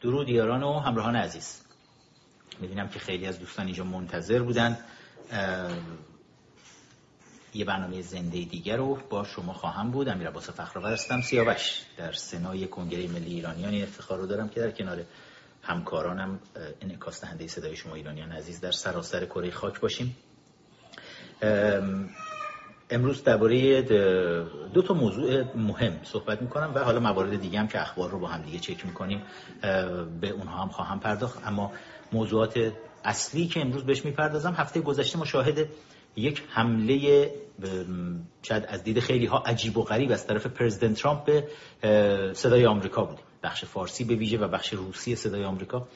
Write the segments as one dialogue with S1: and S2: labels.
S1: درود یاران و همراهان عزیز. می‌بینم که خیلی از دوستان اینجا منتظر بودن. یه برنامه زنده دیگر رو با شما خواهم بود. امیر عباس فخرآور هستم. سیاوش. در سنای کنگره ملی ایرانیان این افتخار رو دارم که در کنار همکارانم انعکاس دهنده صدای شما ایرانیان عزیز در سراسر کره خاک باشیم. امروز درباره دو تا موضوع مهم صحبت می‌کنم و حالا موارد دیگه هم که اخبار رو با هم دیگه چک می‌کنیم به اونها هم خواهم پرداخت. اما موضوعات اصلی که امروز بهش می‌پردازم هفته گذشته مشاهد یک حمله شاید از دید خیلی ها عجیب و غریب از طرف پرزیدنت ترامپ به صدای آمریکا بود بخش فارسی به ویژه و بخش روسی صدای آمریکا.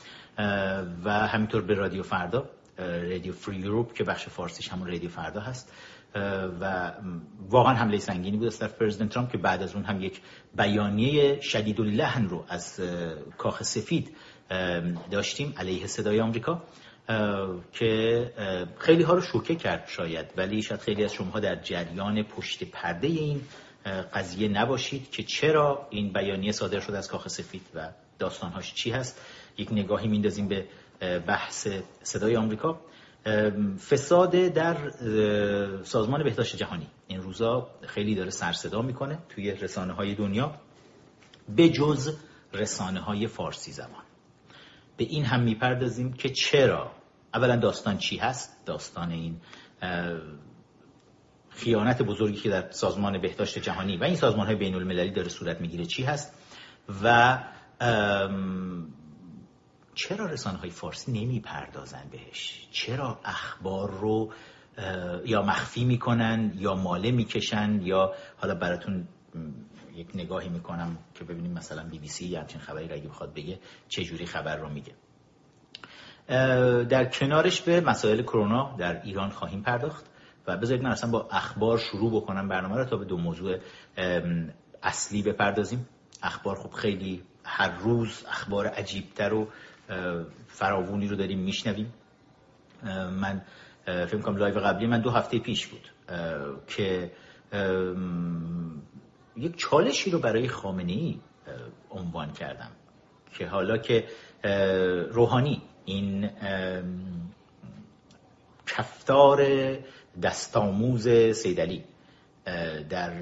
S1: و همینطور به رادیو فردا رادیو فری یوروپ که بخش فارسیش همون رادیو فردا هست. و واقعا حمله سنگینی بود از طرف پرزیدنت ترامپ که بعد از اون هم یک بیانیه شدید اللحن رو از کاخ سفید داشتیم علیه صدای آمریکا که خیلی ها رو شوکه کرد شاید ولی شاید خیلی از شما در جریان پشت پرده این قضیه نباشید که چرا این بیانیه صادر شده از کاخ سفید و داستانهاش چی هست. یک نگاهی میندازیم به بحث صدای آمریکا. فساد در سازمان بهداشت جهانی. این روزا خیلی داره سر صدا می‌کنه توی رسانه های دنیا. به جز رسانه های فارسی زبان. به این هم می‌پردازیم که چرا؟ اولا داستان چی هست؟ داستان این خیانت بزرگی که در سازمان بهداشت جهانی و این سازمان های بین المللی داره صورت می‌گیره چی هست؟ و چرا رسانه های فارسی نمی پردازن بهش؟ چرا اخبار رو یا مخفی می‌کنن یا ماله می‌کشن یا حالا براتون یک نگاهی می‌کنم که ببینیم مثلا بی بی سی یا همچین خبری اگه بخواد بگه چه جوری خبر رو میگه. در کنارش به مسائل کرونا در ایران خواهیم پرداخت و بذارید من اصلا با اخبار شروع بکنم برنامه رو تا به دو موضوع اصلی بپردازیم. اخبار خب خیلی هر روز اخبار عجیبتر و فراوونی رو داریم میشنویم. من فکر کنم لایو قبلی من دو هفته پیش بود که یک چالشی رو برای خامنه ای عنوان کردم که حالا که روحانی این کفتار دستاموز سیدلی در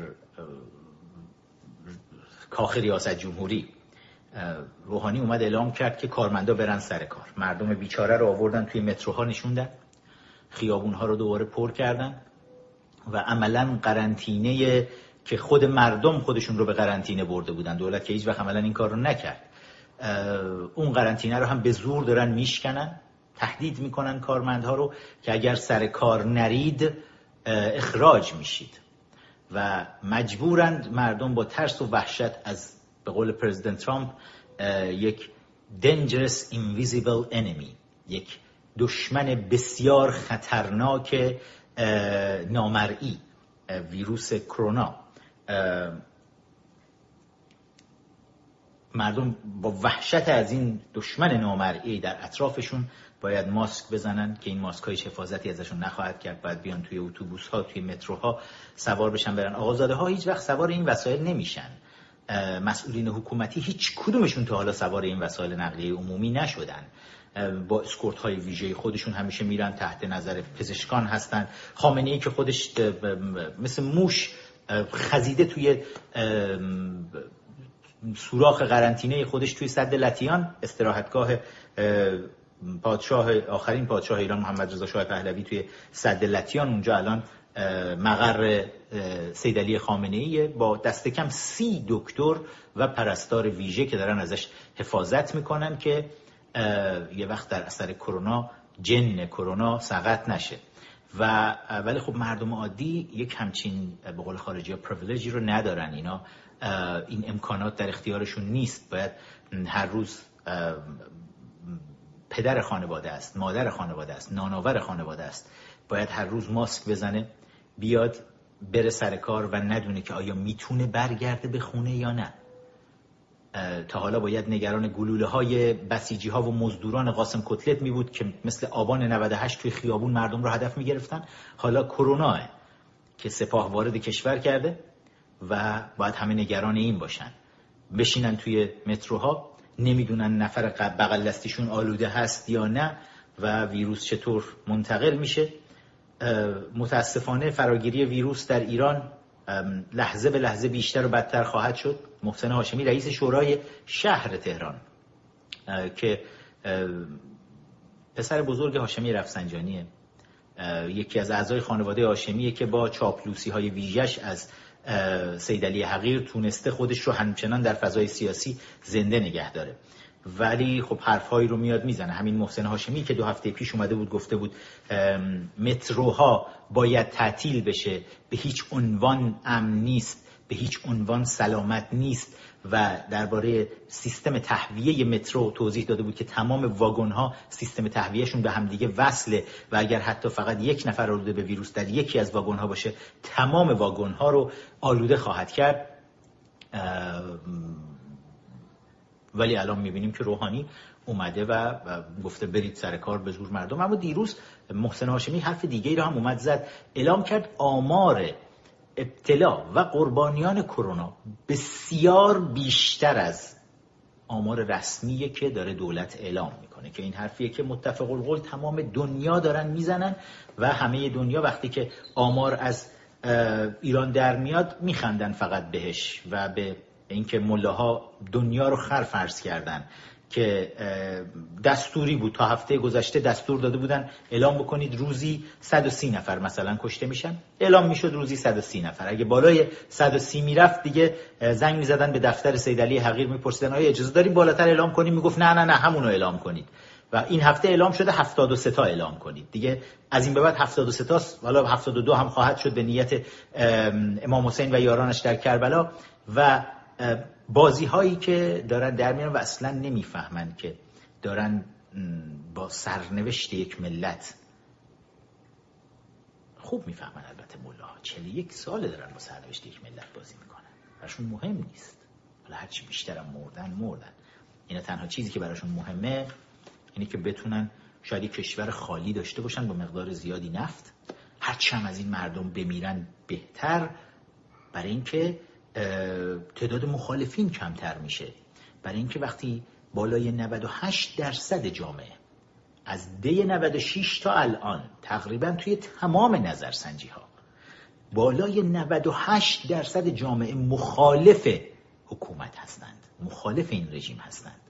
S1: کاخ ریاست جمهوری روحانی اومد اعلام کرد که کارمندا برن سر کار. مردم بیچاره رو آوردن توی متروها نشوندن خیابونها رو دوباره پر کردن و عملا قرنطینه که خود مردم خودشون رو به قرنطینه برده بودن. دولت که هیچ وقت عملا این کار رو نکرد. اون قرنطینه رو هم به زور دارن میشکنن تهدید می‌کنن کارمندها رو که اگر سر کار نرید اخراج میشید. و مجبورند مردم با ترس و وحشت از به قول پرزیدنت ترامپ یک dangerous invisible enemy یک دشمن بسیار خطرناک نامرئی ویروس کرونا. مردم با وحشت از این دشمن نامرئی در اطرافشون باید ماسک بزنن که این ماسک های حفاظتی ازشون نخواهد کرد. باید بیان توی اتوبوس ها توی متروها سوار بشن برن. آقازاده ها هیچ وقت سوار این وسایل نمیشن. مسئولین حکومتی هیچ کدومشون تا حالا سوار این وسایل نقلیه عمومی نشدن. با اسکورت های ویژه خودشون همیشه میرن تحت نظر پزشکان هستن. خامنه ای که خودش مثل موش خزیده توی سوراخ قرنطینه خودش توی صد لتیان استراحتگاه پادشاه آخرین پادشاه ایران محمد رضا شاه پهلوی توی صد لتیان اونجا الان مقر سیدلی خامنه ای با دست کم سی دکتر و پرستار ویژه که دارن ازش حفاظت می‌کنن که یه وقت در اثر کرونا جن کرونا سقط نشه. و ولی خب مردم عادی یک همچین به قول خارجی پرویلیجی رو ندارن. اینا این امکانات در اختیارشون نیست. باید هر روز پدر خانواده است مادر خانواده است نانآور خانواده است. باید هر روز ماسک بزنه. بیاد بره سر کار و ندونه که آیا می‌تونه برگرده به خونه یا نه. تا حالا باید نگران گلوله های بسیجی ها و مزدوران قاسم کتلت می بود که مثل آبان 98 توی خیابون مردم رو هدف می گرفتن حالا کرونا که سپاه وارد کشور کرده و باید همه نگران این باشن. بشینن توی متروها نمی‌دونن نفر بغل دستیشون آلوده هست یا نه و ویروس چطور منتقل میشه. متاسفانه فراگیری ویروس در ایران لحظه به لحظه بیشتر و بدتر خواهد شد. محسن هاشمی رئیس شورای شهر تهران که پسر بزرگ هاشمی رفسنجانیه. یکی از اعضای خانواده هاشمیه که با چاپلوسی های ویژش از سیدلی حقیر تونسته خودش رو همچنان در فضای سیاسی زنده نگه داره. ولی خب حرفهایی رو میاد می‌زنه. همین محسن هاشمی که دو هفته پیش اومده بود گفته بود متروها باید تعطیل بشه. به هیچ عنوان امن نیست. به هیچ عنوان سلامت نیست. و درباره سیستم تهویه مترو توضیح داده بود که تمام واگن ها سیستم تهویهشون به همدیگه وصله. و اگر حتی فقط یک نفر آلوده به ویروس در یکی از واگن ها باشه تمام واگن ها رو آلوده خواهد کرد. ولی الان می‌بینیم که روحانی اومده و گفته برید سر کار به زور مردم. اما دیروز محسن هاشمی حرف دیگه ای رو هم اومد زد. اعلام کرد آمار ابتلا و قربانیان کرونا بسیار بیشتر از آمار رسمیه که داره دولت اعلام می‌کنه که این حرفیه که متفق القول تمام دنیا دارن می‌زنن و همه دنیا وقتی که آمار از ایران در میاد میخندن فقط بهش و به اینکه ملاها دنیا رو خر فرض کردن که دستوری بود. تا هفته گذشته دستور داده بودن اعلام بکنید روزی 130 نفر مثلا کشته میشن. اعلام می‌شد روزی 130 نفر. اگه بالای 130 می‌رفت دیگه زنگ می‌زدن به دفتر سید علی حقیر میپرسیدن آیا اجازه داریم بالاتر اعلام کنیم؟ می‌گفت نه نه نه همونو اعلام کنید. و این هفته اعلام شده 73 تا اعلام کنید. دیگه از این به بعد 73 تاست. حالا 72 هم خواهد شد به نیت امام حسین و یارانش در کربلا. و بازی هایی که دارن در میان و اصلا نمی‌فهمن که دارن با سرنوشت یک ملت خوب می‌فهمن البته ملاها چلی یک سال دارن با سرنوشت یک ملت بازی می‌کنن. براشون مهم نیست. حالا هرچی بیشترم مردن مردن. اینا تنها چیزی که براشون مهمه اینه که بتونن شاید کشور خالی داشته باشن با مقدار زیادی نفت. هرچی هم از این مردم بمیرن بهتر برای اینکه تعداد مخالفین کمتر میشه. برای اینکه وقتی بالای 98 درصد جامعه از دی 96 تا الان تقریبا توی تمام نظرسنجی ها بالای 98 درصد جامعه مخالف حکومت هستند مخالف این رژیم هستند.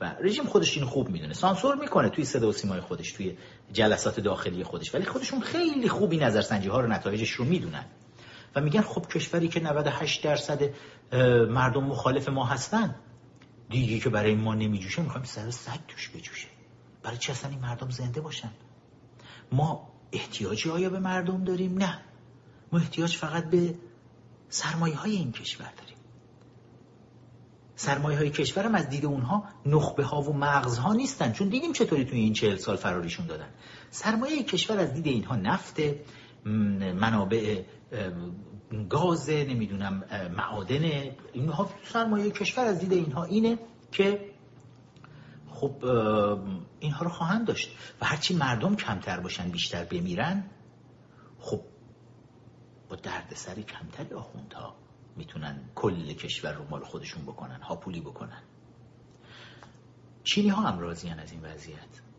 S1: و رژیم خودش این خوب می‌دونه. سانسور می‌کنه توی صدا و سیمای خودش توی جلسات داخلی خودش ولی خودشون خیلی خوبی نظرسنجی ها رو نتایجش رو می‌دونن. و میگن خب کشوری که 98 درصد مردم مخالف ما هستن دیگه که برای ما نمیجوشه می‌خوایم سر سگ توش بجوشه. برای چه اصلا این مردم زنده باشن؟ ما احتیاجی آیا به مردم داریم؟ نه. ما احتیاج فقط به سرمایه های این کشور داریم. سرمایه های کشورم از دید اونها نخبه ها و مغز ها نیستن چون دیدیم چطوری توی این چهل سال فراریشون دادن. سرمایه کشور از دید اینها نفت منابع گاز نمی‌دونم معادن. اینها سرمایه کشور از دید اینها اینه که خب اینها رو خواهند داشت و هرچی مردم کمتر باشن بیشتر بمیرن خب با دردسری کمتری آخوندها می‌تونن کل کشور رو مال خودشون بکنن هاپولی بکنن. چینی ها هم راضیان از این وضعیت.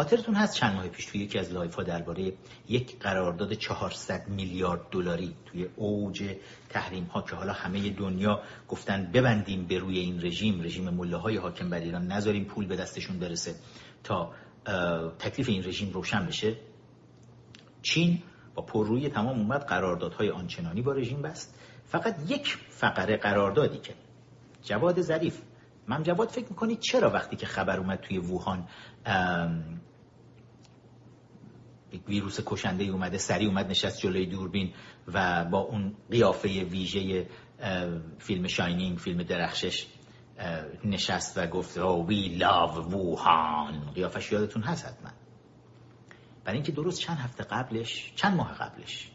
S1: خاطرتون هست چند ماه پیش توی یکی از live ها درباره یک قرارداد 400 میلیارد دلاری توی اوج تحریم ها که حالا همه دنیا گفتن ببندیم به روی این رژیم رژیم مله حاکم بر ایران نذاریم پول به دستشون برسه تا تکلیف این رژیم روشن بشه. چین با پررویی تمام اومد قراردادهای آنچنانی با رژیم بست. فقط یک فقره قراردادی که جواد ظریف من جواد فکر می‌کنید چرا وقتی که خبر اومد توی ووهان ویروس کشنده اومده سری اومد نشست جلوی دوربین و با اون قیافه ویژه فیلم شاینینگ فیلم درخشش نشست و گفت او وی لاو ووهان قیافش یادتون هست حتما. برای اینکه درست چند هفته قبلش چند ماه قبلش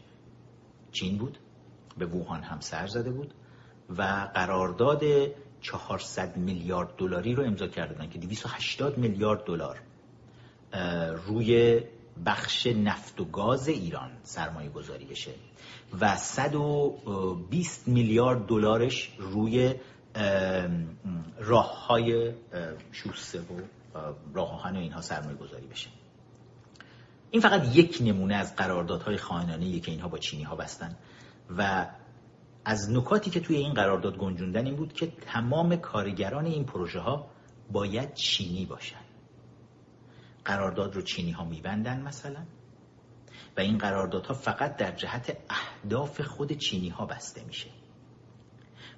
S1: چین بود به ووهان هم سر زده بود و قرارداد 400 میلیارد دلاری رو امضا کردن که 280 میلیارد دلار روی بخش نفت و گاز ایران سرمایه گذاری بشه و 120 میلیارد دلارش روی راه های شوسته و راه و اینها سرمایه گذاری بشه. این فقط یک نمونه از قراردادهای خائنانه که اینها با چینی ها بستن و از نکاتی که توی این قرارداد گنجوندن این بود که تمام کارگران این پروژه ها باید چینی باشن. قرارداد رو چینی ها میبندن مثلا؟ و این قراردادها فقط در جهت اهداف خود چینی ها بسته میشه.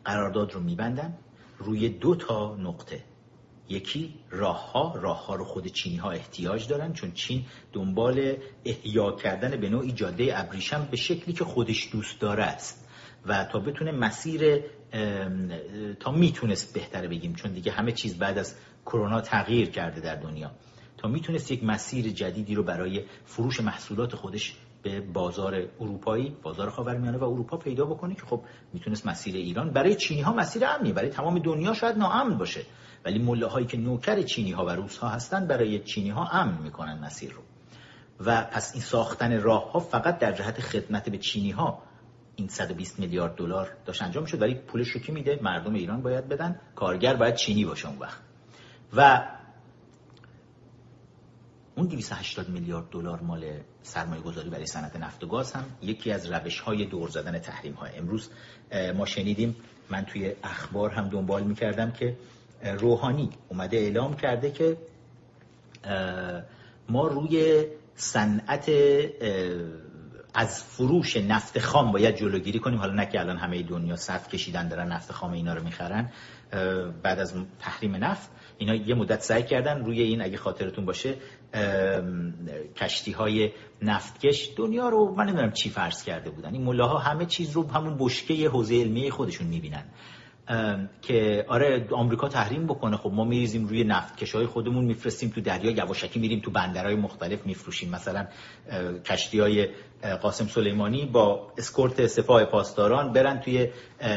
S1: قرارداد رو میبندن روی دو تا نقطه. یکی راه ها راه ها رو خود چینی ها احتیاج دارن چون چین دنبال احیا کردن به نوعی جاده ابریشم به شکلی که خودش دوست داره است. و تا بتونه مسیر تا می‌تونست بهتره بگیم چون دیگه همه چیز بعد از کرونا تغییر کرده در دنیا. تا می‌تونست یک مسیر جدیدی رو برای فروش محصولات خودش به بازار اروپایی بازار خاورمیانه و اروپا پیدا بکنه که خب می‌تونست مسیر ایران برای چینی ها مسیر امنی برای تمام دنیا شاید ناامن باشه. ولی مله هایی که نوکر چینی ها و روس ها هستن برای چینی ها امن می‌کنن مسیر رو. و پس این ساختن راه ها فقط در جهت خدمت به چینی ها این 120 میلیارد دلار داشت انجام شد ولی پولش رو کی میده؟ مردم ایران باید بدن. کارگر باید چینی باشه اون وقت. و اون 280 میلیارد دلار مال سرمایه گذاری برای صنعت نفت و گاز هم یکی از روش های دور زدن تحریم های امروز ما شنیدیم من توی اخبار هم دنبال می‌کردم که روحانی اومده اعلام کرده که ما روی صنعت از فروش نفت خام باید جلوگیری کنیم. حالا نه که الان همه دنیا صف کشیدن دارن نفت خام اینا رو می‌خرن بعد از تحریم نفت. اینا یه مدت سعی کردن روی این اگه خاطرتون باشه کشتی های نفتکش دنیا رو من نمی‌دونم چی فرض کرده بودن. این ملاها همه چیز رو همون بشکه حوزه علمی خودشون می‌بینن. که آره آمریکا تحریم بکنه. خب ما میریزیم روی نفت های خودمون میفرستیم تو دریا یواشکی میریم تو بندرهای مختلف میفروشیم. مثلا کشتی های قاسم سلیمانی با اسکورت سپاه پاسداران برن توی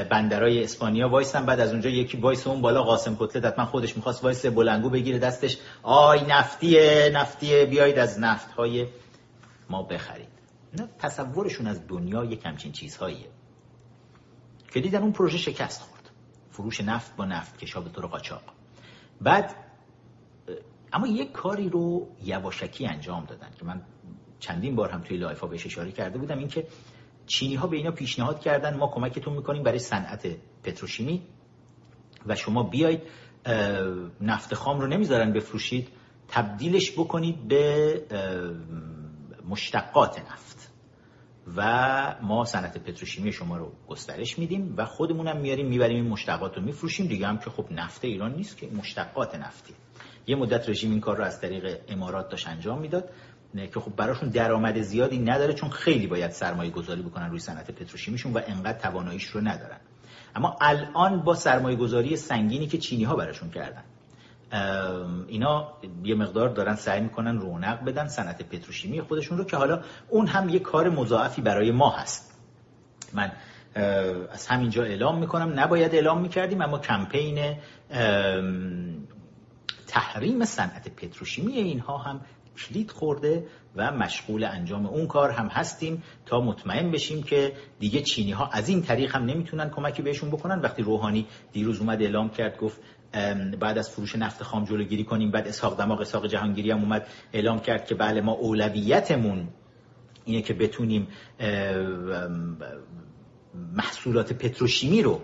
S1: بندرهای اسپانیا وایسن. بعد از اونجا یکی وایسه اون بالا قاسم کتلت حتما خودش می‌خواست وایسه بلندگو بگیره دستش. آی نفتیه نفتیه بیایید از نفت های ما بخرید. تصورشون از دنیا یک همچین چیزهاییه. که دیدن اون پروژه شکست فروش نفت با نفت کشا به طور قاچاق. بعد اما یک کاری رو یواشکی انجام دادن که من چندین بار هم توی live ها بهش اشاره کرده بودم اینکه چینی ها به اینا پیشنهاد کردن ما کمکتون می‌کنیم برای صنعت پتروشیمی و شما بیاید نفت خام رو نمی‌ذارن بفروشید تبدیلش بکنید به مشتقات نفت. و ما صنعت پتروشیمی شما رو گسترش میدیم و خودمونم میاریم می‌بریم این مشتقات رو میفروشیم. دیگه هم که خب نفت ایران نیست که مشتقات نفتی. یه مدت رژیم این کار رو از طریق امارات داشت انجام می‌داد. که خب براشون درآمد زیادی نداره چون خیلی باید سرمایه گذاری بکنن روی صنعت پتروشیمیشون و انقدر تواناییش رو ندارن. اما الان با سرمایه گذاری سنگینی که چینی ها براشون کردن. اینا یه مقدار دارن سعی می‌کنن رونق بدن صنعت پتروشیمی خودشون رو که حالا اون هم یه کار مضاعفی برای ما هست. من از همینجا اعلام می‌کنم. نباید اعلام می‌کردیم اما کمپین تحریم صنعت پتروشیمی اینها هم کلید خورده و مشغول انجام اون کار هم هستیم تا مطمئن بشیم که دیگه چینی ها از این طریق هم نمی‌تونن کمکی بهشون بکنن. وقتی روحانی دیروز اومد اعلام کرد گفت بعد از فروش نفت خام جلوگیری کنیم بعد اسحاق دماغ اسحاق جهانگیری هم اومد اعلام کرد که بله ما اولویتمون اینه که بتونیم محصولات پتروشیمی رو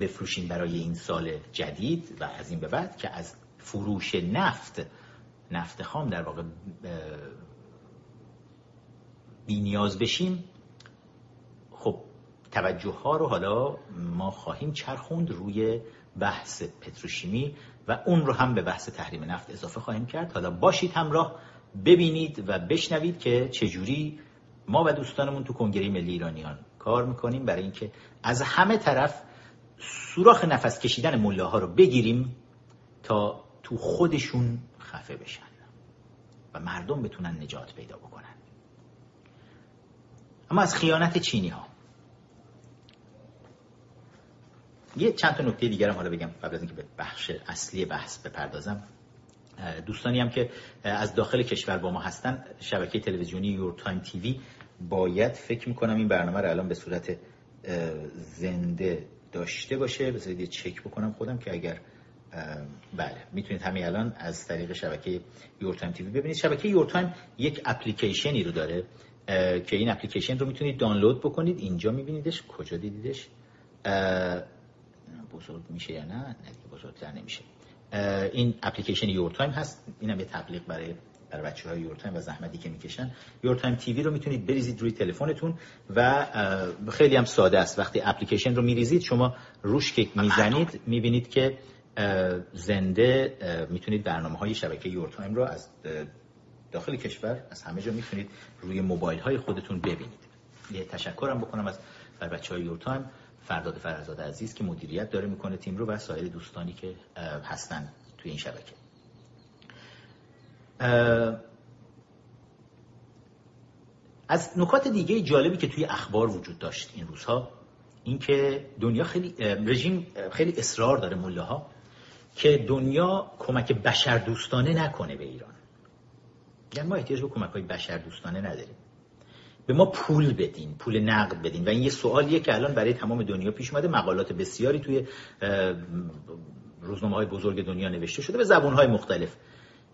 S1: بفروشیم برای این سال جدید و از این به بعد که از فروش نفت نفت خام در واقع بی نیاز بشیم خب توجه ها رو حالا ما خواهیم چرخوند روی بحث پتروشیمی و اون رو هم به بحث تحریم نفت اضافه خواهیم کرد. حالا باشید همراه ببینید و بشنوید که چجوری ما و دوستانمون تو کنگره ملی ایرانیان کار می‌کنیم برای اینکه از همه طرف سوراخ نفس کشیدن مله ها رو بگیریم تا تو خودشون خفه بشن و مردم بتونن نجات پیدا بکنن. اما از خیانت چینی ها. یه چند تا نکته دیگرم حالا بگم قبل از اینکه به بخش اصلی بحث بپردازم. دوستانی هم که از داخل کشور با ما هستن شبکه تلویزیونی یور تایم تیوی باید فکر می‌کنم این برنامه رو الان به صورت زنده داشته باشه. بذارید یه چک بکنم خودم که اگر بله. می‌تونید همین الان از طریق شبکه Your Time TV ببینید. شبکه Your Time یک اپلیکیشنی رو داره که این اپلیکیشن رو می‌تونید دانلود بکنید. اینجا میبینیدش. کجا دیدیدش؟ بزرگ میشه یا نه؟ نه بزرگتر نمیشه. این اپلیکیشن Your Time هست. اینم یه تبلیغ برای برای بچه های Your Time و زحمتی که می‌کشن. Your Time TV رو می‌تونید بریزید روی تلفنتون و خیلی هم ساده است. وقتی اپلیکیشن رو میریزید شما روش که می‌زنید می‌بینید که زنده می‌تونید برنامه های شبکه Your Time رو از داخل کشور از همه جا می‌تونید روی موبایل های خودتون ببینید. یه تشکرم بکنم از بر بچه های Your Time فرداد فرزاد عزیز که مدیریت داره می‌کنه تیم رو و سایر دوستانی که هستن توی این شبکه. از نکات دیگه جالبی که توی اخبار وجود داشت این روزها اینکه دنیا خیلی رژیم خیلی اصرار داره مله ها که دنیا کمک بشر دوستانه نکنه به ایران. یعنی ما احتیاج به کمک های بشر دوستانه نداریم. به ما پول بدین پول نقد بدین. و این یه سوالیه که الان برای تمام دنیا پیش اومده. مقالات بسیاری توی روزنامه های بزرگ دنیا نوشته شده به زبون های مختلف.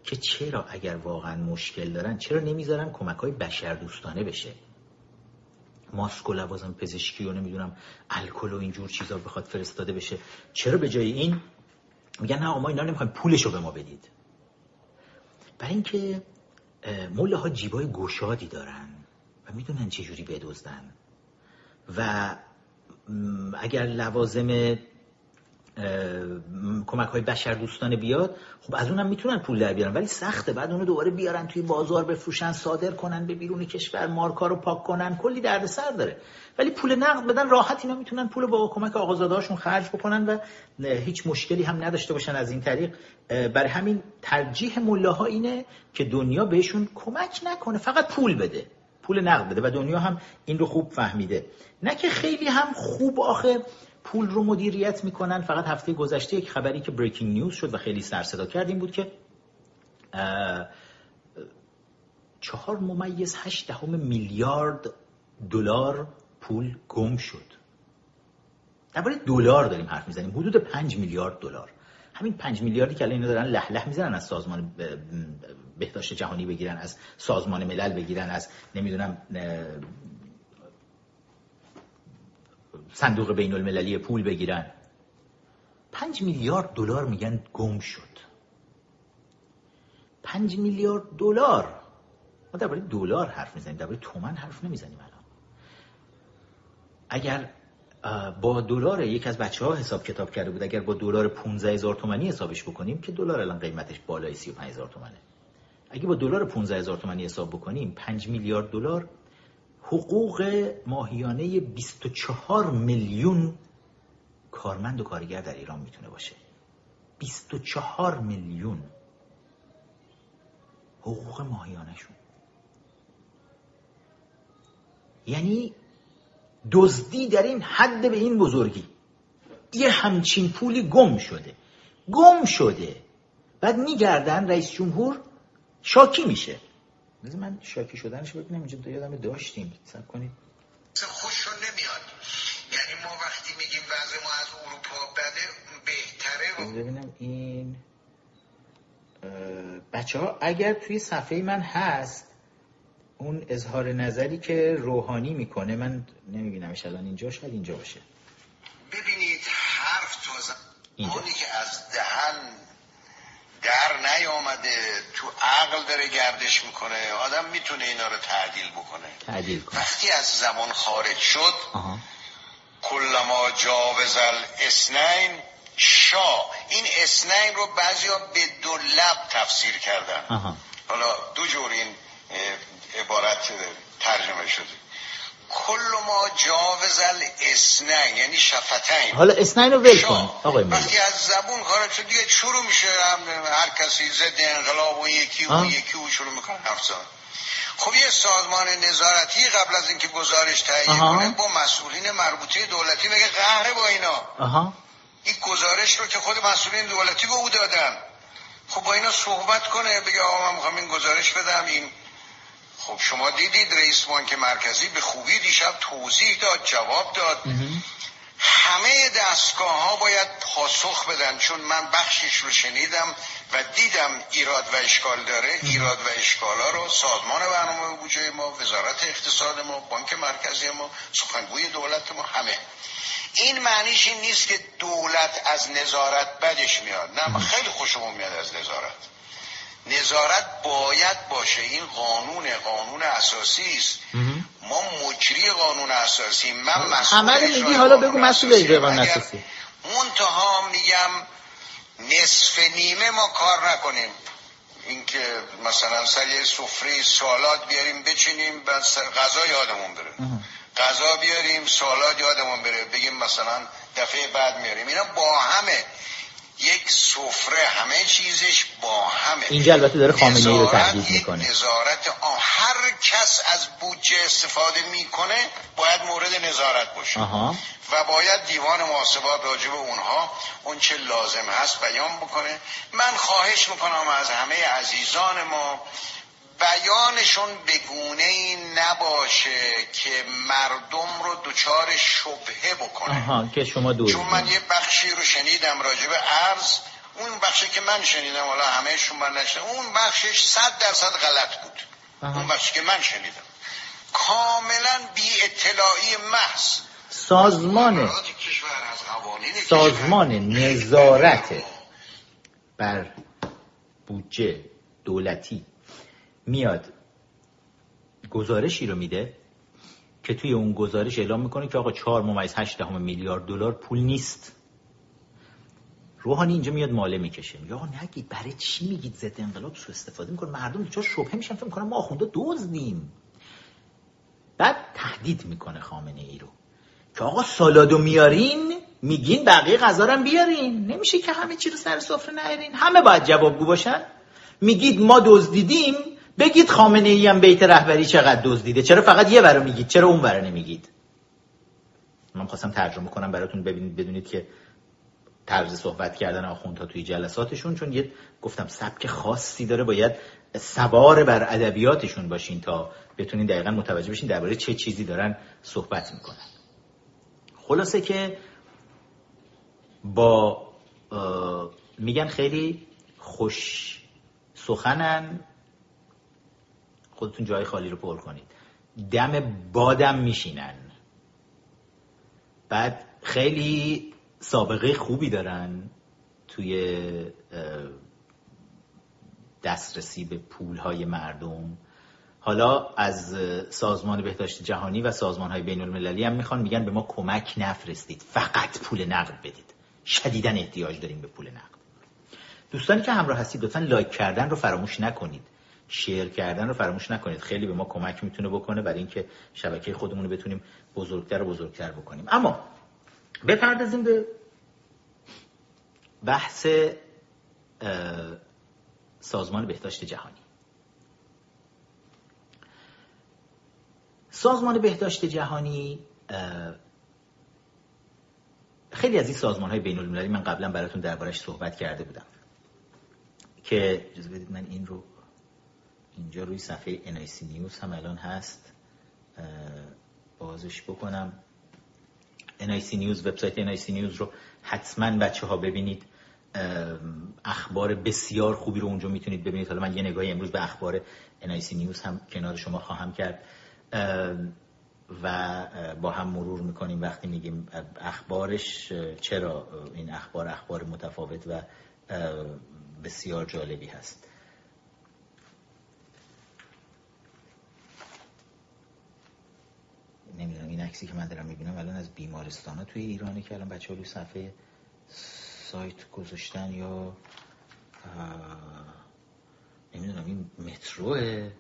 S1: که چرا اگر واقعا مشکل دارن چرا نمی‌ذارن کمک های بشر دوستانه بشه؟ ماسک و لوازم پزشکی و نمی‌دونم الکل و اینجور چیزا بخواد فرستاده بشه. چرا به جای این میگن نه ما اینا نمی‌خوایم پولشو به ما بدید. برای اینکه موله ها جیبای گشادی دارن و می‌دونن چه جوری بدزدن. و اگر لوازم کمک های بشر دوستانه بیاد خب از اونم می‌تونن پول در بیارن ولی سخته. بعد اونو دوباره بیارن توی بازار بفروشن صادر کنن به بیرون کشور مارکا رو پاک کنن کلی دردسر داره. ولی پول نقد بدن راحت اینا می‌تونن پول با کمک آقازادهاشون خرج بکنن و هیچ مشکلی هم نداشته باشن از این طریق. برای همین ترجیح ملاها اینه که دنیا بهشون کمک نکنه فقط پول بده. پول نقد بده و دنیا هم این رو خوب فهمیده. نه که خیلی هم خوب آخه پول رو مدیریت می‌کنن. فقط هفته گذشته یک خبری که بریکینگ نیوز شد و خیلی سر صدا کرد این بود که چهار ممیز هشت دهم میلیارد دلار پول گم شد. درباره دلار داریم حرف می‌زنیم. حدود پنج میلیارد دلار. همین پنج میلیاردی که الان اینا دارن لح لح می‌زنن از سازمان بهداشت جهانی بگیرن از سازمان ملل بگیرن از نمی‌دونم صندوق بین المللی پول بگیرن. پنج میلیارد دلار میگن گم شد. پنج میلیارد دلار. ما درباره دلار حرف می‌زنیم درباره تومن حرف نمی‌زنیم الان. اگر با دلار یک از بچه ها حساب کتاب کرده بود اگر با دلار 15 هزار تومانی حسابش بکنیم که دلار الان قیمتش بالای 35 هزار تومنه اگه با دلار 15 هزار تومانی حساب بکنیم 5 میلیارد دلار حقوق ماهیانه 24 میلیون کارمند و کارگر در ایران می‌تونه باشه. 24 میلیون حقوق ماهیانشون یعنی دزدی در این حد به این بزرگی. یه همچین پولی گم شده. گم شده. بعد میگردن رئیس جمهور شاکی میشه. بذار من شاکی شدنش ببینم اینجا یادم داشتیم. سب کنید.
S2: خوششون نمیاد. یعنی ما وقتی میگیم وضع ما از اروپا بده بهتره.
S1: ببینم این بچه ها اگر توی صفحه من هست اون اظهار نظری که روحانی می‌کنه من نمیبینمش الان اینجا شاید اینجا باشه.
S2: ببینید حرف تو اونی که از در نیامده تو عقل داره گردش می‌کنه. آدم می‌تونه اینا رو تعدیل بکنه.
S1: تعدیل کنه.
S2: وقتی از زمان خارج شد کلما جاوز الاسنین شا. این اسنین رو بعضیا به دو لب تفسیر کردن. حالا دو جور این عبارت ترجمه شده. کل ما جاوز الاسنین یعنی شفتین.
S1: حالا اسنین رو ول کن آقای
S2: وقتی از زبون خارج شد دیگه شروع میشه هر کسی ضد انقلاب و یکی و یکی و شروع می‌کنه افزان خب یه سازمان نظارتی قبل از اینکه گزارش تهیه کنه با مسئولین مربوطه دولتی بگه قهره با اینا.
S1: آها.
S2: این گزارش رو که خود مسئولین دولتی به او دادن. خب با اینا صحبت کنه بگه آقا من می‌خوام این گزارش بدم این خب شما دیدید رئیس بانک مرکزی به خوبی دیشب توضیح داد جواب داد. همه دستگاه ها باید پاسخ بدن چون من بخشش رو شنیدم و دیدم ایراد و اشکال داره. ایراد و اشکال ها رو سازمان برنامه بودجه ما وزارت اقتصاد ما بانک مرکزی ما سخنگوی دولت ما همه. این معنیش این نیست که دولت از نظارت بدش میاد. نه خیلی خوشمون میاد از نظارت. نظارت باید باشه. این قانون قانون اساسی است. ما مجری قانون اساسی من مسئول
S1: میگی حالا بگو مسئول اجرای قانون اساسی.
S2: منتها میگم نصف نیمه ما کار نکنیم. اینکه مثلا سر یه سفره سالات بیاریم بچینیم بعد غذا یادمون بره. غذا بیاریم سالات یادمون بره. بگیم مثلا دفعه بعد میاریم. اینا با همه. یک سفره همه چیزش با همه.
S1: اینجا البته داره خامنه ای رو تهدید می‌کنه.
S2: نظارت هر کس از بودجه استفاده می‌کنه باید مورد نظارت باشه. و باید دیوان محاسبات راجع به اونها اون چه لازم هست بیان بکنه. من خواهش می‌کنم از همه عزیزان ما بیانشون به گونه ای نباشه که مردم رو دچار شبهه بکنه.
S1: آها که شما دو
S2: چون من یه بخشی رو شنیدم راجع به ارز اون بخشی که من شنیدم حالا همه شما نشنیدم اون بخشش صد درصد غلط بود. آها. اون بخشی که من شنیدم. کاملا بی اطلاعی محض
S1: سازمان سازمان نظارت بر بودجه دولتی. میاد گزارشی رو میده که توی اون گزارش اعلام می‌کنه که آقا 4 ممیز 8 دهم میلیارد دلار پول نیست. روحانی اینجا میاد ماله می‌کشه. میگه آقا نگید برای چی میگید ضد انقلاب سو استفاده می‌کنه؟ مردم چرا شبهه میشن. فکر می‌کنن ما آخونده دزدیم. بعد تهدید می‌کنه خامنه ای رو. که آقا سالادو میارین؟ میگین بقیه غذا رو بیارین. نمیشه که همه چی رو سر سفره نیارین. همه باید جوابگو باشن. میگید ما دزدیدیم. بگید خامنه ای هم بیت رهبری چقدر دزدیده چرا فقط یه ورو میگید؟ چرا اون ورو نمیگید؟ من خواستم ترجمه کنم براتون ببینید بدونید که طرز صحبت کردن آخوندها توی جلساتشون چون یه گفتم سبک خاصی داره باید سوار بر ادبیاتشون باشین تا بتونین دقیقا متوجه بشین درباره چه چیزی دارن صحبت می‌کنن. خلاصه که با میگن خیلی خوش سخنن خودتون جای خالی رو پر کنید. دم بادم میشینن. بعد خیلی سابقه خوبی دارن توی دسترسی به پولهای مردم. حالا از سازمان بهداشت جهانی و سازمان های بین المللی هم می‌خوان میگن به ما کمک نفرستید. فقط پول نقد بدید. شدیدا احتیاج داریم به پول نقد. دوستانی که همراه هستید لطفا لایک کردن رو فراموش نکنید. شیر کردن رو فراموش نکنید. خیلی به ما کمک می‌تونه بکنه برای اینکه شبکه خودمون رو بتونیم بزرگتر و بزرگتر بکنیم. اما بپردازیم به بحث سازمان بهداشت جهانی. سازمان بهداشت جهانی خیلی از این سازمان های بین المللی من قبلا براتون دربارش صحبت کرده بودم که اجازه بدید من این رو اینجا روی صفحه NIC نیوز هم الان هست. بازش بکنم. NIC نیوز وبسایت NIC نیوز رو حتما بچه ها ببینید اخبار بسیار خوبی رو اونجا می‌تونید ببینید. حالا من یه نگاهی امروز به اخبار NIC نیوز هم کنار شما خواهم کرد. و با هم مرور می‌کنیم وقتی میگیم اخبارش. چرا این اخبار اخبار متفاوت و بسیار جالبی هست. نمی‌دونم این عکسی که من دارم می‌بینم الان از بیمارستان ها توی ایرانه که الان بچه ها روی صفحه سایت گذاشتن یا نمی‌دونم این متروه.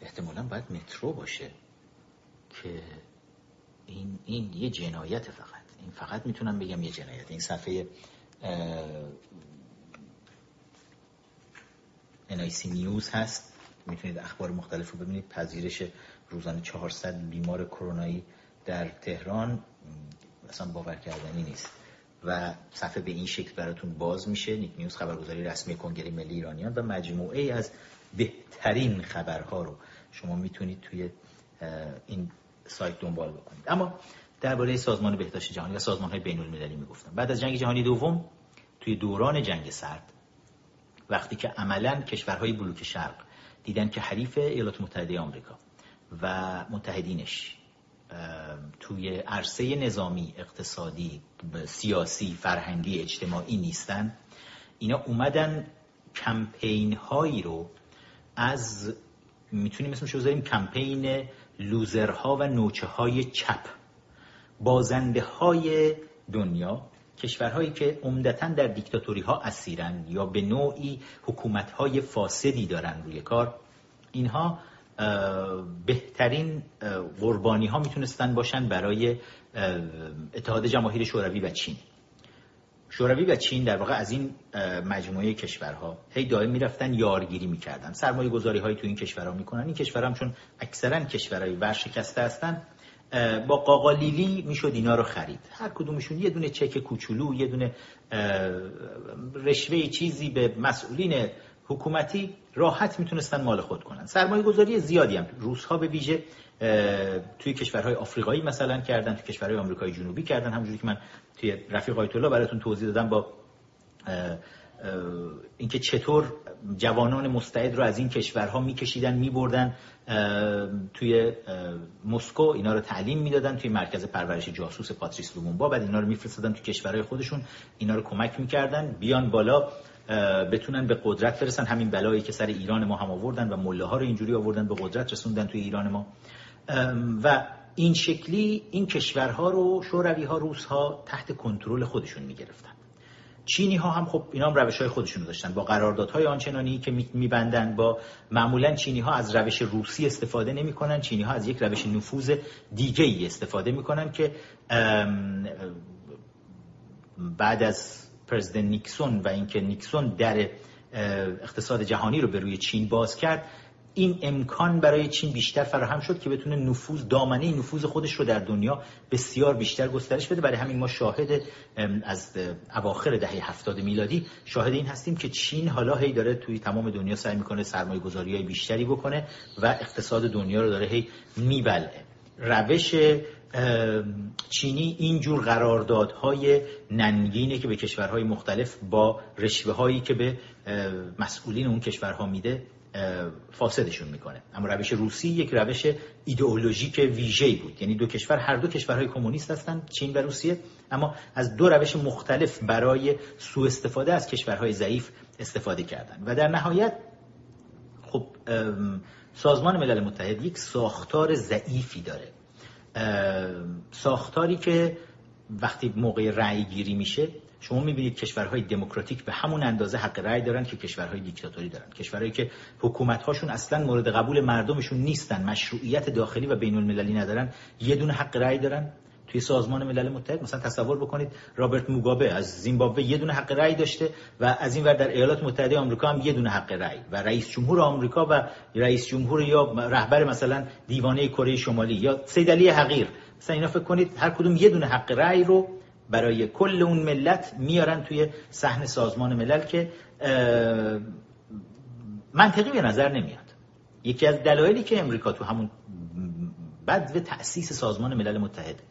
S1: احتمالا باید مترو باشه که این, این یه جنایت فقط. این فقط می‌تونم بگم یه جنایت. این صفحه NIC نیوز هست. می‌تونید اخبار مختلف رو ببینید. پذیرش روزانه 400 بیمار کرونایی در تهران اصلا باور کردنی نیست. و صفحه به این شکل براتون باز میشه نیک نیوز خبرگزاری رسمی کنگره ملی ایرانیان و مجموعه از بهترین خبرها رو شما می‌تونید توی این سایت دنبال بکنید. اما درباره سازمان بهداشت جهانی و سازمان های بین المللی می‌گفتن بعد از جنگ جهانی دوم توی دوران جنگ سرد وقتی که عملا کشورهای بلوک شرق دیدن که حریف ایالات متحده آمریکا و متحدینش. توی عرصه نظامی اقتصادی سیاسی فرهنگی اجتماعی نیستن. اینا اومدن کمپین هایی رو از می‌تونیم اسمش بذاریم کمپین لوزرها و نوچه های چپ بازنده های دنیا کشورهایی که عمدتا در دیکتاتوری ها اسیرن یا به نوعی حکومت های فاسدی دارن روی کار. اینها بهترین قربانی ها می‌تونستن باشن برای اتحاد جماهیر شوروی و چین. شوروی و چین در واقع از این مجموعه کشورها هی دائم می‌رفتن یارگیری می‌کردن. سرمایه گذاری هایی تو این کشورها می‌کنن. این کشورها هم چون اکثرا کشورهای ورشکسته هستن با قاقالیلی می‌شد اینا رو خرید. هر کدومشون یه دونه چک کوچولو یه دونه رشوه چیزی به مسئولین حکومتی راحت می‌تونستن مال خود کنن. سرمایه گذاری زیادی هم. روس ها به ویژه توی کشورهای آفریقایی مثلا کردن توی کشورهای آمریکای جنوبی کردن. همونجوری که من توی رفیق آیت الله براتون توضیح دادم با اینکه چطور جوانان مستعد رو از این کشورها میکشیدن میبردن توی مسکو. اینا رو تعلیم می‌دادن توی مرکز پرورش جاسوس پاتریس لومونبا. بعد اینا رو میفرستادن توی کشورهای خودشون. اینا رو کمک می‌کردن. بیان بالا. بتونن به قدرت برسن. همین بلایی که سر ایران ما هم آوردن و مله ها رو اینجوری آوردن به قدرت رسوندن توی ایران ما. و این شکلی این کشورها رو شوروی ها روس ها تحت کنترل خودشون می‌گرفتن. چینی ها هم خب اینا هم روش های خودشون داشتن. با قراردادهای آنچنانی که میبندن با معمولا چینی ها از روش روسی استفاده نمی‌کنن. چینی ها از یک روش نفوذ دیگه ای استفاده می‌کنن که بعد از پرزیدنت نیکسون و اینکه نیکسون در اقتصاد جهانی رو به روی چین باز کرد این امکان برای چین بیشتر فراهم شد که بتونه نفوذ دامنه نفوذ خودش رو در دنیا بسیار بیشتر گسترش بده. برای همین ما شاهد از اواخر دهه هفتاد میلادی شاهد این هستیم که چین حالا هی داره توی تمام دنیا سعی می‌کنه سرمایه گذاری های بیشتری بکنه و اقتصاد دنیا رو داره هی میبلعه. روش چینی اینجور قراردادهای ننگینه که به کشورهای مختلف با رشوه هایی که به مسئولین اون کشورها میده فاسدشون می‌کنه. اما روش روسی یک روش ایدئولوژیک ویژه‌ای بود. یعنی دو کشور هر دو کشورهای کمونیست هستند چین و روسیه. اما از دو روش مختلف برای سوء استفاده از کشورهای ضعیف استفاده کردن. و در نهایت خب سازمان ملل متحد یک ساختار ضعیفی داره. ساختاری که وقتی موقع رأی گیری میشه شما می‌بینید کشورهای دموکراتیک به همون اندازه حق رأی دارن که کشورهای دیکتاتوری دارن. کشورهایی که حکومت‌هاشون اصلا مورد قبول مردمشون نیستن مشروعیت داخلی و بین المللی ندارن یه دونه حق رأی دارن. توی سازمان ملل متحد مثلا تصور بکنید رابرت موگابه از زیمبابوه یه دونه حق رأی داشته و از این ور در ایالات متحده آمریکا هم یه دونه حق رأی و رئیس جمهور آمریکا و رئیس جمهور یا رهبر مثلا دیوانه کره شمالی یا سید علی حقیر. مثلا اینا فکر کنید هر کدوم یه دونه حق رأی رو برای کل اون ملت میارن توی صحن سازمان ملل که منطقی به نظر نمیاد. یکی از دلایلی که امریکا تو همون بد تأسیس سازمان ملل متحد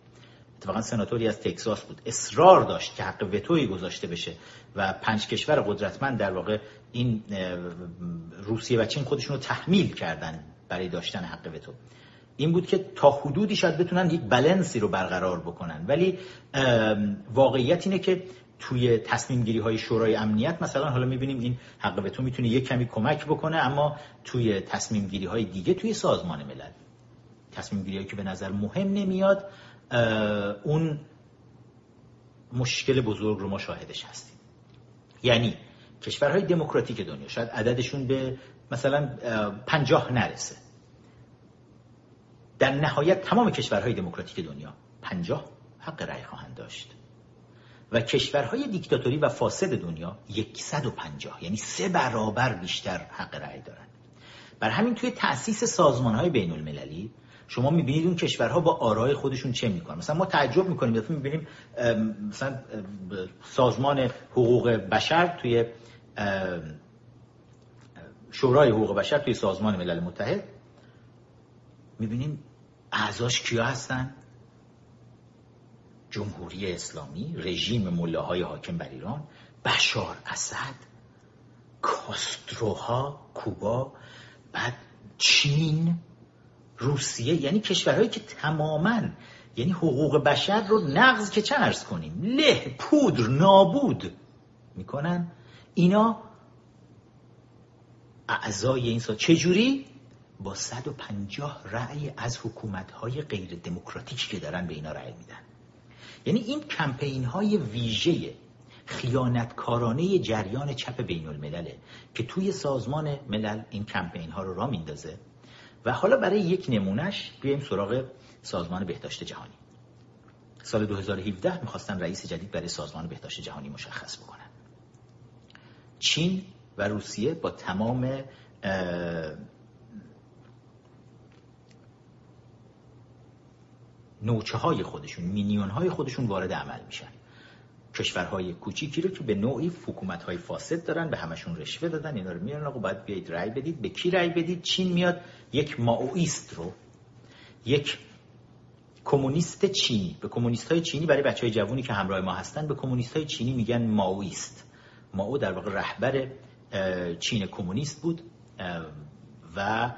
S1: اتفاقا سناتوری از تکساس بود. اصرار داشت که حق وتوی گذاشته بشه و پنج کشور قدرتمند در واقع این روسیه و چین خودشون رو تحمیل کردن برای داشتن حق وتو. این بود که تا حدودی شاید بتونن یک بلنسی رو برقرار بکنن. ولی واقعیت اینه که توی تصمیم گیری های شورای امنیت مثلا حالا می‌بینیم این حق وتو می‌تونه یک کمی کمک بکنه اما توی تصمیم گیری های دیگه توی سازمان ملل. تصمیم گیری که به نظر مهم نمیاد اون مشکل بزرگ رو ما شاهدش هستیم. یعنی کشورهای دموکراتیک دنیا شاید عددشون به مثلا پنجاه نرسه. در نهایت تمام کشورهای دموکراتیک دنیا پنجاه حق رأی خواهند داشت. و کشورهای دیکتاتوری و فاسد دنیا پنجاه یعنی سه برابر بیشتر حق رأی دارند. بر همین توی تأسیس سازمان های بین المللی شما می‌بینید اون کشورها با آرای خودشون چه می‌کنن. مثلا ما تعجب می‌کنیم دفعه می‌بینیم مثلا سازمان حقوق بشر توی شورای حقوق بشر توی سازمان ملل متحد می‌بینیم اعضاش کیا هستن؟ جمهوری اسلامی رژیم ملاهای حاکم بر ایران بشار اسد کاستروها کوبا بعد چین. روسیه یعنی کشورهایی که تماما یعنی حقوق بشر رو نقض که چه ارز کنیم له پودر نابود می‌کنن. اینا اعضای این سا چجوری با 150 رأی از حکومت‌های غیر دموکراتیکی که دارن به اینا رأی میدن. یعنی این کمپین های ویژه خیانتکارانه جریان چپ بین الملله که توی سازمان ملل این کمپین ها رو را میندازه. و حالا برای یک نمونهش بیایم سراغ سازمان بهداشت جهانی. سال 2017 می‌خواستن رئیس جدید برای سازمان بهداشت جهانی مشخص بکنن. چین و روسیه با تمام نوچه های خودشون مینیون های خودشون وارد عمل میشن. کشورهای کوچیکی رو که به نوعی حکومت های فاسد دارن به همشون رشوه دادن اینا رو میارن آقا باید بیاید رأی بدید. به کی رأی بدید؟ چین میاد. یک ماویست رو. یک کمونیست چینی. به کمونیست های چینی برای بچه های جوونی که همراه ما هستن به کمونیست های چینی میگن ماویست. ماو در واقع رهبر چین کمونیست بود و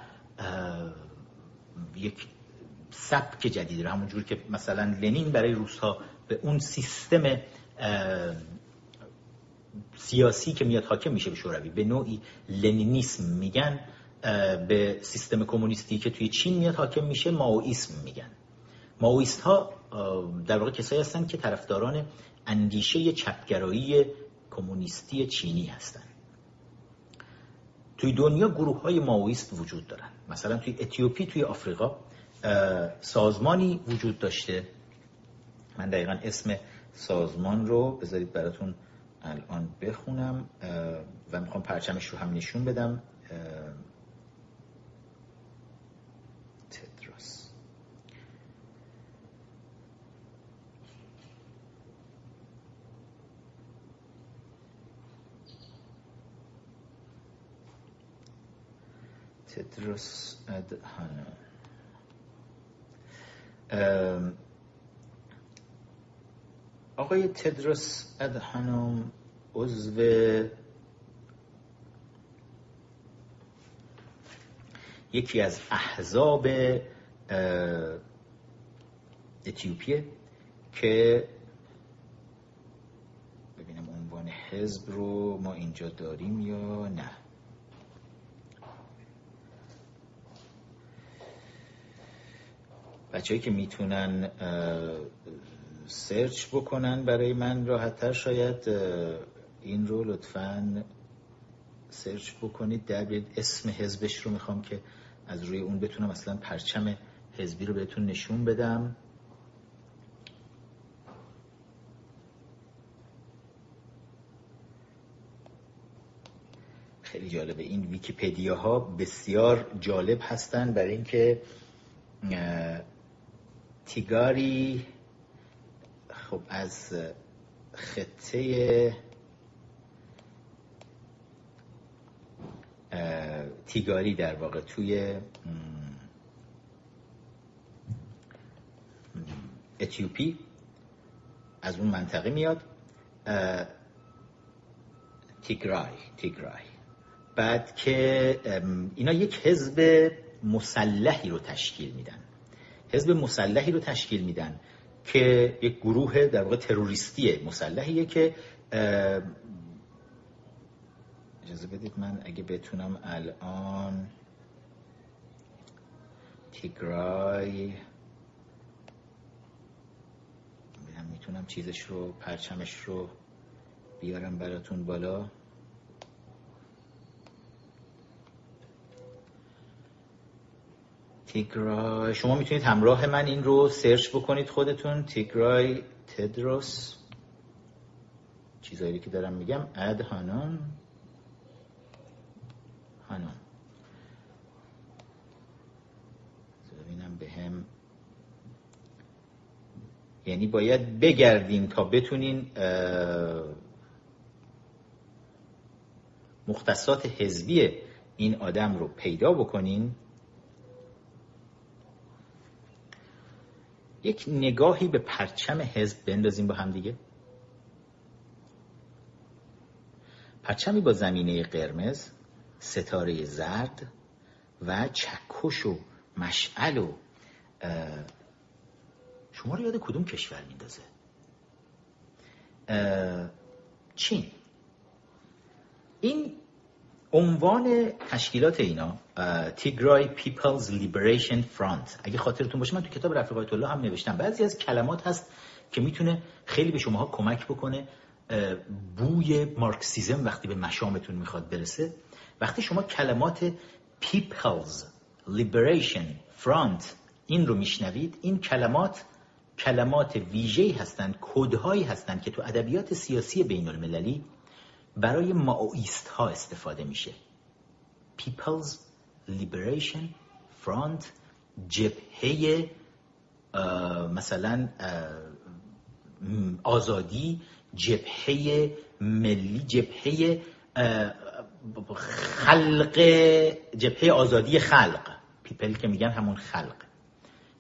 S1: یک سبک جدید رو همونجور که مثلا لنین برای روسها به اون سیستم سیاسی که میاد حاکم میشه به شوروی. به نوعی لنینیسم میگن به سیستم کمونیستی که توی چین میاد حاکم میشه ماویسم میگن. ماویست ها در واقع کسایی هستن که طرفداران اندیشه چپگرایی کمونیستی چینی هستن. توی دنیا گروه های ماویست وجود دارن. مثلا توی اتیوپی توی آفریقا سازمانی وجود داشته. من دقیقا اسم سازمان رو بذارید براتون الان بخونم و می‌خوام پرچمش رو هم نشون بدم. تدرس. تدرس ادهانم آقای تدرس ادهانوم عضو یکی از احزاب اتیوپیه که ببینم عنوان حزب رو ما اینجا داریم یا نه. بچه‌ای که می‌تونن search بکنن برای من راحتتر. شاید این رو لطفا search بکنید. در اسم حزبش رو می‌خوام که از روی اون بتونم اصلا پرچم حزبی رو بهتون نشون بدم. خیلی جالبه این ویکیپدیا ها بسیار جالب هستن. برای اینکه تیگاری خب از خطه تیگاری در واقع توی اتیوپی از اون منطقه میاد تیگرای تیگرای. بعد که اینا یک حزب مسلحی رو تشکیل میدن. حزب مسلحی رو تشکیل میدن. که یک گروه در واقع تروریستی مسلحیه که اجازه بدید من اگه بتونم الان تیگرای می‌تونم چیزش رو پرچمش رو بیارم براتون بالا. تیگرای شما می‌تونید همراه من این رو سرچ بکنید خودتون. تیگرای تدروس. چیزایی که دارم میگم. اد هانون. هانون. ببینم به هم. یعنی باید بگردین تا بتونین مختصات حزبی این آدم رو پیدا بکنین. یک نگاهی به پرچم حزب بندازیم با هم دیگه. پرچمی با زمینه قرمز ستاره زرد و چکش و مشعل و شما رو یاد کدوم کشور میندازه؟ چین. این عنوان تشکیلات اینا Tigray People's Liberation Front اگه خاطرتون باشه من تو کتاب رفیق آیت الله هم نوشتم. بعضی از کلمات هست که می‌تونه خیلی به شماها کمک بکنه. بوی مارکسیزم وقتی به مشامتون می‌خواد برسه. وقتی شما کلمات People's Liberation Front این رو میشنوید این کلمات کلمات ویژه‌ای هستند کدهایی هستند که تو ادبیات سیاسی بین المللی برای ماویست ها استفاده میشه. People's Liberation Front جبهه مثلا آزادی جبهه ملی جبهه خلق جبهه آزادی خلق. پیپل که میگن همون خلق.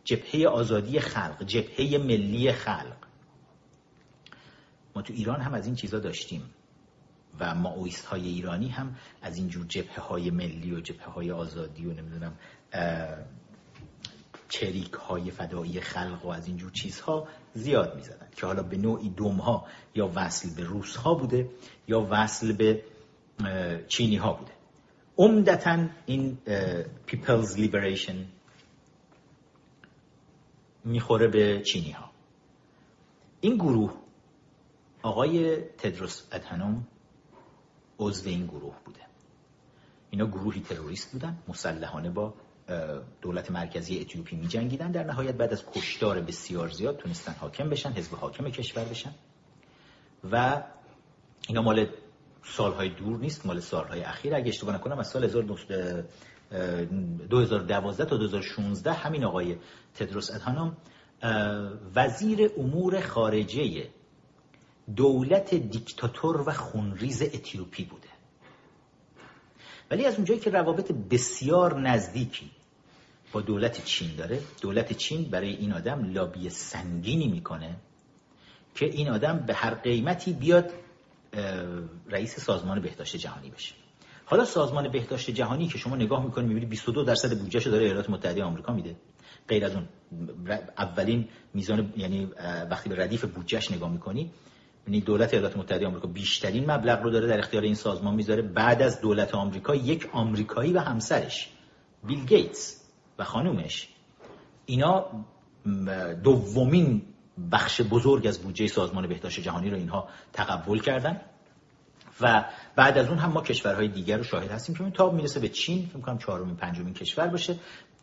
S1: جبهه آزادی خلق جبهه ملی خلق. ما تو ایران هم از این چیزا داشتیم. و ماویست های ایرانی هم از اینجور جبهه های ملی و جبهه های آزادی و نمی‌دونم چریک های فدایی خلق و از اینجور چیزها زیاد می‌زدن که حالا به نوعی دم ها یا وصل به روس ها بوده یا وصل به چینی ها بوده. عمدتا این People's Liberation می‌خوره به چینی ها این گروه آقای تدروس ادهنوم عضو این گروه بوده. اینا گروهی تروریست بودن مسلحانه با دولت مرکزی اتیوپی می جنگیدن در نهایت بعد از کشتار بسیار زیاد تونستن حاکم بشن حزب حاکم کشور بشن. و اینا مال سالهای دور نیست مال سالهای اخیر. اگه اشتباه نکنم از سال 2012 تا 2016 همین آقای تدروس ادهانوم وزیر امور خارجه دولت دیکتاتور و خونریز اتیوپی بوده. ولی از اونجایی که روابط بسیار نزدیکی با دولت چین داره دولت چین برای این آدم لابی سنگینی می‌کنه که این آدم به هر قیمتی بیاد رئیس سازمان بهداشت جهانی بشه. حالا سازمان بهداشت جهانی که شما نگاه می‌کنید می‌بینید 22 درصد بودجهشو داره ایالات متحده آمریکا میده. غیر از اون اولین میزان یعنی وقتی به ردیف بودجهش نگاه می‌کنی یعنی دولت ایالات متحده آمریکا بیشترین مبلغ رو داره در اختیار این سازمان می‌ذاره. بعد از دولت آمریکا یک آمریکایی و همسرش بیل گیتس و خانومش. اینا دومین بخش بزرگ از بودجه سازمان بهداشت جهانی رو اینها تقبل کردن. و بعد از اون هم ما کشورهای دیگر رو شاهد هستیم که تا می‌رسه به چین فکر کنم چهارمین پنجمین کشور باشه.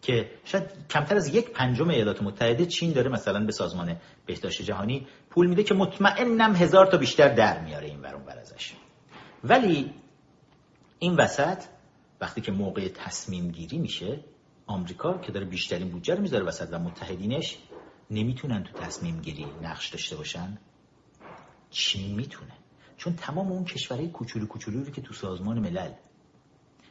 S1: که شاید کمتر از یک پنجم ایالات متحده چین داره مثلا به سازمان بهداشت جهانی پول میده که مطمئنم هزار تا بیشتر در میاره این ورون بر ازش. ولی این وسط وقتی که موقع تصمیم گیری میشه آمریکا که داره بیشترین بودجه رو می‌ذاره وسط و متحدینش نمی‌تونن تو تصمیم گیری نقش داشته باشن. چین می‌تونه. چون تمام اون کشورهای کوچولو کوچولو که تو سازمان ملل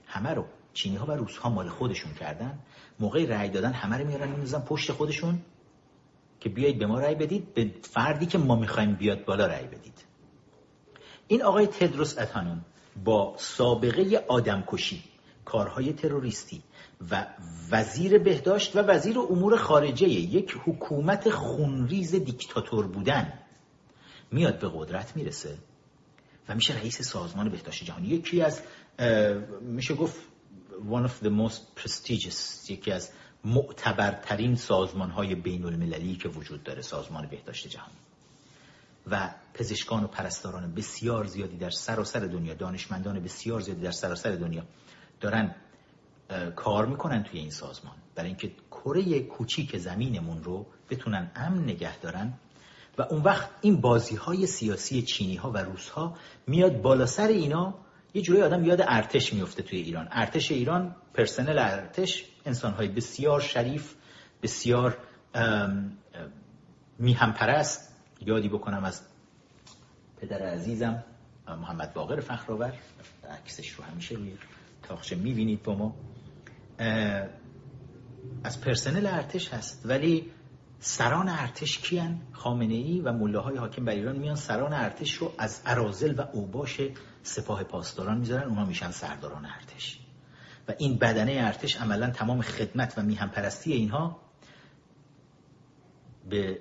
S1: همه رو چینی ها و روس ها مال خودشون کردن. موقع رأی دادن همه رو میارن میندازن پشت خودشون که بیایید به ما رأی بدید. به فردی که ما می‌خوایم بیاد بالا رأی بدید. این آقای تدروس اتانون با سابقه آدمکشی کارهای تروریستی و وزیر بهداشت و وزیر امور خارجه یک حکومت خونریز دیکتاتور بودن میاد به قدرت می‌رسه و میشه رئیس سازمان بهداشت جهانی. یکی از میشه گفت one of the most prestigious یکی از معتبرترین سازمان های بین المللی که وجود داره سازمان بهداشت جهانی و پزشکان و پرستاران بسیار زیادی در سراسر دنیا دانشمندان بسیار زیادی در سراسر دنیا دارن کار می‌کنن توی این سازمان. برای اینکه کره کوچیک زمینمون رو بتونن امن نگه دارن و اون وقت این بازی های سیاسی چینی ها و روس ها میاد بالا سر اینا یه جوری آدم یاد ارتش میفته توی ایران. ارتش ایران پرسنل ارتش انسان های بسیار شریف بسیار میهم پرست یادی بکنم از پدر عزیزم محمد باقر فخرآور. عکسش رو همیشه روی تاخچه می‌بینید با ما. از پرسنل ارتش هست ولی سران ارتش کیان؟ خامنه ای و مله های حاکم بر ایران میان. سران ارتش رو از ارازل و اوباش سپاه پاسداران می‌ذارن اونها میشن سرداران ارتش. و این بدنه ارتش عملا تمام خدمت و میهم پرستی اینها به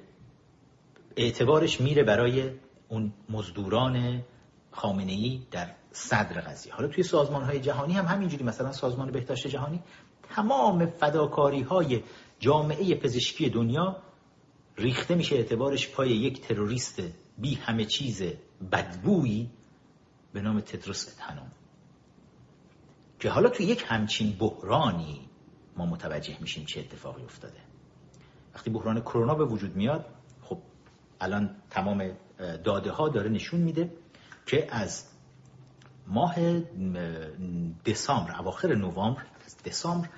S1: اعتبارش میره برای اون مزدوران خامنه ای در صدر قضیه. حالا توی سازمان های جهانی هم همینجوری مثلا سازمان بهداشت جهانی تمام فداکاری های جامعه پزشکی دنیا ریخته میشه اعتبارش پای یک تروریست بی همه چیز بدبویی به نام تدروس ادهنوم که حالا توی یک همچین بحرانی ما متوجه میشیم چه اتفاقی افتاده. وقتی بحران کرونا به وجود میاد خب الان تمام داده ها داره نشون میده که از ماه دسامبر اواخر نوامبر دسامبر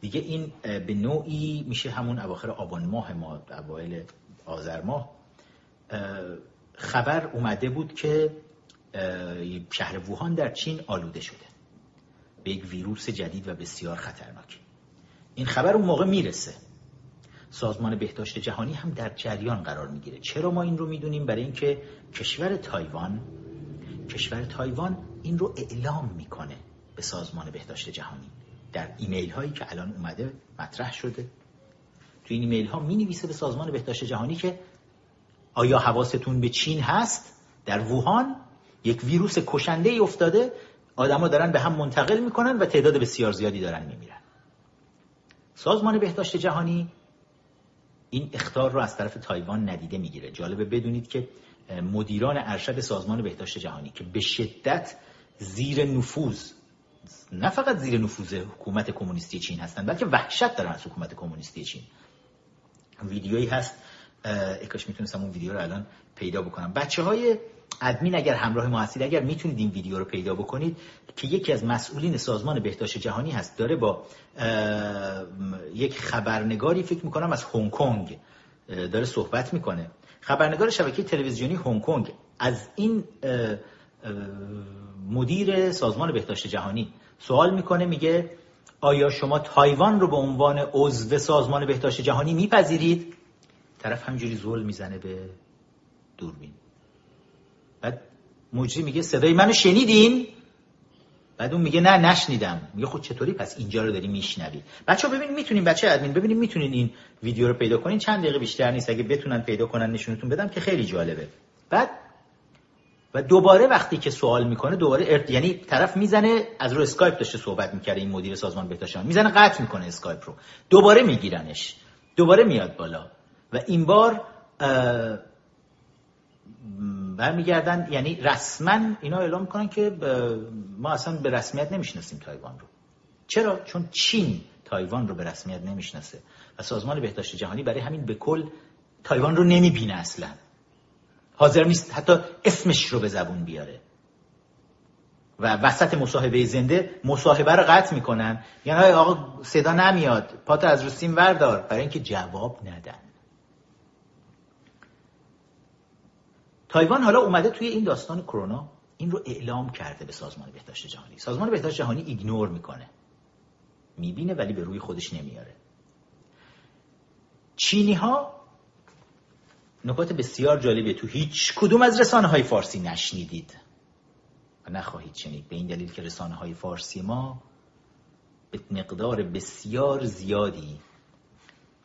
S1: دیگه این به نوعی میشه همون اواخر آبان ماه ما اوایل آذر ماه خبر اومده بود که شهر ووهان در چین آلوده شده. به یک ویروس جدید و بسیار خطرناک. این خبر اون موقع می‌رسه. سازمان بهداشت جهانی هم در جریان قرار می‌گیره. چرا ما این رو می‌دونیم؟ برای اینکه کشور تایوان کشور تایوان این رو اعلام می‌کنه به سازمان بهداشت جهانی. در ایمیل هایی که الان اومده مطرح شده. تو این ایمیل ها می نویسه به سازمان بهداشت جهانی که آیا حواستون به چین هست؟ در ووهان یک ویروس کشنده ای افتاده آدما دارن به هم منتقل می‌کنن و تعداد بسیار زیادی دارن میمیرن. سازمان بهداشت جهانی این اختار رو از طرف تایوان ندیده می‌گیره. جالبه بدونید که مدیران ارشد سازمان بهداشت جهانی که به شدت زیر نفوذ نه فقط زیر نفوذ حکومت کمونیستی چین هستند بلکه وحشت دارن از حکومت کمونیستی چین. ویدیویی هست اکاش می‌تونستم اون ویدیو رو الان پیدا بکنم. بچه های ادمین اگر همراه ما هستید اگر می‌تونید این ویدیو رو پیدا بکنید که یکی از مسئولین سازمان بهداشت جهانی هست. داره با یک خبرنگاری فکر می‌کنم از هنگ کنگ داره صحبت می‌کنه. خبرنگار شبکه تلویزیونی هنگ کنگ. از این مدیر سازمان بهداشت جهانی سوال می‌کنه میگه آیا شما تایوان رو به عنوان عضو سازمان بهداشت جهانی میپذیرید؟ طرف همینجوری زول می‌زنه به دوربین. بعد مجری میگه صدای منو شنیدین؟ بعد اون میگه نه نشنیدم. میگه خود خب چطوری؟ پس اینجا رو داری میشنوی. بچه ببین می‌تونین بچه ادمین ببینیم می‌تونین این ویدیو رو پیدا کنین. چند دقیقه بیشتر نیست. اگه بتونن پیدا کنن نشونتون بدم که خیلی جالبه. بعد و دوباره وقتی که سوال می‌کنه دوباره ارت... یعنی طرف می‌زنه از رو اسکایپ داشته صحبت می‌کرده این مدیر سازمان بهداشت می‌زنه قطع می‌کنه اسکایپ رو. دوباره میگیرنش. دوباره میاد بالا. و این بار برمیگردن یعنی رسما اینا اعلام می‌کنن که ما اصلا به رسمیت نمی‌شناسیم تایوان رو. چرا؟ چون چین تایوان رو به رسمیت نمی‌شناسه. و سازمان بهداشت جهانی برای همین به کل تایوان رو نمی‌بینه اصلا. حاضر نیست حتی اسمش رو به زبون بیاره. و وسط مصاحبه زنده مصاحبه رو قطع می‌کنن. یعنی آقا صدا نمیاد پات از رو سیم وردار. برای اینکه جواب ندن. تایوان حالا اومده توی این داستان کرونا این رو اعلام کرده به سازمان بهداشت جهانی. سازمان بهداشت جهانی ایگنور می‌کنه. می‌بینه ولی به روی خودش نمیاره. چینی ها نکات بسیار جالبه تو هیچ کدوم از رسانه های فارسی نشنیدید. و نخواهید شنید. به این دلیل که رسانه های فارسی ما به مقدار بسیار زیادی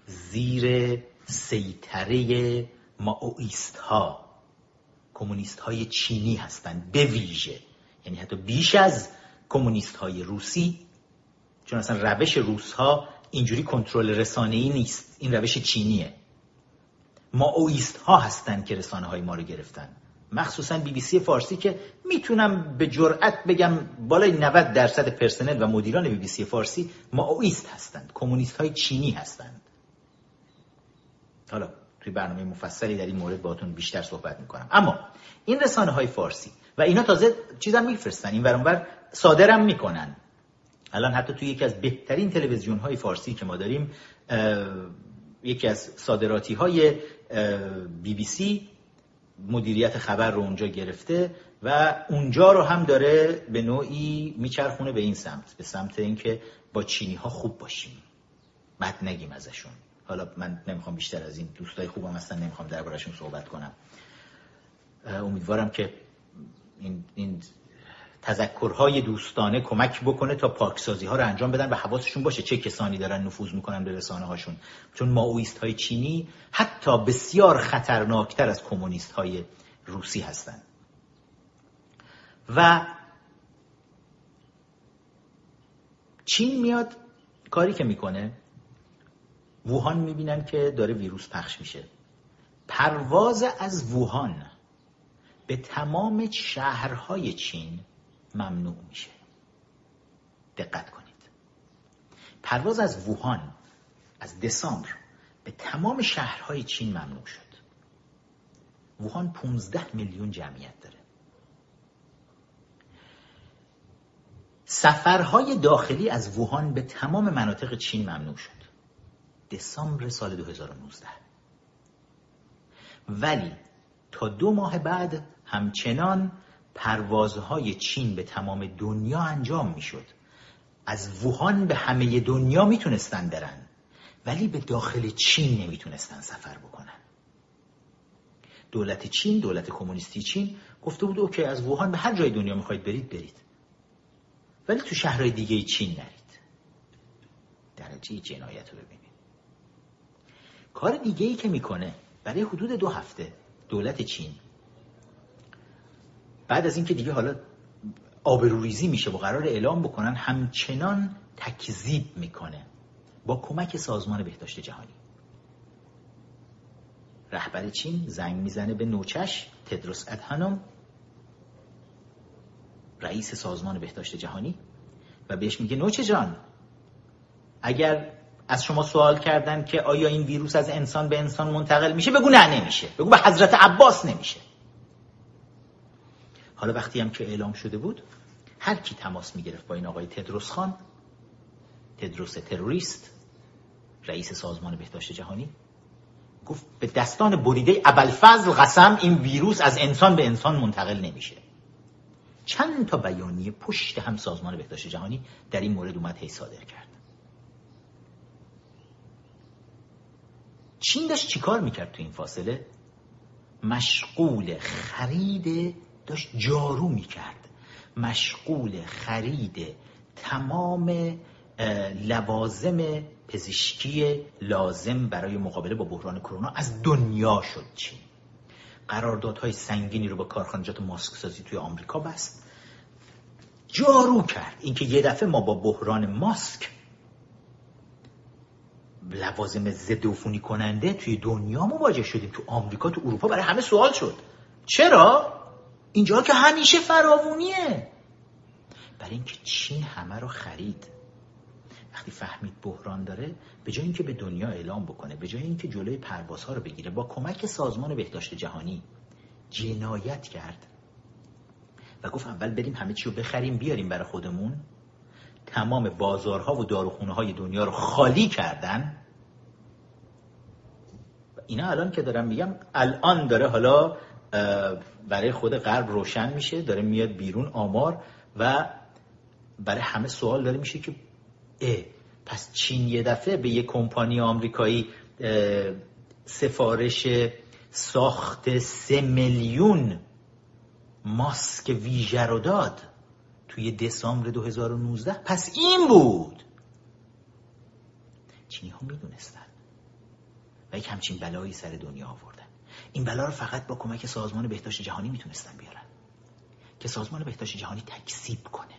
S1: زیر سیطره ماویست ها کمونیست های چینی هستند به ویژه. یعنی حتی بیش از کمونیست های روسی چون اصلا روش روس ها اینجوری کنترل رسانه ای نیست. این روش چینیه. ما اویست ها هستن که رسانه های ما رو گرفتن. مخصوصا بی بی سی فارسی که می‌تونم به جرأت بگم بالای 90 درصد پرسنل و مدیران بی بی سی فارسی ما اویست هستند کمونیست های چینی هستند. حالا توی برنامه مفصلی در این مورد باهاتون بیشتر صحبت می‌کنم. اما این رسانه های فارسی و اینا تازه چیزم میفرستن. این ورانور صادرم می‌کنن. الان حتی توی یکی از بهترین تلویزیون های فارسی که ما داریم یکی از صادراتی های بی بی سی مدیریت خبر رو اونجا گرفته و اونجا رو هم داره به نوعی میچرخونه به این سمت به سمت اینکه با چینی ها خوب باشیم. بد نگیم ازشون. حالا من نمی‌خوام بیشتر از این دوستای خوبم هستن نمی‌خوام دربارشون صحبت کنم. امیدوارم که این, این تذکرهای دوستانه کمک بکنه تا پاکسازی ها رو انجام بدن و حواسشون باشه چه کسانی دارن نفوذ می‌کنن به رسانه هاشون چون ماویست های چینی حتی بسیار خطرناکتر از کمونیست های روسی هستند و چین میاد کاری که می‌کنه ووهان می‌بینن که داره ویروس پخش میشه. پرواز از ووهان به تمام شهرهای چین ممنوع میشه. دقت کنید. پرواز از ووهان از دسامبر به تمام شهرهای چین ممنوع شد. ووهان 15 میلیون جمعیت داره. سفرهای داخلی از ووهان به تمام مناطق چین ممنوع شد. دسامبر سال 2019 ولی تا دو ماه بعد همچنان پروازهای چین به تمام دنیا انجام می‌شد. از ووهان به همه دنیا می‌تونستن برن ولی به داخل چین نمی‌تونستن سفر بکنن. دولت چین دولت کمونیستی چین گفته بود اوکی از ووهان به هر جای دنیا می‌خواید برید برید. ولی تو شهرهای دیگه چین نرید. درجه جنایت رو ببینید کار دیگه ای که می‌کنه برای حدود دو هفته دولت چین. بعد از اینکه دیگه حالا آبروریزی میشه و قرار اعلام بکنن همچنان تکذیب می‌کنه با کمک سازمان بهداشت جهانی. رهبر چین زنگ می‌زنه به نوچش تدروس ادهانوم رئیس سازمان بهداشت جهانی و بهش میگه نوچه جان اگر از شما سوال کردن که آیا این ویروس از انسان به انسان منتقل میشه؟ بگو نه نمیشه. بگو به حضرت عباس نمیشه. حالا وقتی هم که اعلام شده بود هر کی تماس می‌گرفت با این آقای تدروس خان تدروس تروریست رئیس سازمان بهداشت جهانی گفت به دستان بریده ابوالفضل قسم این ویروس از انسان به انسان منتقل نمیشه. چند تا بیانیه پشت هم سازمان بهداشت جهانی در این مورد اومد هی صادر کرد. چین داشت چیکار می‌کرد تو این فاصله؟ مشغول خرید داشت جارو می‌کرد. مشغول خرید تمام لوازم پزشکی لازم برای مقابله با بحران کرونا از دنیا شد چین. قراردادهای سنگینی رو با کارخانجات ماسک سازی توی آمریکا بست. جارو کرد. اینکه یه دفعه ما با بحران ماسک لوازم ضد عفونی کننده توی دنیا مواجه شدیم. تو آمریکا تو اروپا برای همه سوال شد. چرا؟ اینجا که همیشه فراوونیه. برای اینکه چین همه رو خرید. وقتی فهمید بحران داره به جای اینکه به دنیا اعلام بکنه به جای اینکه جلوی پروازها رو بگیره با کمک سازمان بهداشت جهانی جنایت کرد. و گفت اول بریم همه چی رو بخریم بیاریم برای خودمون. تمام بازارها و داروخونه های دنیا رو خالی کردن. اینا الان که دارم میگم الان داره حالا برای خود غرب روشن میشه داره میاد بیرون آمار و برای همه سوال داره میشه که اه پس چین یه دفعه به یه کمپانی آمریکایی سفارش ساخت سه میلیون ماسک ویژه رو داد. توی دسامبر 2019 پس این بود. چینی ها می‌دونستن. و یک همچین بلایی سر دنیا آوردن. این بلا رو فقط با کمک سازمان بهداشت جهانی می‌تونستن بیارن. که سازمان بهداشت جهانی تکسیب کنه.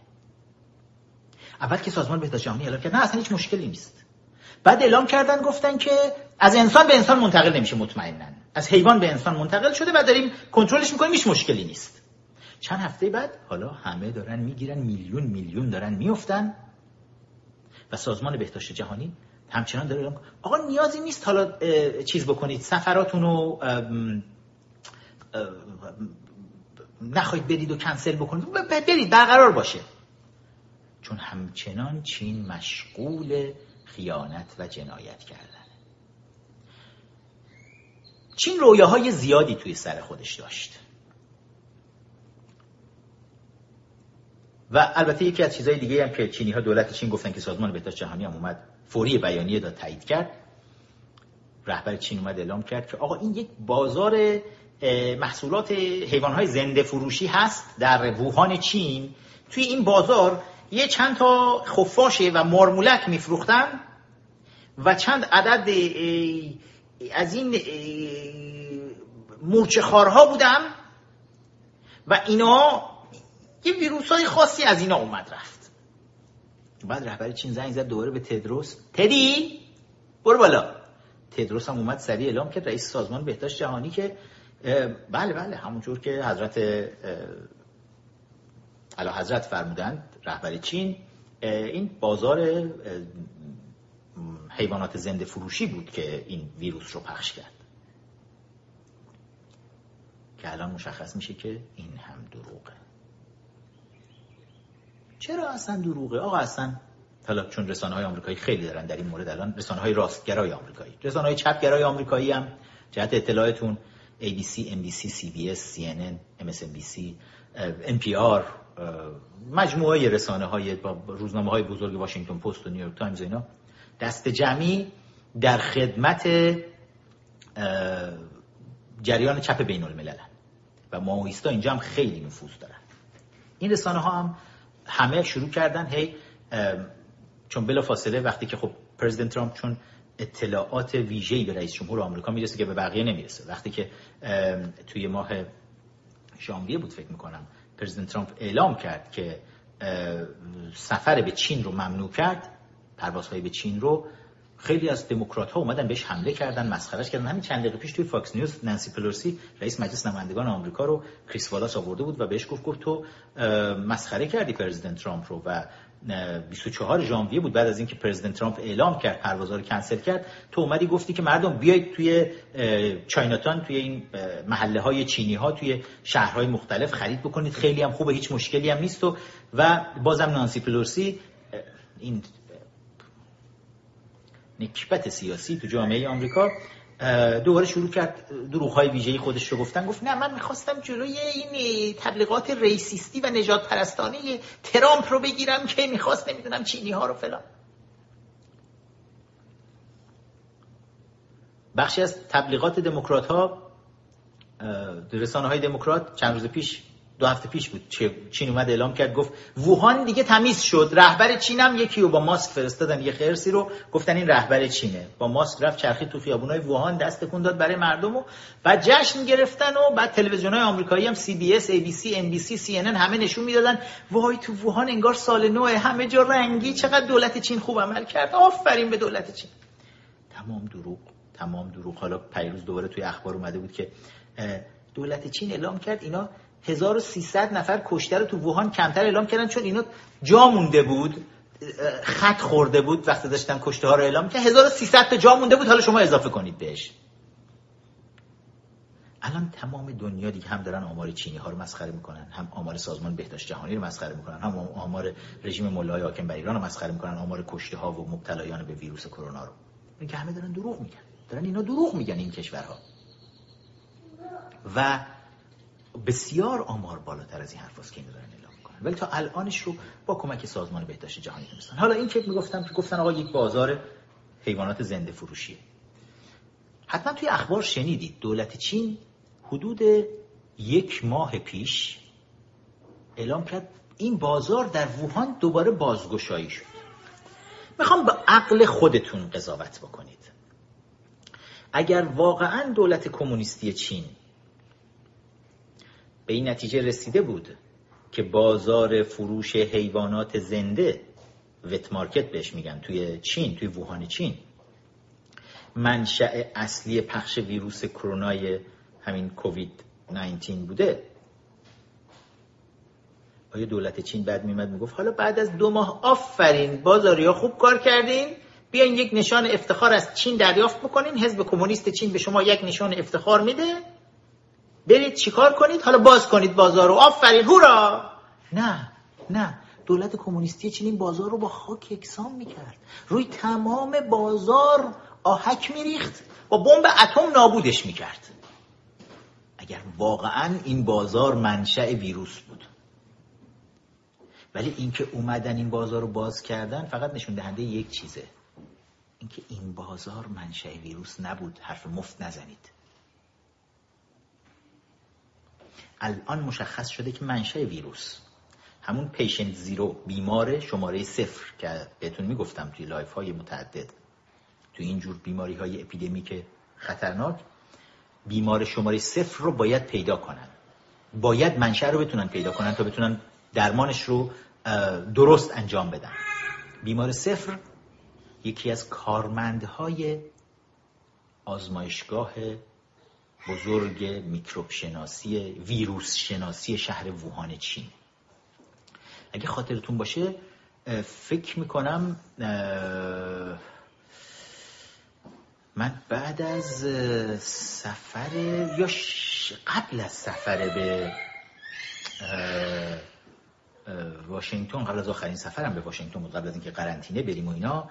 S1: اول که سازمان بهداشت جهانی اعلام کرد نه اصلا هیچ مشکلی نیست. بعد اعلام کردن گفتن که از انسان به انسان منتقل نمیشه مطمئنا از حیوان به انسان منتقل شده و داریم کنترلش می‌کنیم هیچ مشکلی نیست. چند هفته بعد حالا همه دارن می‌گیرن میلیون میلیون دارن میفتن. و سازمان بهداشت جهانی همچنان داره آقا نیازی نیست حالا چیز بکنید سفراتون رو نخواهید برید و کنسل بکنید. برید برقرار باشه. چون همچنان چین مشغول خیانت و جنایت کردن. چین رویاهای زیادی توی سر خودش داشت. و البته یکی از چیزهای دیگه هم که چینی ها دولت چین گفتن که سازمان بهداشت جهانی هم اومد فوری بیانیه داد تایید کرد. رهبر چین اومد اعلام کرد که آقا این یک بازار محصولات حیوانهای زنده فروشی هست در ووهان چین. توی این بازار یه چند تا خفاشه و مارمولک میفروختن و چند عدد از این مورچه خارها بودن و اینا یه ویروس های خاصی از اینا اومد رفت. بعد رهبر چین زنگ زد دوباره به تدروس. تدی؟ برو بالا. تدروس هم اومد سریع اعلام کرد. رئیس سازمان بهداشت جهانی که بله بله همونجور که حضرت علا حضرت فرمودند رهبر چین این بازار حیوانات زنده فروشی بود که این ویروس رو پخش کرد. که الان مشخص میشه که این هم دروغه. چرا اصلا دروغه؟ آقا اصلا حالا چون رسانه های آمریکایی خیلی دارن در این مورد الان رسانه های راستگرای آمریکایی رسانه های چپگرای آمریکایی هم جهت اطلاعاتون ABC, NBC, CBS, CNN, MSNBC, NPR مجموعه رسانه های روزنامه های بزرگ واشنگتن پست و نیویورک تایمز اینا دست جمعی در خدمت جریان چپ بین الملل و ماویستا اینجا هم خیلی نفوذ دارن. این رسانه ها هم همه شروع کردن هی چون بلا فاصله وقتی که خب پرزیدنت ترامپ چون اطلاعات ویژه‌ای به رئیس جمهور آمریکا می‌رسه که به بقیه نمی‌رسه. وقتی که توی ماه ژانویه بود فکر می‌کنم پرزیدنت ترامپ اعلام کرد که سفر به چین رو ممنوع کرد پروازهای به چین رو خیلی از دموکرات ها اومدن بهش حمله کردن مسخرهش کردن. همین چند دقیقه پیش توی فاکس نیوز نانسی پلوسی رئیس مجلس نمایندگان آمریکا رو کریس والاس آورده بود و بهش گفت گفت تو مسخره کردی پرزیدنت ترامپ رو و 24 ژانویه بود بعد از اینکه پرزیدنت ترامپ اعلام کرد پروازها رو کنسل کرد. تو اومدی گفتی که مردم بیاید توی چایناتان توی این محله های چینی ها توی شهرهای مختلف خرید بکنید. خیلی هم خوبه هیچ مشکلی هم نیست. و و بازم نانسی پلورسی این نکبت سیاسی تو جامعه آمریکا دوباره شروع کرد دروغ های ویژه‌ای خودش رو گفتن. گفت نه من می‌خواستم جلوی این تبلیغات ریسیستی و نجات پرستانه ترامپ رو بگیریم که می‌خواست نمی‌دونم چینی ها رو فلان. بخشی از تبلیغات دموکرات ها رسانه های دموکرات چند روز پیش دو هفته پیش بود چین اومد اعلام کرد گفت ووهان دیگه تمیز شد رهبر چین هم یکی رو با ماسک فرستادن یه خرسی رو گفتن این رهبر چینه. با ماسک رفت چرخی تو خیابونای ووهان دست تکون داد برای مردم و بعد جشن گرفتن و بعد تلویزیونای آمریکایی هم سی بی اس ای بی سی ام بی سی سی ان همه نشون می‌دادن وای تو ووهان انگار سال نو همه جا رنگی چقدر دولت چین خوب عمل کرد آفرین به دولت چین. تمام دروغ تمام دروغ. حالا پیروز دوباره توی اخبار اومده بود که دولت چین اعلام کرد اینا 1300 نفر کشته رو تو ووهان کمتر اعلام کردن چون اینا جا مونده بود خط خورده بود وقتی داشتن کشته ها رو اعلام کرد 1300 تا جا مونده بود حالا شما اضافه کنید بهش. الان تمام دنیا دیگه هم دارن آمار چینی ها رو مسخره می‌کنن هم آمار سازمان بهداشت جهانی رو مسخره می‌کنن هم آمار رژیم مولای حاکم بر ایران رو مسخره می‌کنن آمار کشته ها و مبتلایان به ویروس کرونا رو. این که همه دارن دروغ میگن. دارن اینا دروغ میگن این کشورها. و بسیار آمار بالاتر از این حرفاست که اینو دارن اعلام می‌کنن. ولی تا الانش رو با کمک سازمان بهداشت جهانی تونستن حالا این که می‌گفتم که گفتن آقا یک بازار حیوانات زنده فروشیه. حتما توی اخبار شنیدید. دولت چین حدود یک ماه پیش اعلام کرد این بازار در ووهان دوباره بازگشایی شد. می‌خوام با عقل خودتون قضاوت بکنید. اگر واقعا دولت کمونیستی چین به این نتیجه رسیده بود که بازار فروش حیوانات زنده وت مارکت بهش میگن توی چین توی ووهان چین. منشأ اصلی پخش ویروس کرونای همین کووید 19 بوده. آیا دولت چین بعد میمد می‌گفت حالا بعد از دو ماه آفرین بازاریا خوب کار کردین بیاین یک نشان افتخار از چین دریافت بکنین حزب کمونیست چین به شما یک نشان افتخار میده. برید چیکار کنید؟ حالا باز کنید بازار رو. آفرین هورا! نه نه. دولت کمونیستی چین این بازار رو با خاک یکسان می‌کرد. روی تمام بازار آهک میریخت با بمب اتم نابودش می‌کرد. اگر واقعا این بازار منشأ ویروس بود. ولی اینکه اومدن این بازار رو باز کردن فقط نشون دهنده یک چیزه. اینکه این بازار منشأ ویروس نبود. حرف مفت نزنید. الان مشخص شده که منشأ ویروس. همون patient zero بیمار شماره صفر که بهتون می‌گفتم توی live های متعدد. توی اینجور بیماری های اپیدمیک خطرناک بیمار شماره صفر رو باید پیدا کنن. باید منشأ رو بتونن پیدا کنن تا بتونن درمانش رو درست انجام بدن. بیمار صفر یکی از کارمندهای آزمایشگاه بزرگ میکروب شناسی ویروس شناسی شهر ووهان چین. اگه خاطرتون باشه فکر می‌کنم من بعد از سفر یا قبل از سفر به واشنگتن قبل از آخرین سفرم به واشنگتن بود قبل از اینکه قرنطینه بریم و اینا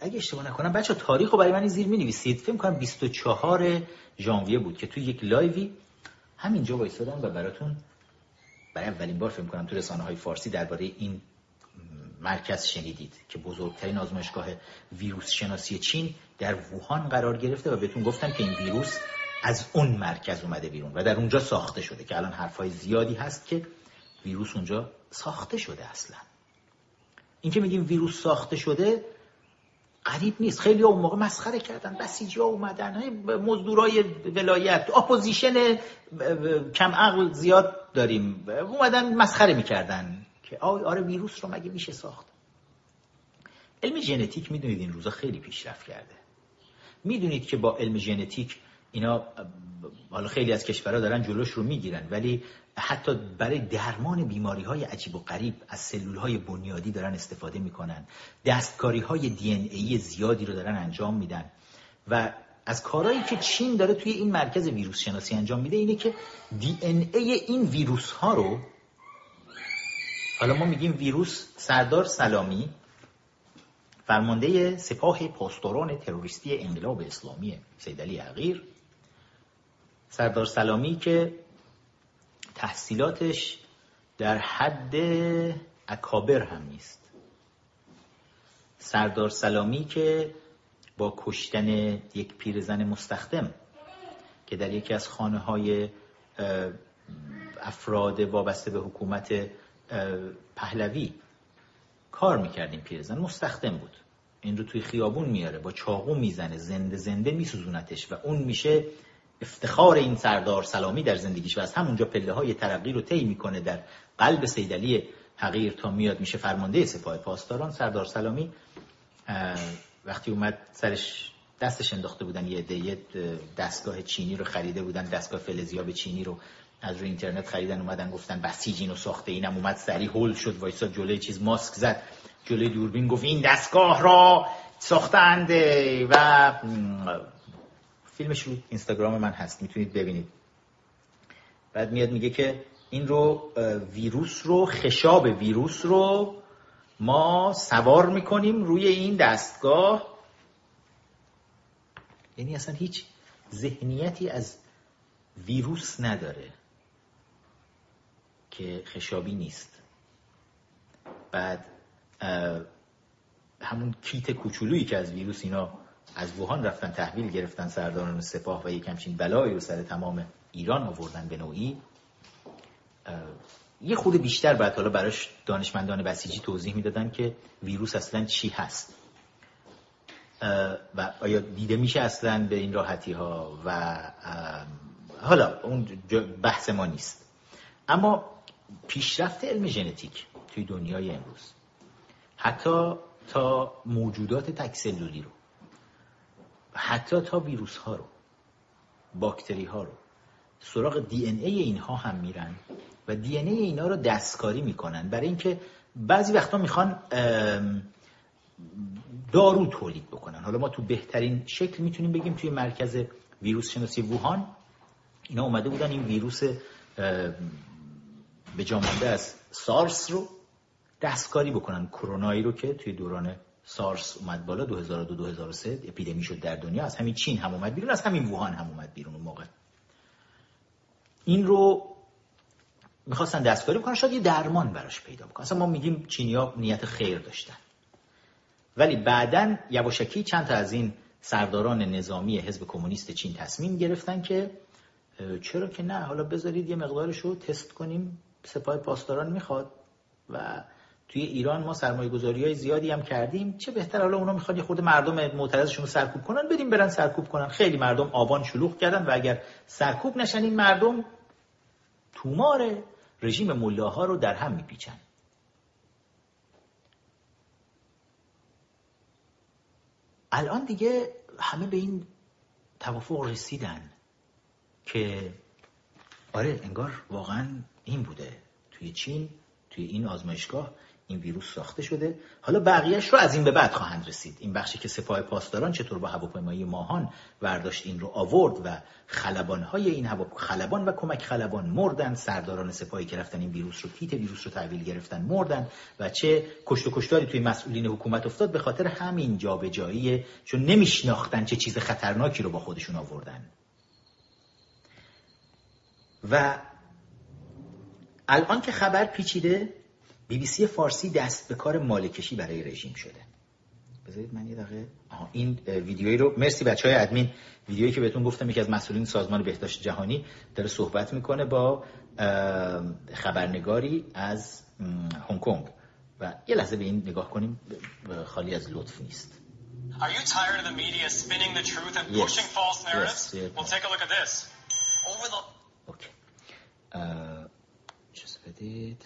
S1: اگه اشتباه نکنم بچه تاریخ رو برای من زیر می نویسید فکر کنم 24 ژانویه بود که توی یک لایوی همینجا وایسادم و براتون برای اولین بار فکر کنم تو رسانه های فارسی درباره این مرکز شنیدید که بزرگترین آزمایشگاه ویروس شناسی چین در ووهان قرار گرفته و بهتون گفتم که این ویروس از اون مرکز اومده بیرون و در اونجا ساخته شده که الان حرفای زیادی هست که ویروس اونجا ساخته شده اصلا. این که میگیم ویروس ساخته شده غریب نیست. خیلی اون موقع مسخره کردن. بسیجی ها اومدن مزدورای ولایت. اپوزیشن کم عقل زیاد داریم. اومدن مسخره می‌کردن که آره ویروس رو مگه میشه ساخت؟ علم ژنتیک می‌دونید این روزا خیلی پیشرفت کرده. می‌دونید که با علم ژنتیک اینا حالا خیلی از کشورها دارن جلوش رو می‌گیرن ولی حتی برای درمان بیماری های عجیب و غریب از سلول های بنیادی دارن استفاده می‌کنن. دستکاری های دی ای زیادی رو دارن انجام میدن. و از کارهایی که چین داره توی این مرکز ویروس شناسی انجام میده اینه که دی ای این ویروس ها رو حالا ما میگیم ویروس سردار سلامی فرمانده سپاه پاسداران تروریستی انقلاب اسلامی سید علی حقیر سردار سلامی که تحصیلاتش در حد اکابر هم نیست. سردار سلامی که با کشتن یک پیرزن مستخدم که در یکی از خانه های افراد وابسته به حکومت پهلوی کار می‌کردیم پیرزن. مستخدم بود. این رو توی خیابون میاره با چاقو می‌زنه زنده زنده میسوزونتش و اون میشه افتخار این سردار سلامی در زندگیش و از همونجا پله های ترقی رو طی می‌کنه در قلب سیدلی حقیر تا میاد میشه فرمانده سپاه پاسداران. سردار سلامی وقتی اومد سرش دستش انداخته بودن یه عده دستگاه چینی رو خریده بودن دستگاه فلزیاب چینی رو از روی اینترنت خریدن اومدن گفتن بسیج و ساخته؟ اینم اومد سری هول شد وایسا جلوی چیز ماسک زد جلوی دوربین گفت این دستگاه را ساختند و فیلمش رو اینستاگرام من هست می‌تونید ببینید. بعد میاد میگه که این رو ویروس رو خشاب ویروس رو ما سوار می‌کنیم روی این دستگاه. یعنی اصلا هیچ ذهنیتی از ویروس نداره که خشابی نیست. بعد همون کیت کوچولویی که از ویروس اینا از ووهان رفتن تحویل گرفتن سرداران سپاه و یک همچین بلایی رو سر تمام ایران آوردن به نوعی یه خود بیشتر بعد حالا براش دانشمندان بسیجی توضیح می‌دادن که ویروس اصلا چی هست. و آیا دیده میشه اصلا به این راحتی ها و حالا اون بحث ما نیست. اما پیشرفت علم ژنتیک توی دنیای امروز حتی تا موجودات تکسلولی رو. حتی تا ویروس ها رو باکتری ها رو. سراغ دی ان ای اینها هم میرن و دی ان ای اینا رو دستکاری می‌کنن. برای اینکه بعضی وقتا می‌خوان دارو تولید بکنن. حالا ما تو بهترین شکل می‌تونیم بگیم توی مرکز ویروس شناسی ووهان اینا اومده بودن این ویروس به جامانده از سارس رو دستکاری بکنن. کرونایی رو که توی دوران سارس اومد بالا 2002 2003 اپیدمی شد در دنیا از همین چین هم اومد بیرون از همین ووهان هم اومد بیرون اون موقع. این رو می‌خواستن دستکاری بکنن شاید یه درمان براش پیدا بکنن. اصلا ما میگیم چینیا نیت خیر داشتن. ولی بعدا یواشکی چند تا از این سرداران نظامی حزب کمونیست چین تصمیم گرفتن که چرا که نه حالا بذارید یه مقدارش رو تست کنیم سپاه پاسداران می‌خواد و توی ایران ما سرمایه گذاری های زیادی هم کردیم. چه بهتر حالا اونا می‌خواد یه خورده مردم معترضشون رو سرکوب کنن بریم برن سرکوب کنن. خیلی مردم آبان شلوغ کردن و اگر سرکوب نشن این مردم تومار رژیم ملاها رو در هم میپیچن. الان دیگه همه به این توافق رسیدن که آره انگار واقعا این بوده. توی چین توی این آزمایشگاه این ویروس ساخته شده. حالا بقیهش رو از این به بعد خواهند رسید. این بخشی که سپاه پاسداران چطور با هواپیمایی ماهان ورداشت این رو آورد و خلبان های این هوا خلبان و کمک خلبان مردن سرداران سپاهی که رفتن این ویروس رو کیت ویروس رو تحویل گرفتن مردن و چه کشت و کشتاری توی مسئولین حکومت افتاد به خاطر همین جابجاییه چون نمیشناختن چه چیز خطرناکی رو با خودشون آوردن. و الان که خبر پیچیده بی بی سی فارسی دست به کار مالکشی برای رژیم شده بذارید من یه دقیقه این ویدیویی رو مرسی بچه های ادمین ویدیویی که بهتون گفتم یکی از مسئولین سازمان بهداشت جهانی داره صحبت می‌کنه با خبرنگاری از هنگ کنگ و یه لحظه به این نگاه کنیم خالی از لطف نیست Are you tired of the media spinning the truth and yes. pushing false narratives? Yes, yes. Well, take a look at this. Over the... Okay. Uh, just بدید.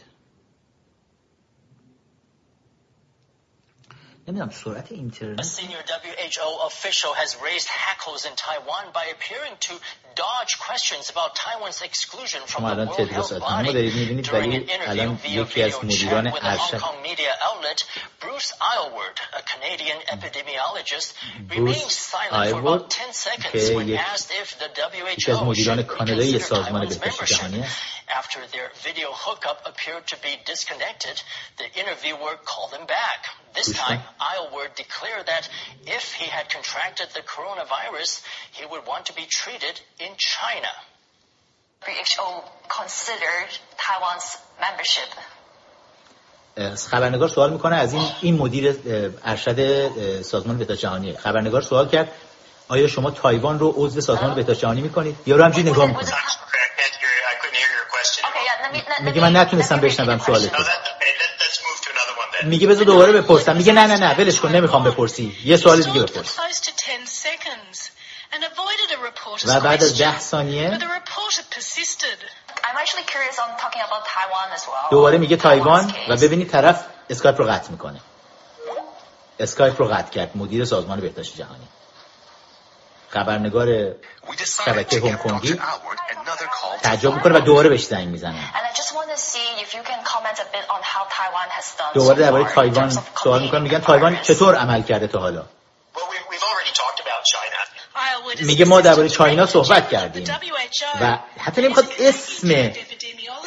S1: نمیدونم سرعت اینترنت A senior WHO official has raised hackles in Taiwan by appearing to dodge questions about Taiwan's exclusion from the During an interview with Hong Kong media outlet, Bruce Aylward, a Canadian epidemiologist, remained silent for about 10 seconds when asked if the WHO should reconsider Taiwan's membership. After their video hookup appeared to be disconnected, the interviewer called him back. This time, Aylward declared that if he had contracted the coronavirus, he would want to be treated in China. WHO considered Taiwan's membership. خبرنگار سوال می‌کنه از این این مدیر ارشد سازمان بهداشت جهانی خبرنگار سوال کرد آیا شما تایوان رو عضو سازمان بهداشت جهانی می‌کنید؟ یا رو همجوری نگاه می‌کنید؟ میگه من نتونستم بشنوم سوالت میگه بذار دوباره بپرسم. میگه نه نه نه ولش کن نمی‌خوام بپرسی. یه سوال دیگه بپرس. و بعد از ده ثانیه دوباره میگه تایوان و ببینید طرف اسکایپ رو قطع می‌کنه. اسکایپ رو قطع کرد مدیر سازمان بهداشت جهانی. خبرنگار شبکه هنگ کنگی تعجب می‌کنه و دوباره بهش زنگ می‌زنه. دوباره درباره تایوان سوال می‌کنه. میگن تایوان چطور عمل کرده تا حالا؟ میگه ما درباره چاینا صحبت کردیم. و حتی نمی‌خواد اسم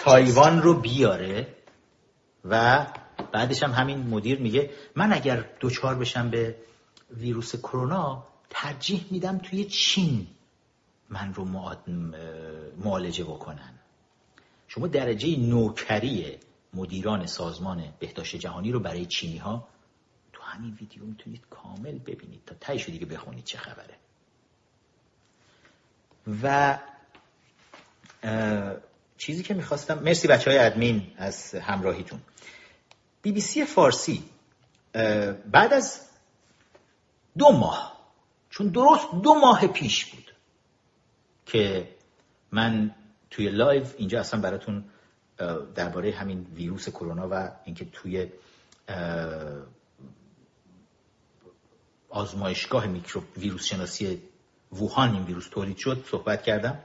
S1: تایوان رو بیاره و بعدش هم همین مدیر میگه من اگر دوچار بشم به ویروس کرونا ترجیح میدم توی چین من رو معالجه بکنن. شما درجه نوکری مدیران سازمان بهداشت جهانی رو برای چینی ها تو همین ویدیو می‌تونید کامل ببینید تا تایشو دیگه بخونید چه خبره. و چیزی که می‌خواستم مرسی بچه های ادمین از همراهیتون. بی بی سی فارسی بعد از دو ماه چون درست دو ماه پیش بود که من توی live اینجا اصلا براتون درباره همین ویروس کرونا و اینکه توی آزمایشگاه میکرو ویروس شناسی ووهان این ویروس تولید شد صحبت کردم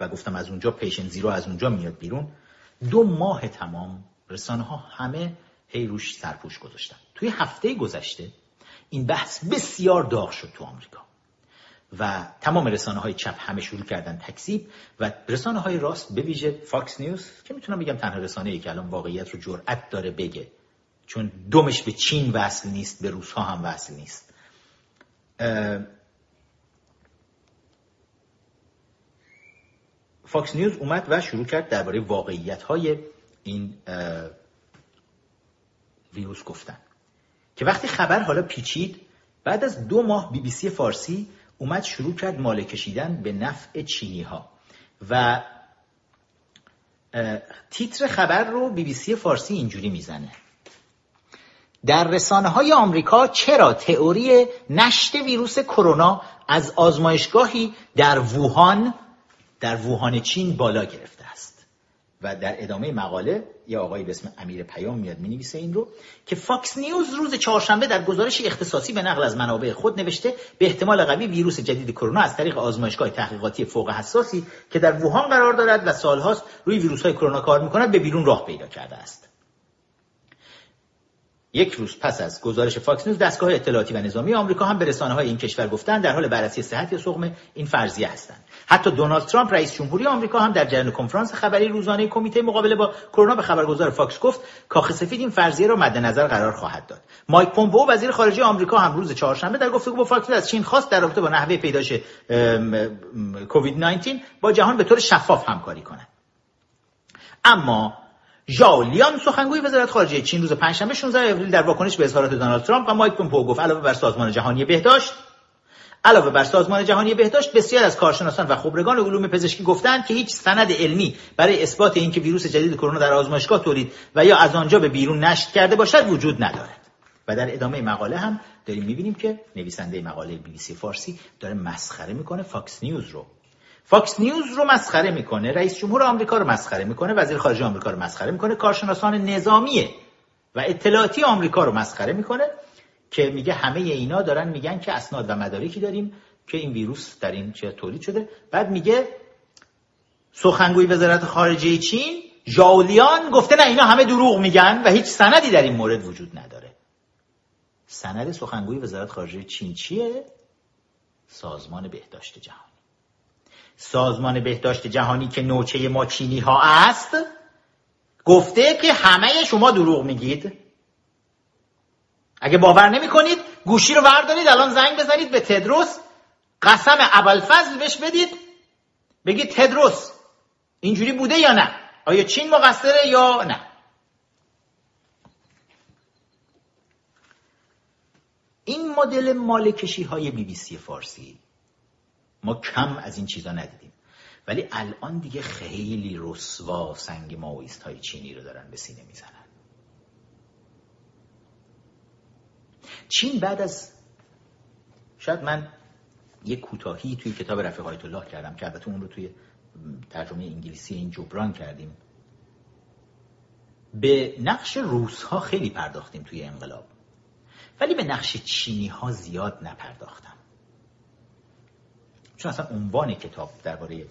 S1: و گفتم از اونجا patient zero از اونجا میاد بیرون. دو ماه تمام رسانه ها همه هی روش سرپوش گذاشتن. توی هفته گذشته این بحث بسیار داغ شد تو آمریکا و تمام رسانه های چپ همه شروع کردن تکذیب و رسانه های راست به ویژه فاکس نیوز که می‌تونم بگم تنها رسانه ای که الان واقعیت رو جرأت داره بگه چون دمش به چین وصل نیست به روس ها هم وصل نیست. فاکس نیوز اومد و شروع کرد درباره واقعیت های این ویروس گفتن. که وقتی خبر حالا پیچید بعد از دو ماه بی بی سی فارسی اومد شروع کرد ماله کشیدن به نفع چینی ها و تیتر خبر رو بی بی سی فارسی اینجوری می‌زنه. در رسانه های آمریکا چرا تئوری نشت ویروس کرونا از آزمایشگاهی در ووهان در ووهان چین بالا گرفته است. و در ادامه مقاله یه آقایی به اسم امیر پیام میاد می نویسه این رو که فاکس نیوز روز چهارشنبه در گزارش اختصاصی به نقل از منابع خود نوشته به احتمال قوی ویروس جدید کرونا از طریق آزمایشگاه تحقیقاتی فوق حساسی که در ووهان قرار دارد و سالهاست روی ویروس های کرونا کار می‌کند به بیرون راه پیدا کرده است. یک روز پس از گزارش فاکس نیوز دستگاه اطلاعاتی و نظامی آمریکا هم به رسانه های این کشور گفتن در حال بررسی صحت یا سقم این فرضیه هستند. حتی دونالد ترامپ رئیس جمهوری آمریکا هم در جریان کنفرانس خبری روزانه کمیته مقابله با کرونا به خبرنگار فاکس گفت کاخ سفید این فرضیه را مد نظر قرار خواهد داد. مایک پومپئو وزیر خارجه آمریکا هم روز چهارشنبه در گفتگو با فاکس از چین خواست در رابطه با نحوه پیدایش کووید 19 با جهان به طور شفاف همکاری کند. اما ژائو لیان سخنگوی وزارت خارجه چین روز پنجشنبه 16 آوریل در واکنش به اظهارات دونالد ترامپ و مایک پومپئو گفت علاوه بر سازمان جهانی بهداشت علاوه بر سازمان جهانی بهداشت بسیاری از کارشناسان و خبرگان علوم پزشکی گفتند که هیچ سند علمی برای اثبات اینکه ویروس جدید کرونا در آزمایشگاه تولید و یا از آنجا به بیرون نشت کرده باشد وجود ندارد. و در ادامه مقاله هم داریم می‌بینیم که نویسنده مقاله بی بی سی فارسی داره مسخره می‌کنه فاکس نیوز رو. فاکس نیوز رو مسخره می‌کنه رئیس جمهور آمریکا رو مسخره می‌کنه وزیر خارجه آمریکا رو مسخره می‌کنه کارشناسان نظامی و اطلاعاتی آمریکا رو مسخره می‌کنه. که میگه همه اینا دارن میگن که اسناد و مدارکی داریم که این ویروس در چین تولید شده. بعد میگه سخنگوی وزارت خارجه چین ژاولیان گفته نه اینا همه دروغ میگن و هیچ سندی در این مورد وجود نداره. سند سخنگوی وزارت خارجه چین چیه؟ سازمان بهداشت جهان سازمان بهداشت جهانی که نوچه ما چینی ها است گفته که همه شما دروغ میگید. اگه باور نمی کنید گوشی رو وردارید الان زنگ بزنید به تدروس. قسم فضل بهش بدید. بگید تدروس اینجوری بوده یا نه؟ آیا چین مقصره یا نه؟ این مدل مالکشی های بی بی سی فارسی ما کم از این چیزا ندیدیم. ولی الان دیگه خیلی رسوا سنگ ماویست های چینی رو دارن به سینه می‌زنن. چین بعد از شاید من یه کوتاهی توی کتاب رفیق آیت الله کردم که البته اون رو توی ترجمه انگلیسی این جبران کردیم. به نقش روس ها خیلی پرداختیم توی انقلاب. ولی به نقش چینی ها زیاد نپرداختم. چون اصلا عنوان کتاب درباره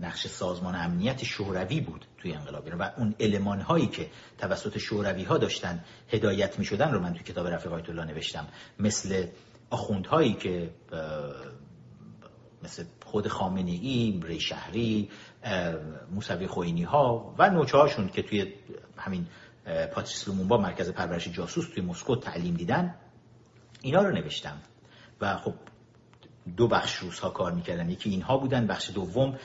S1: نقش سازمان امنیت شوروی بود توی انقلاب و اون علمان هایی که توسط شوروی ها داشتن هدایت می شدن رو من توی کتاب رفیق آیت الله نوشتم. مثل آخوندهایی که مثل خود خامنه ای، ری شهری، موسوی خوینی ها و نوچه هاشون که توی همین پاتریس لومونبا مرکز پرورش جاسوس توی مسکو تعلیم دیدن اینا رو نوشتم. و خب دو بخش روزها کار می‌کردن. یکی اینها بودن بخش دوم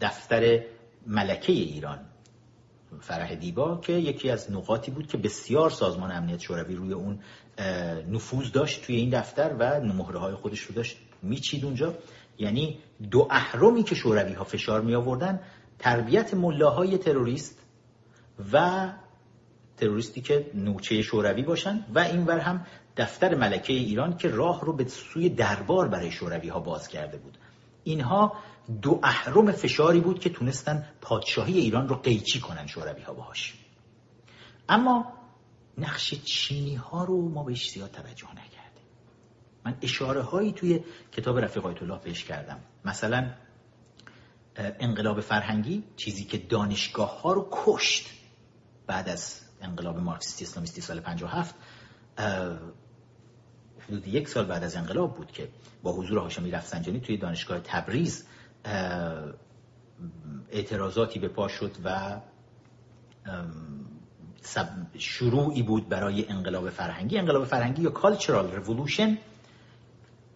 S1: دفتر ملکه ایران فرح دیبا که یکی از نقاطی بود که بسیار سازمان امنیت شوروی روی اون نفوذ داشت توی این دفتر و مهره های خودش رو داشت میچید اونجا. یعنی دو اهرمی که شوروی ها فشار می آوردن تربیت ملاهای تروریست و تروریستی که نوچه شوروی باشن و اینور هم دفتر ملکه ایران که راه رو به سوی دربار برای شوروی ها باز کرده بود. اینها دو اهرم فشاری بود که تونستن پادشاهی ایران رو قیچی کنن شوروی ها باهاش. اما نقش چینی ها رو ما بهش زیاد توجه نکردیم. من اشاره هایی توی کتاب رفیق آیت الله بهش کردم. مثلا انقلاب فرهنگی چیزی که دانشگاه ها رو کشت بعد از انقلاب مارکسیستی اسلامیستی سال 57 حدود یک سال بعد از انقلاب بود که با حضور هاشمی رفسنجانی توی دانشگاه تبریز اعتراضاتی به پا شد و شروعی بود برای انقلاب فرهنگی. انقلاب فرهنگی یا کالچرال رولوشن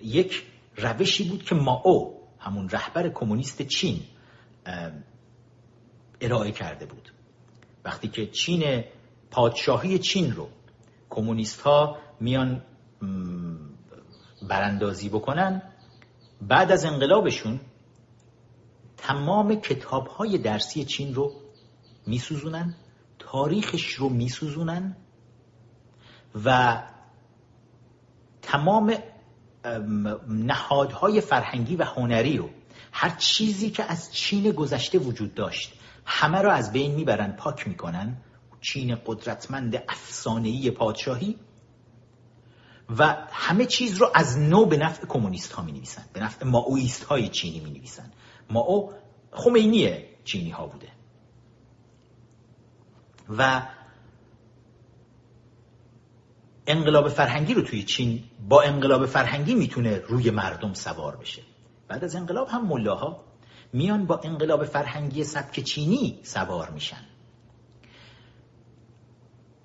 S1: یک روشی بود که ماو همون رهبر کمونیست چین ارائه کرده بود. وقتی که چین پادشاهی چین رو کمونیست ها میان براندازی بکنن. بعد از انقلابشون تمام کتاب های درسی چین رو میسوزونن تاریخش رو میسوزونن و تمام نهادهای فرهنگی و هنری رو هر چیزی که از چین گذشته وجود داشت همه رو از بین می‌برن پاک می‌کنن. چین قدرتمند افسانه‌ای پادشاهی و همه چیز رو از نو به نفع کمونیست ها می نویسن به نفع ماویست های چینی می نویسن ماو خمینی چینی ها بوده. و انقلاب فرهنگی رو توی چین با انقلاب فرهنگی می‌تونه روی مردم سوار بشه. بعد از انقلاب هم ملاها میان با انقلاب فرهنگی سبک چینی سوار میشن.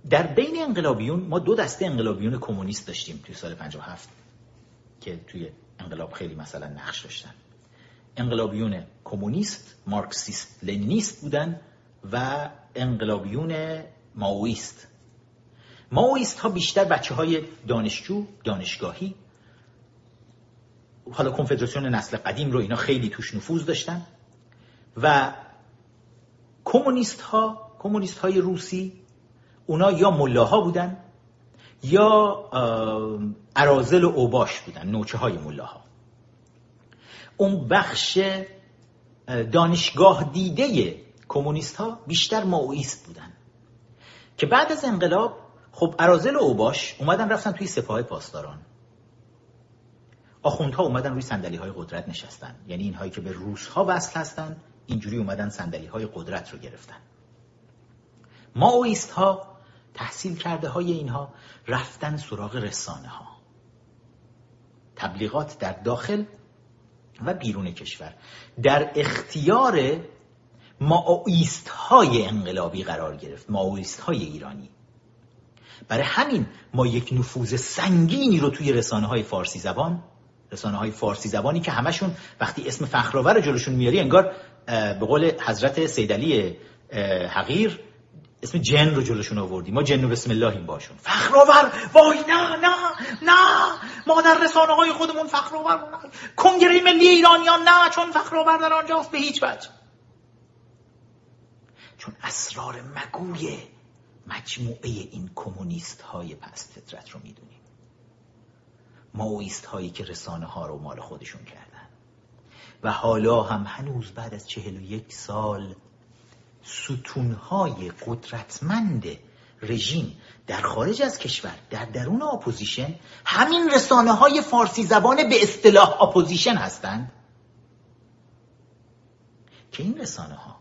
S1: در بین انقلابیون ما دو دسته انقلابیون کمونیست داشتیم توی سال 57 که توی انقلاب خیلی مثلا نقش داشتن. انقلابیون کمونیست مارکسیست لنینیست بودن و انقلابیون ماویست. ماویست ها بیشتر بچه های دانشجو دانشگاهی حالا کنفدراسیون نسل قدیم رو اینا خیلی توش نفوذ داشتن و کمونیست ها کمونیست های روسی اونا یا ملاها بودن یا ارازل و اوباش بودن نوچه های ملاها. اون بخش دانشگاه دیده کمونیست ها بیشتر ماویست بودن. که بعد از انقلاب خب ارازل و اوباش اومدن رفتن توی سپاه پاسداران. آخوندها اومدن روی سندلی های قدرت نشستن. یعنی اینهایی که به روس ها وصل هستن اینجوری اومدن سندلی های قدرت رو گرفتن. ماویست ها تحصیل کرده های اینها رفتن سراغ رسانه ها تبلیغات در داخل و بیرون کشور. در اختیار ماویست های انقلابی قرار گرفت ماویست های ایرانی. برای همین ما یک نفوذ سنگینی رو توی رسانه های فارسی زبان رسانه های فارسی زبانی که همشون وقتی اسم فخرآور جلوشون میاری انگار به قول حضرت سیدلی حقیر اسم جن رو جلوشون آوردی ما جن و بسم این باشون. فخرآور! وای نه نه نه. ما در رسانه های خودمون فخرآور کنگره ملی ایرانیان نه چون فخرآور در آنجاست به هیچ وجه. چون اسرار مگوی مجموعه این کمونیست های پست فطرت رو می‌دونیم. ماویست هایی که رسانه ها رو مال خودشون کردن. و حالا هم هنوز بعد از چهل و یک سال ستونهای قدرتمند رژیم در خارج از کشور در درون اپوزیشن همین رسانه های فارسی زبان به اصطلاح اپوزیشن هستند که این رسانه ها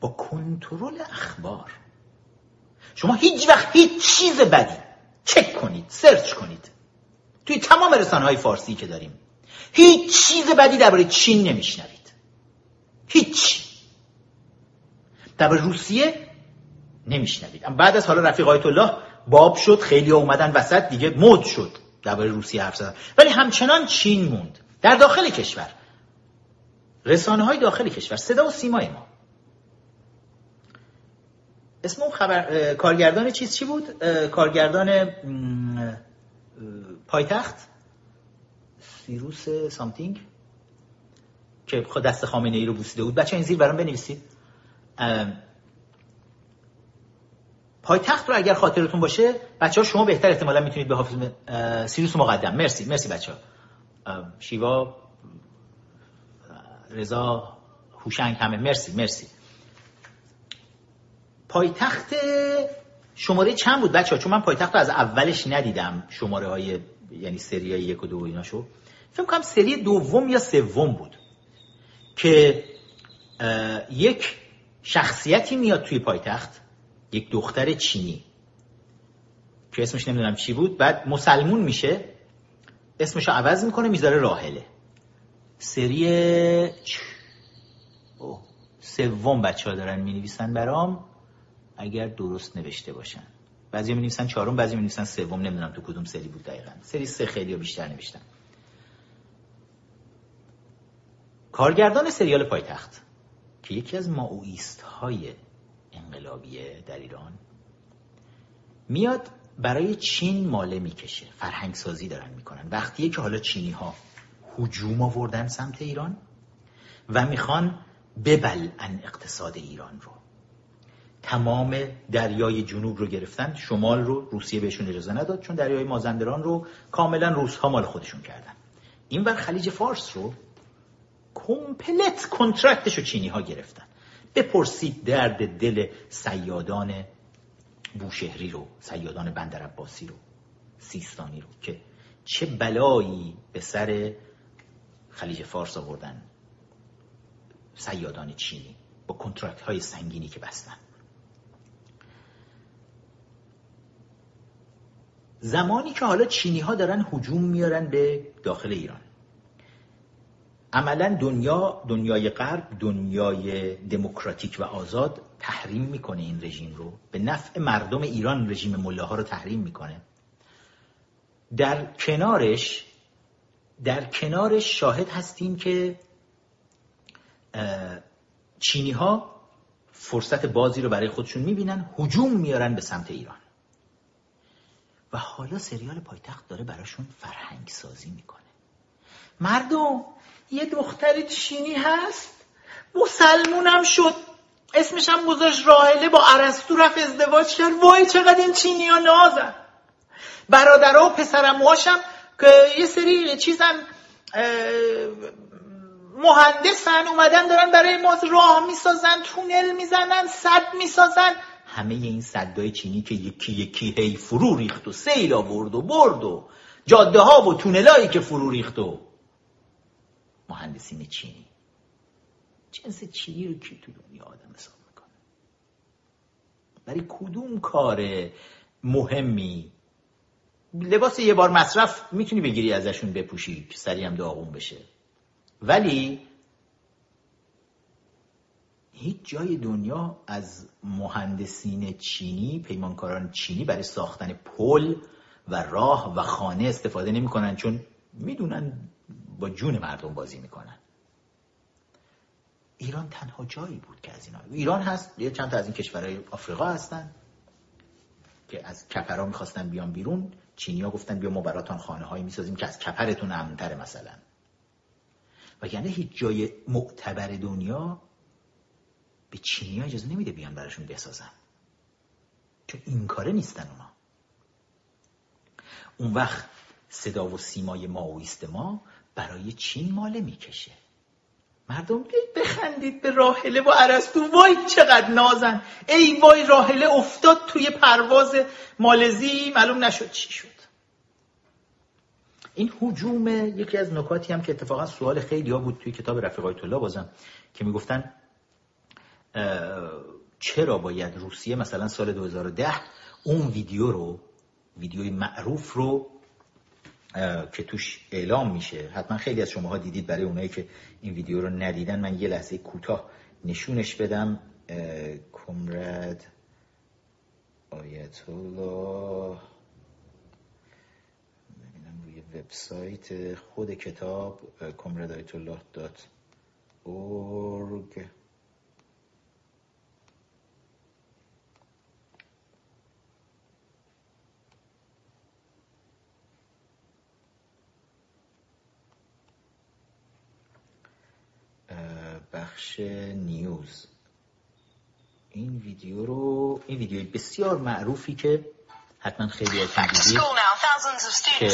S1: با کنترل اخبار شما هیچ وقت هیچ چیز بدی چک کنید search کنید. توی تمام رسانه های فارسی که داریم هیچ چیز بدی درباره چین نمیشنوید. هیچ. درباره روسیه نمیشنوید. بعد از حالا رفیق آیت الله باب شد خیلی اومدن وسط دیگه مد شد درباره روسیه حرف زدن. ولی همچنان چین موند. در داخل کشور. رسانه های داخل کشور. صدا و سیمای ما. اسم اون خبر کارگردان چیز چی بود؟ کارگردان پایتخت؟ سیروس سامتینگ؟ که خود دست خامنه ای رو بوسیده بود. بچه این زیر برام بنویسید. پایتخت رو اگر خاطرتون باشه بچه ها شما بهتر احتمالا می‌تونید به حافظ سیروس مقدم. مرسی مرسی بچه ها شیوا رضا هوشنگ همه. مرسی مرسی. پایتخت شماره چند بود بچه ها چون من پایتخت رو از اولش ندیدم شماره های یعنی سری های یک و دو اینا شو فکر کنم سری دوم یا سوم بود که یک شخصیتی میاد توی پایتخت. یک دختر چینی. که اسمش نمی‌دونم چی بود. بعد مسلمون میشه. اسمشو عوض می‌کنه می‌ذاره راهله سری سوم بچه ها دارن می‌نویسن برام. اگر درست نوشته باشن. بعضی می نویسن چهارم بعضی می نویسن سوم. نمی‌دونم تو کدوم سری بود دقیقا. سری سه خیلی بیشتر نوشتن. کارگردان سریال پایتخت. که یکی از ماویست های انقلابیه در ایران میاد برای چین ماله می‌کشه فرهنگ سازی دارن می‌کنن. وقتیه که حالا چینی ها هجوم آوردن سمت ایران و می‌خوان ببلعن اقتصاد ایران رو. تمام دریای جنوب رو گرفتن شمال رو روسیه بهشون اجازه نداد چون دریای مازندران رو کاملا روس ها مال خودشون کردن. این بر خلیج فارس رو کمپلت کنترکتش رو چینی ها گرفتن. بپرسید درد دل سیادان بوشهری رو سیادان بندر عباسی رو سیستانی رو که چه بلایی به سر خلیج فارس آوردن سیادان چینی با کنترکت های سنگینی که بستن. زمانی که حالا چینی ها دارن حجوم میارن به داخل ایران. عملا دنیا دنیای غرب دنیای دموکراتیک و آزاد تحریم می‌کنه این رژیم رو. به نفع مردم ایران رژیم ملاها رو تحریم می‌کنه. در کنارش در کنارش شاهد هستیم که چینی ها فرصت بازی رو برای خودشون می‌بینن حجوم میارن به سمت ایران. و حالا سریال پایتخت داره براشون فرهنگ سازی می‌کنه. مردم یه دختری چینی هست. مسلمونم شد. اسمش هم گذاشت راهله با عرستو رفت ازدواج کرد. وای چقدر این چینی ها نازن. برادرها و پسرموهاشم که یه سری چیزن مهندسن اومدن دارن برای ما راه می‌سازن تونل می‌زنن صد می‌سازن. همه این صدای چینی که یکی یکی هی فرو ریخت و سیل آورد و برد و جاده ها و تونلایی که فرو ریخت و مهندسین چینی. جنس چینی رو کی تو دنیا آدم حساب می‌کنه؟ برای کدوم کار مهمی؟ لباس یه بار مصرف می‌تونی بگیری ازشون بپوشی که سریع هم داغون بشه. ولی هیچ جای دنیا از مهندسین چینی پیمانکاران چینی برای ساختن پل و راه و خانه استفاده نمی‌کنن چون می‌دونن با جون مردم بازی می‌کنن. ایران تنها جایی بود که از اینا ایران هست یه چند تا از این کشورهای آفریقا هستن که از کپرها می‌خواستن بیان بیرون. ها گفتن بیا ما براتون خانه هایی می‌سازیم که از کپرتون امنتره مثلا. و یعنی هیچ جای معتبر دنیا به چینی ها اجازه نمیده بیان براشون بسازن. چون این کاره نیستن اونا. اون وقت صدا و سیمای ما و ایست ما برای چین ماله می‌کشه. مردم بخندید به راهله و عرستو. وای چقدر نازن. ای وای راهله افتاد توی پرواز مالزی معلوم نشد چی شد. این حجوم یکی از نکاتی هم که اتفاقا سوال خیلی ها بود توی کتاب رفیق آیت الله بازم که می‌گفتن چرا باید روسیه مثلا سال 2010 اون ویدیو رو ویدیوی معروف رو که توش اعلام میشه. حتما خیلی از شماها دیدید برای اونایی که این ویدیو رو ندیدن. من یه لحظه کوتاه نشونش بدم. کمرد آیت الله ببینم روی وبسایت. خود کتاب کمرد آیت الله دات بخش نیوز. این ویدیو رو این ویدیوی بسیار معروفی که حتما خیلی از دیدید که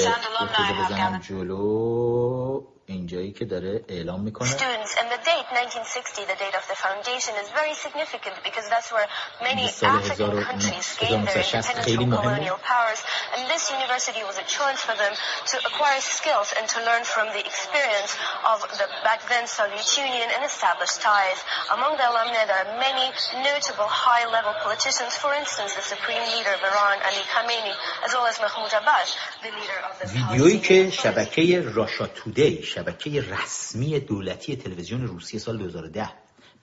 S1: بزنم جلو. اینجایی که داره اعلام می‌کنه Students and the date 1960 the date of the foundation is very significant because that's where many African countries gained their independence from colonial powers and this university was a chance for them to acquire skills and to learn from the experience of the back then Soviet Union and establish ties. Among the alumni there are many notable high-level politicians, for instance the supreme leader Baran Ali Khamenei as well as Mahmoud Abbas, the leader of the ویدیویی که شبکه راشا تودی شبکه رسمی دولتی تلویزیون روسیه سال 2010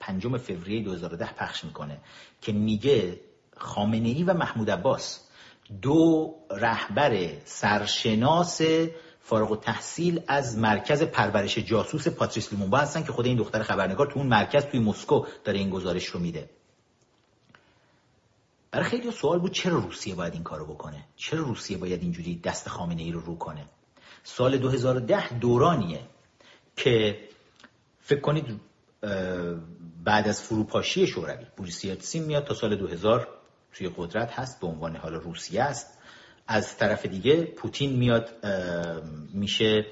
S1: پنجم فوریه 2010 پخش می‌کنه که میگه خامنه ای و محمود عباس دو رهبر سرشناس فارغ تحصیل از مرکز پرورش جاسوس پاتریس لومونبا هستن که خود این دختر خبرنگار تو اون مرکز توی مسکو داره این گزارش رو میده. برای خیلی سوال بود چرا روسیه باید این کارو بکنه؟ چرا روسیه باید اینجوری دست خامنه ای رو رو کنه؟ سال 2010 دورانیه که فکر کنید بعد از فروپاشی شوروی بوریس یلتسین میاد تا سال 2000 توی قدرت هست به عنوان حالا روسیه است. از طرف دیگه پوتین میاد میشه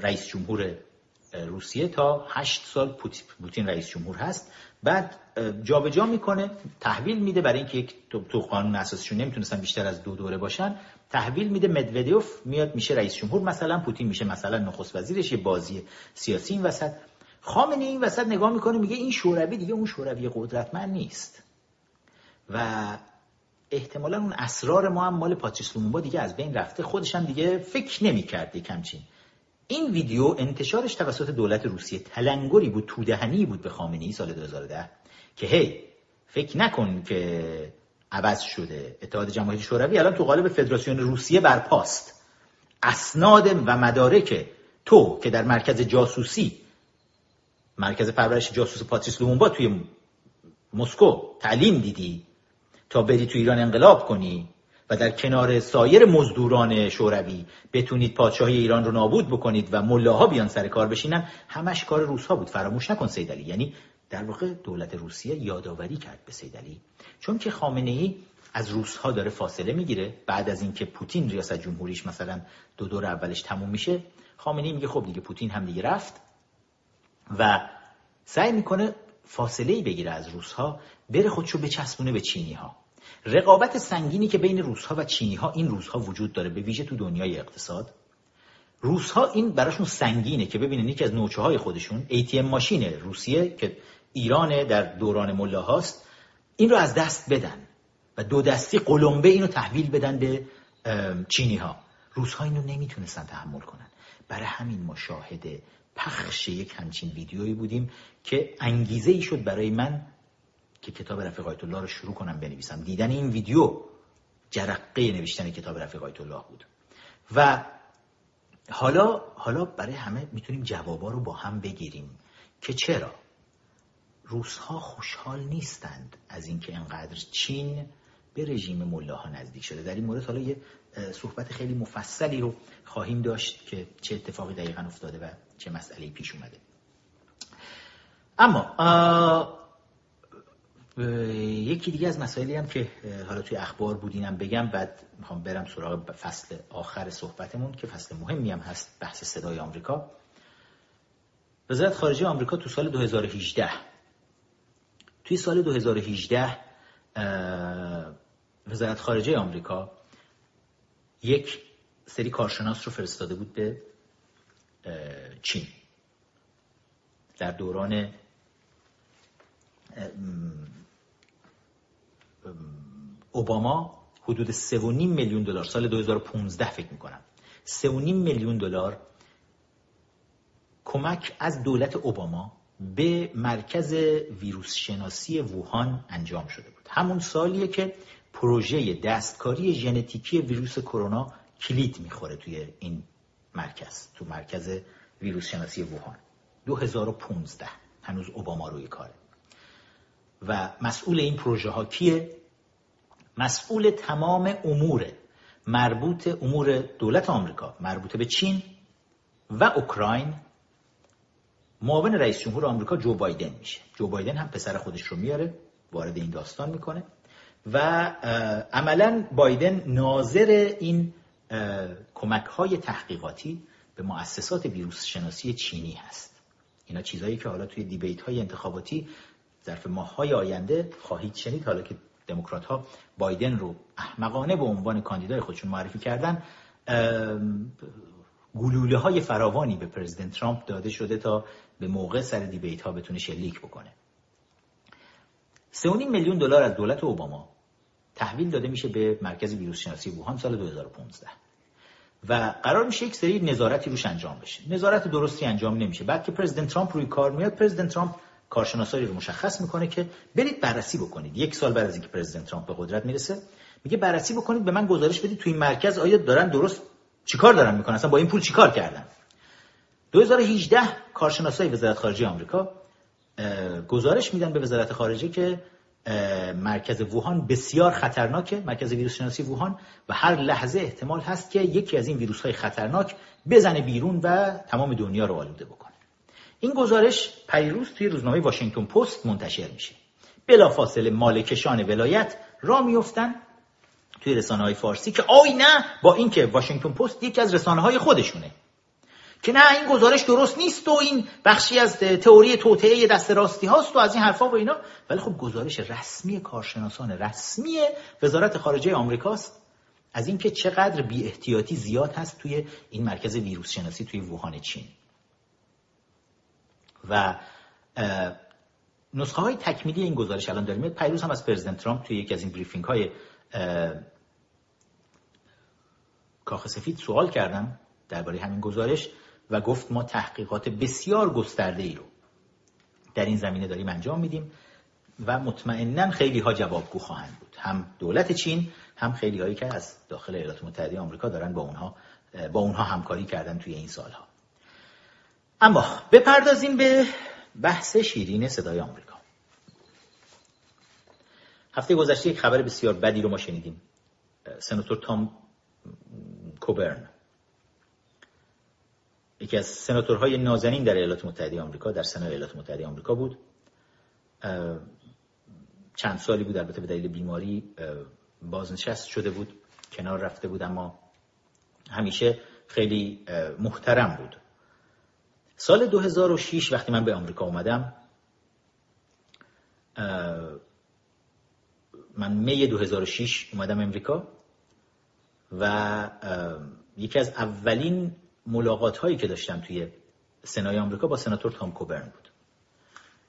S1: رئیس جمهور روسیه تا هشت سال پوتین رئیس جمهور هست. بعد جابجا جا می‌کنه تحویل میده برای اینکه یک تو قانون اساسیشون نمی‌تونستن بیشتر از دو دوره باشن. تحویل میده مدودوف میاد میشه رئیس جمهور مثلا پوتین میشه مثلا نخست وزیرش یه بازی سیاسی این وسط. خامنه این وسط نگاه می‌کنه میگه این شوروی دیگه اون شوروی قدرتمند نیست. و احتمالا اون اسرار ما هم مال پاتریس لومومبا دیگه از بین رفته. خودش هم دیگه فکر نمی‌کرد کمچین این ویدیو انتشارش توسط دولت روسیه تلنگری بود تودهنی بود به خامنه ای سال 2010 که هی فکر نکن که عوض شده. اتحاد جماهیر شوروی الان تو قالب فدراسیون روسیه برپاست. اسناد و مدارک تو که در مرکز جاسوسی مرکز پرورش جاسوس پاتریس لومونبا توی مسکو تعلیم دیدی تا بری تو ایران انقلاب کنی و در کنار سایر مزدوران شوروی بتونید پادشاهی ایران رو نابود بکنید و ملاها بیان سر کار بشینن همش کار روس ها بود. فراموش نکن سیدلی. یعنی در واقع دولت روسیه یادآوری کرد به سیدلی چون که خامنه ای از روس ها داره فاصله می‌گیره. بعد از اینکه پوتین ریاست جمهوریش مثلا دو دور اولش تموم میشه خامنه ای میگه خب دیگه پوتین هم دیگه رفت و سعی می‌کنه فاصله ای بگیره از روس ها بره خودشو بچسبونه به چینی ها رقابت سنگینی که بین روس ها و چینی ها این روزها وجود داره به ویژه تو دنیای اقتصاد روس ها این براشون سنگینه که ببینن یکی از نوچه های خودشون ATM ماشین روسیه که ایران در دوران ملا هاست این رو از دست بدن و دو دستی قلمبه اینو تحویل بدن به چینی ها روس ها اینو نمی‌تونستن تحمل کنن. برای همین مشاهد پخش یک همچین ویدیویی بودیم که انگیزه ای شد برای من که کتاب رفیق آیت الله رو شروع کنم بنویسم. دیدن این ویدیو جرقه نوشتن کتاب رفیق آیت الله بود. و حالا حالا برای همه می‌تونیم جوابا رو با هم بگیریم که چرا؟ روسها خوشحال نیستند از اینکه انقدر چین به رژیم ملاها نزدیک شده. در این مورد حالا یه صحبت خیلی مفصلی رو خواهیم داشت که چه اتفاقی دقیقا افتاده و چه مسئله پیش اومده. اما یکی دیگه از مسائلی هم که حالا توی اخبار بودینم بگم بعد می‌خوام برم سراغ فصل آخر صحبتمون که فصل مهمی هم هست بحث صدای آمریکا. وزارت خارجه آمریکا تو سال 2018 توی سال 2018 وزارت خارجه آمریکا یک سری کارشناس رو فرستاده بود به چین. در دوران اوباما حدود 3.5 میلیون دلار سال 2015 فکر می‌کنم. 3.5 میلیون دلار کمک از دولت اوباما به مرکز ویروس شناسی ووهان انجام شده بود. همون سالیه که پروژه دستکاری ژنتیکی ویروس کرونا کلید می‌خوره توی این مرکز تو مرکز ویروس شناسی ووهان 2015 هنوز اوباما روی کاره. و مسئول این پروژه ها کیه؟ مسئول تمام امور مربوط امور دولت آمریکا مربوط به چین و اوکراین معاون رئیس جمهور آمریکا جو بایدن میشه. جو بایدن هم پسر خودش رو میاره وارد این داستان می‌کنه. و عملا بایدن ناظر این کمک های تحقیقاتی به مؤسسات ویروس شناسی چینی هست. اینا چیزهایی که حالا توی دیبیت های انتخاباتی ظرف ماه های آینده خواهید شنید. حالا که دموکرات ها بایدن رو احمقانه به عنوان کاندیدای خودشون معرفی کردن گلوله های فراوانی به پرزیدنت ترامپ داده شده تا به موقع سر دیبیت ها بتونه شلیک بکنه. 3.5 میلیون دلار از دولت اوباما تحویل داده میشه به مرکز ویروس شناسی ووهان سال 2015 و قرار میشه یک سری نظارتی روش انجام بشه. نظارت درستی انجام نمیشه. بعد که پرزیدنت ترامپ روی کار میاد پرزیدنت ترامپ کارشناسایی رو مشخص می‌کنه که برید بررسی بکنید. یک سال بعد از اینکه پرزیدنت ترامپ به قدرت می‌رسه میگه بررسی بکنید به من گزارش بدید توی این مرکز آیا دارن درست چیکار دارن می‌کنن؟ اصلا با این پول چیکار کردن؟ 2018 کارشناسای وزارت خارجه آمریکا گزارش میدن به وزارت خارجه که مرکز ووهان بسیار خطرناکه مرکز ویروس شناسی ووهان و هر لحظه احتمال هست که یکی از این ویروس های خطرناک بزنه بیرون و تمام دنیا رو آلوده بکنه. این گزارش پیروز توی روزنامه واشنگتن پست منتشر میشه. بلافاصله مالکشان ولایت را میفتن توی رسانه های فارسی که آی نه با اینکه واشنگتن پست یکی از رسانه های خودشونه. که نه این گزارش درست نیست و این بخشی از تئوری توطئه دست راستی هاست و از این حرفا و اینا. ولی خب گزارش رسمی کارشناسان رسمی وزارت خارجه آمریکاست از اینکه چقدر بی احتیاطی زیاد هست توی این مرکز ویروس شناسی توی ووهان چین. و نسخه های تکمیلی این گزارش الان داریم. پیروز هم از پرزیدنت ترامپ توی یکی از این بریفینگ های کاخ سفید سوال کردم درباره همین گزارش و گفت ما تحقیقات بسیار گسترده ای رو در این زمینه داریم انجام میدیم و مطمئنا خیلی ها جوابگو خواهند بود. هم دولت چین هم خیلی هایی که از داخل ایالات متحده آمریکا دارن با اونها با اونها همکاری کردن توی این سالها. اما بپردازیم به بحث شیرین صدای آمریکا. هفته گذشته یک خبر بسیار بدی رو ما شنیدیم سناتور تام کوبرن. یکی از سناتورهای نازنین در ایالات متحده آمریکا در سنا ایالات متحده آمریکا بود. چند سالی بود البته به دلیل بیماری بازنشست شده بود کنار رفته بود اما همیشه خیلی محترم بود. سال 2006 وقتی من به آمریکا اومدم من می 2006 اومدم امریکا و یکی از اولین ملاقات هایی که داشتم توی سنای آمریکا با سناتور تام کوبرن بود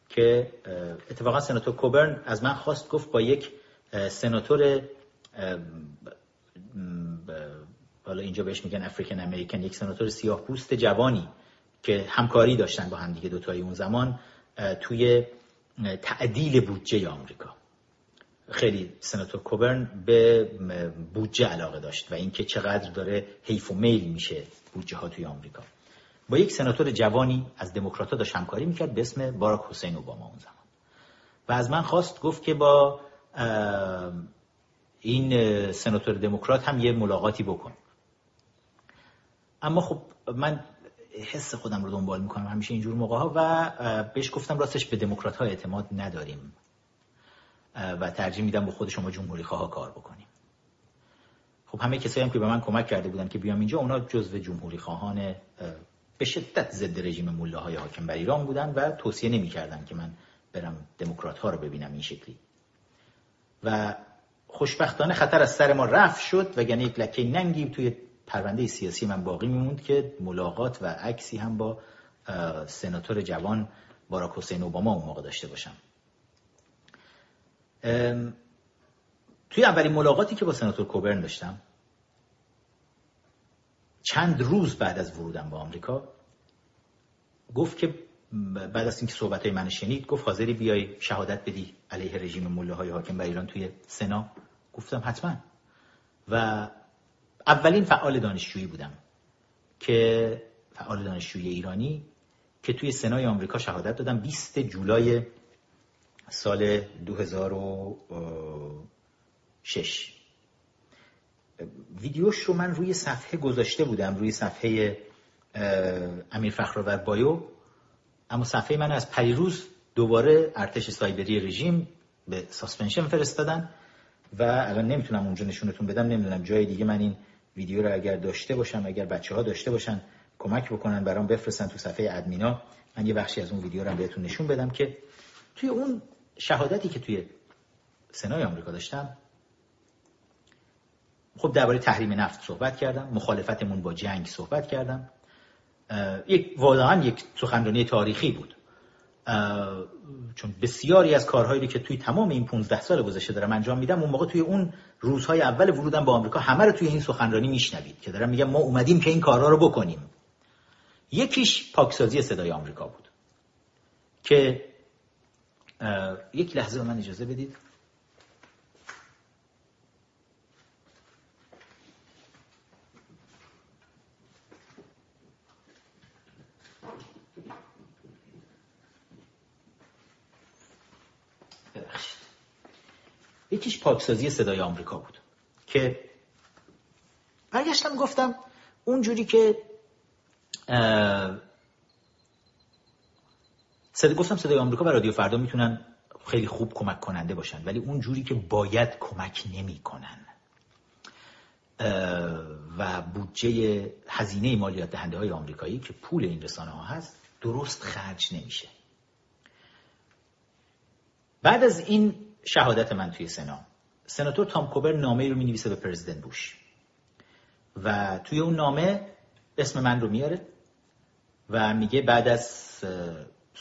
S1: که اتفاقا سناتور کوبرن از من خواست گفت با یک سناتور حالا اینجا بهش میگن افریکن امریکن یک سناتور سیاه پوست جوانی که همکاری داشتن با هم دیگه دوتای اون زمان توی تعدیل بودجه آمریکا. خیلی سناتور کوبرن به بودجه علاقه داشت و اینکه چقدر داره حیف و میل میشه بودجه ها توی آمریکا. با یک سناتور جوانی از دموکرات داشت همکاری می‌کرد به اسم باراک حسین اوباما اون زمان. و از من خواست گفت که با این سناتور دموکرات هم یه ملاقاتی بکن. اما خب من حس خودم رو دنبال می‌کنم همیشه اینجور موقع ها و بهش گفتم راستش به دموکرات ها اعتماد نداریم. و ترجیح میدم با خود شما جمهوری خواه کار بکنیم. خب همه کسایی هم که به من کمک کرده بودن که بیام اینجا اونا جزو جمهوری خواهان به شدت ضد رژیم مله حاکم بر ایران بودن و توصیه نمی‌کردن که من برم دموکرات ها رو ببینم این شکلی. و خوشبختانه خطر از سر ما رفت شد و یعنی یک لکه ننگی توی پرونده سیاسی من باقی میموند که ملاقات و عکسی هم با سناتور جوان باراک حسین اوباما اون موقع داشته باشم. توی اولین ملاقاتی که با سناتور کوبرن داشتم چند روز بعد از ورودم به آمریکا گفت که بعد از اینکه صحبت های من شنید گفت حاضری بیای شهادت بدی علیه رژیم مله های حاکم بر ایران توی سنا؟ گفتم حتما. و اولین فعال دانشجویی بودم که فعال دانشجوی ایرانی که توی سنای آمریکا شهادت دادم 20 جولای سال 2006 ویدیوش رو من روی صفحه گذاشته بودم روی صفحه امیر فخرآور bio. اما صفحه من از پریروز دوباره ارتش سایبری رژیم به suspension فرستادن و الان نمی‌تونم اونجا نشونتون بدم نمی‌دونم جای دیگه من این ویدیو رو اگر داشته باشم اگر بچه ها داشته باشن کمک بکنن برام بفرستن تو صفحه ادمینا. من یه بخشی از اون ویدیو رو بهتون نشون بدم که توی اون شهادتی که توی سنای آمریکا داشتم خب درباره تحریم نفت صحبت کردم مخالفتمون با جنگ صحبت کردم. یک واقعا یک سخنرانی تاریخی بود. چون بسیاری از کارهایی که توی تمام این 15 سال گذشته دارم انجام میدم اون موقع توی اون روزهای اول ورودم با آمریکا همه رو توی این سخنرانی میشنوید که دارم میگم ما اومدیم که این کارها رو بکنیم. یکیش پاکسازی صدای آمریکا بود که یک لحظه من اجازه بدید. یکیش پاکسازی صدای آمریکا بود که برگشتم گفتم اونجوری که صدا گفتم صدای آمریکا و رادیو فردا می‌تونن خیلی خوب کمک کننده باشن ولی اون جوری که باید کمک نمی‌کنن. و بودجه هزینه مالیات دهنده های آمریکایی که پول این رسانه ها هست درست خرج نمیشه. بعد از این شهادت من توی سنا سناتور تام کوبر نامه رو می نویسه به پرزیدنت بوش و توی اون نامه اسم من رو میاره و میگه بعد از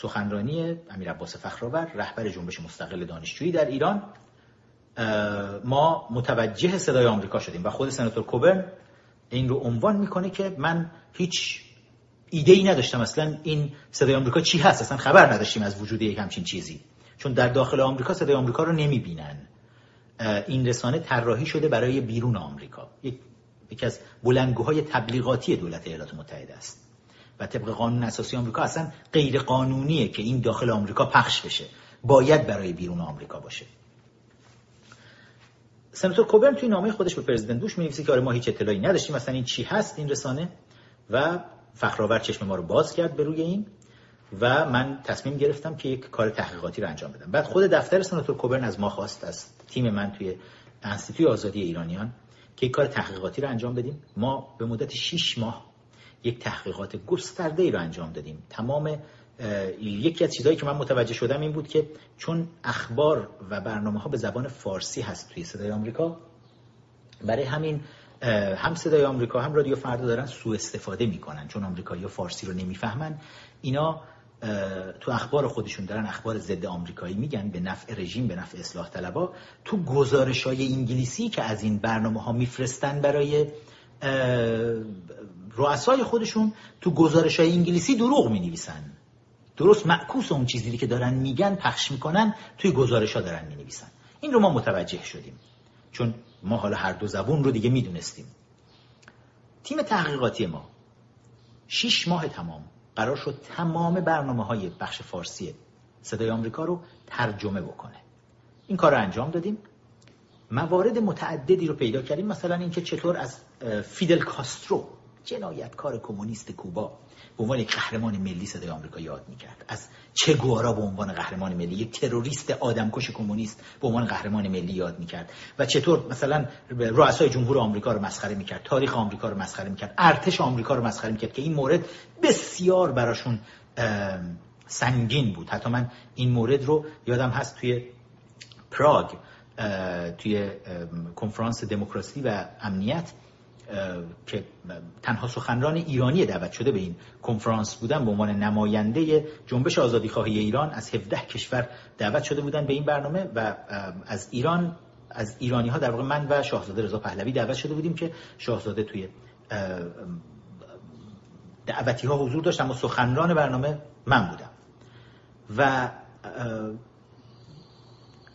S1: سخنرانی امیر عباس فخرآور رهبر جنبش مستقل دانشجویی در ایران. ما متوجه صدای آمریکا شدیم و خود سناتور کوبرن این رو عنوان می‌کنه که من هیچ ایده ای نداشتم اصلا این صدای آمریکا چی هست. اصلا خبر نداشتیم از وجود یک همچین چیزی. چون در داخل آمریکا صدای آمریکا رو نمی‌بینن. این رسانه طراحی شده برای بیرون آمریکا. یک یکی از بلندگوهای تبلیغاتی دولت ایالات متحده است. و طبق قانون اساسی آمریکا اصلا غیر قانونیه که این داخل آمریکا پخش بشه. باید برای بیرون آمریکا باشه. سناتور کوبرن توی نامه خودش به پرزیدنت بوش می‌نویسه که آره ما هیچ اطلاعی نداشتیم مثلا این چی هست این رسانه؟ و فخرآور چشم ما رو باز کرد به روی این و من تصمیم گرفتم که یک کار تحقیقاتی رو انجام بدم. بعد خود دفتر سناتور کوبرن از ما خواست از تیم من توی انستیتوی آزادی ایرانیان که یک کار تحقیقاتی رو انجام بدیم. ما به مدت 6 ماه یک تحقیقات گسترده ای رو انجام دادیم. تمام یکی از چیزهایی که من متوجه شدم این بود که چون اخبار و برنامه ها به زبان فارسی هست توی صدای آمریکا برای همین هم صدای آمریکا هم رادیو فردا دارن سوء استفاده می‌کنن چون آمریکایی فارسی رو نمی‌فهمن. اینا تو اخبار خودشون دارن اخبار ضد آمریکایی میگن به نفع رژیم به نفع اصلاح طلبا. تو گزارش های انگلیسی که از این برنامه ها میفرستن برای رؤسای خودشون تو گزارش های انگلیسی دروغ می نویسن درست معکوس اون چیزی که دارن میگن پخش می‌کنن توی گزارش ها دارن می نویسن این رو ما متوجه شدیم. چون ما حالا هر دو زبون رو دیگه می‌دونستیم. تیم تحقیقاتی ما. شیش ماه تمام. قرار شد تمام برنامه های بخش فارسی صدای آمریکا رو ترجمه بکنه. این کار رو انجام دادیم. موارد متعددی رو پیدا کردیم. مثلا اینکه چطور از فیدل کاسترو جنایتکار کمونیست کوبا به عنوان یک قهرمان ملی صدای آمریکا یاد می‌کرد. از چه گوارا به عنوان قهرمان ملی یک تروریست آدمکش کمونیست به عنوان قهرمان ملی یاد می‌کرد و چطور مثلا رؤسای جمهور آمریکا رو مسخره می‌کرد تاریخ آمریکا رو مسخره می‌کرد ارتش آمریکا رو مسخره می‌کرد که این مورد بسیار براشون سنگین بود. حتی من این مورد رو یادم هست توی پراگ توی کنفرانس دموکراسی و امنیت که تنها سخنران ایرانی دعوت شده به این کنفرانس بودن به عنوان نماینده جنبش آزادی خواهی ایران از 17 کشور دعوت شده بودن به این برنامه و از ایران از ایرانی ها در واقع من و شاهزاده رضا پهلوی دعوت شده بودیم که شاهزاده توی دعوتی ها حضور داشت اما سخنران برنامه من بودم. و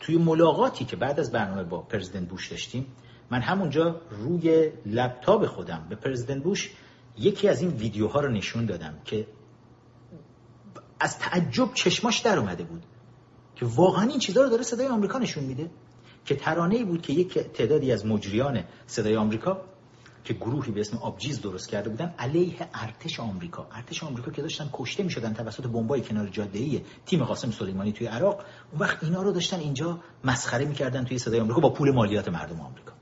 S1: توی ملاقاتی که بعد از برنامه با پرزیدنت بوش داشتیم من همونجا روی لپتاپ خودم به پرزیدنت بوش یکی از این ویدیوها رو نشون دادم که از تعجب چشماش در اومده بود که واقعا این چیزها رو داره صدای آمریکا نشون میده که ترانه بود که یک تعدادی از مجریان صدای آمریکا که گروهی به اسم آبجیز درست کرده بودن علیه ارتش آمریکا. ارتش آمریکا که داشتن کشته می‌شدن توسط بمبای کنار جاده تیم قاسم سلیمانی توی عراق اون وقت اینا رو داشتن اینجا مسخره می‌کردن توی صدای آمریکا با پول مالیات مردم آمریکا.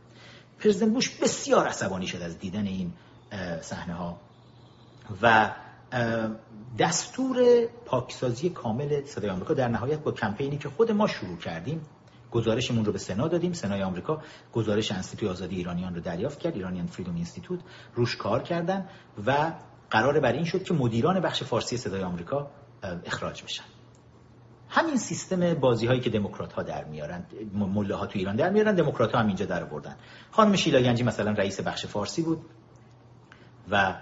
S1: پرزیدنت بوش بسیار عصبانی شد از دیدن این صحنه ها و دستور پاکسازی کامل صدای آمریکا در نهایت با کمپینی که خود ما شروع کردیم گزارشمون رو به سنا دادیم. سنای آمریکا گزارش انستیتوی آزادی ایرانیان رو دریافت کرد ایرانیان فریدم اینستیتوت روش کار کردن و قرار بر این شد که مدیران بخش فارسی صدای آمریکا اخراج بشن. همین سیستم بازی هایی که دموکرات ها در میارن مله ها تو ایران در میارن دموکرات ها هم اینجا در بردن خانم شیلا گنجی مثلا رئیس بخش فارسی بود و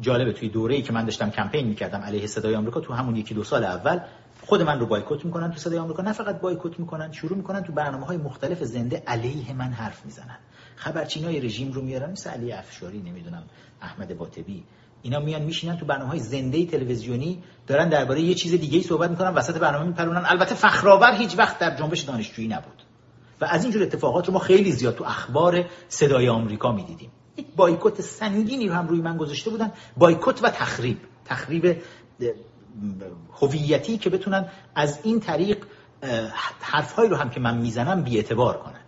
S1: جالبه توی دوره‌ای که من داشتم کمپین می‌کردم علیه صدای آمریکا تو همون یکی دو سال اول خود من رو بایکوت می‌کنن تو صدای آمریکا. نه فقط بایکوت می‌کنن شروع می‌کنن تو برنامه های مختلف زنده علیه من حرف می‌زنن. خبرچینای رژیم رو میارن مثل علی افشاری نمی‌دونم احمد باطبی. اینا میان میشینن تو برنامه های زنده تلویزیونی دارن درباره یه چیز دیگه ای صحبت می‌کنن وسط برنامه میپرونن. البته فخرآور هیچ وقت در جنبش دانشجویی نبود. و از اینجور اتفاقات رو ما خیلی زیاد تو اخبار صدای آمریکا می‌دیدیم. یک بایکوت سنگینی رو هم روی من گذاشته بودن. بایکوت و تخریب. تخریب هویتی که بتونن از این طریق حرفهایی رو هم که من می‌زنم بیاعتبار کنن.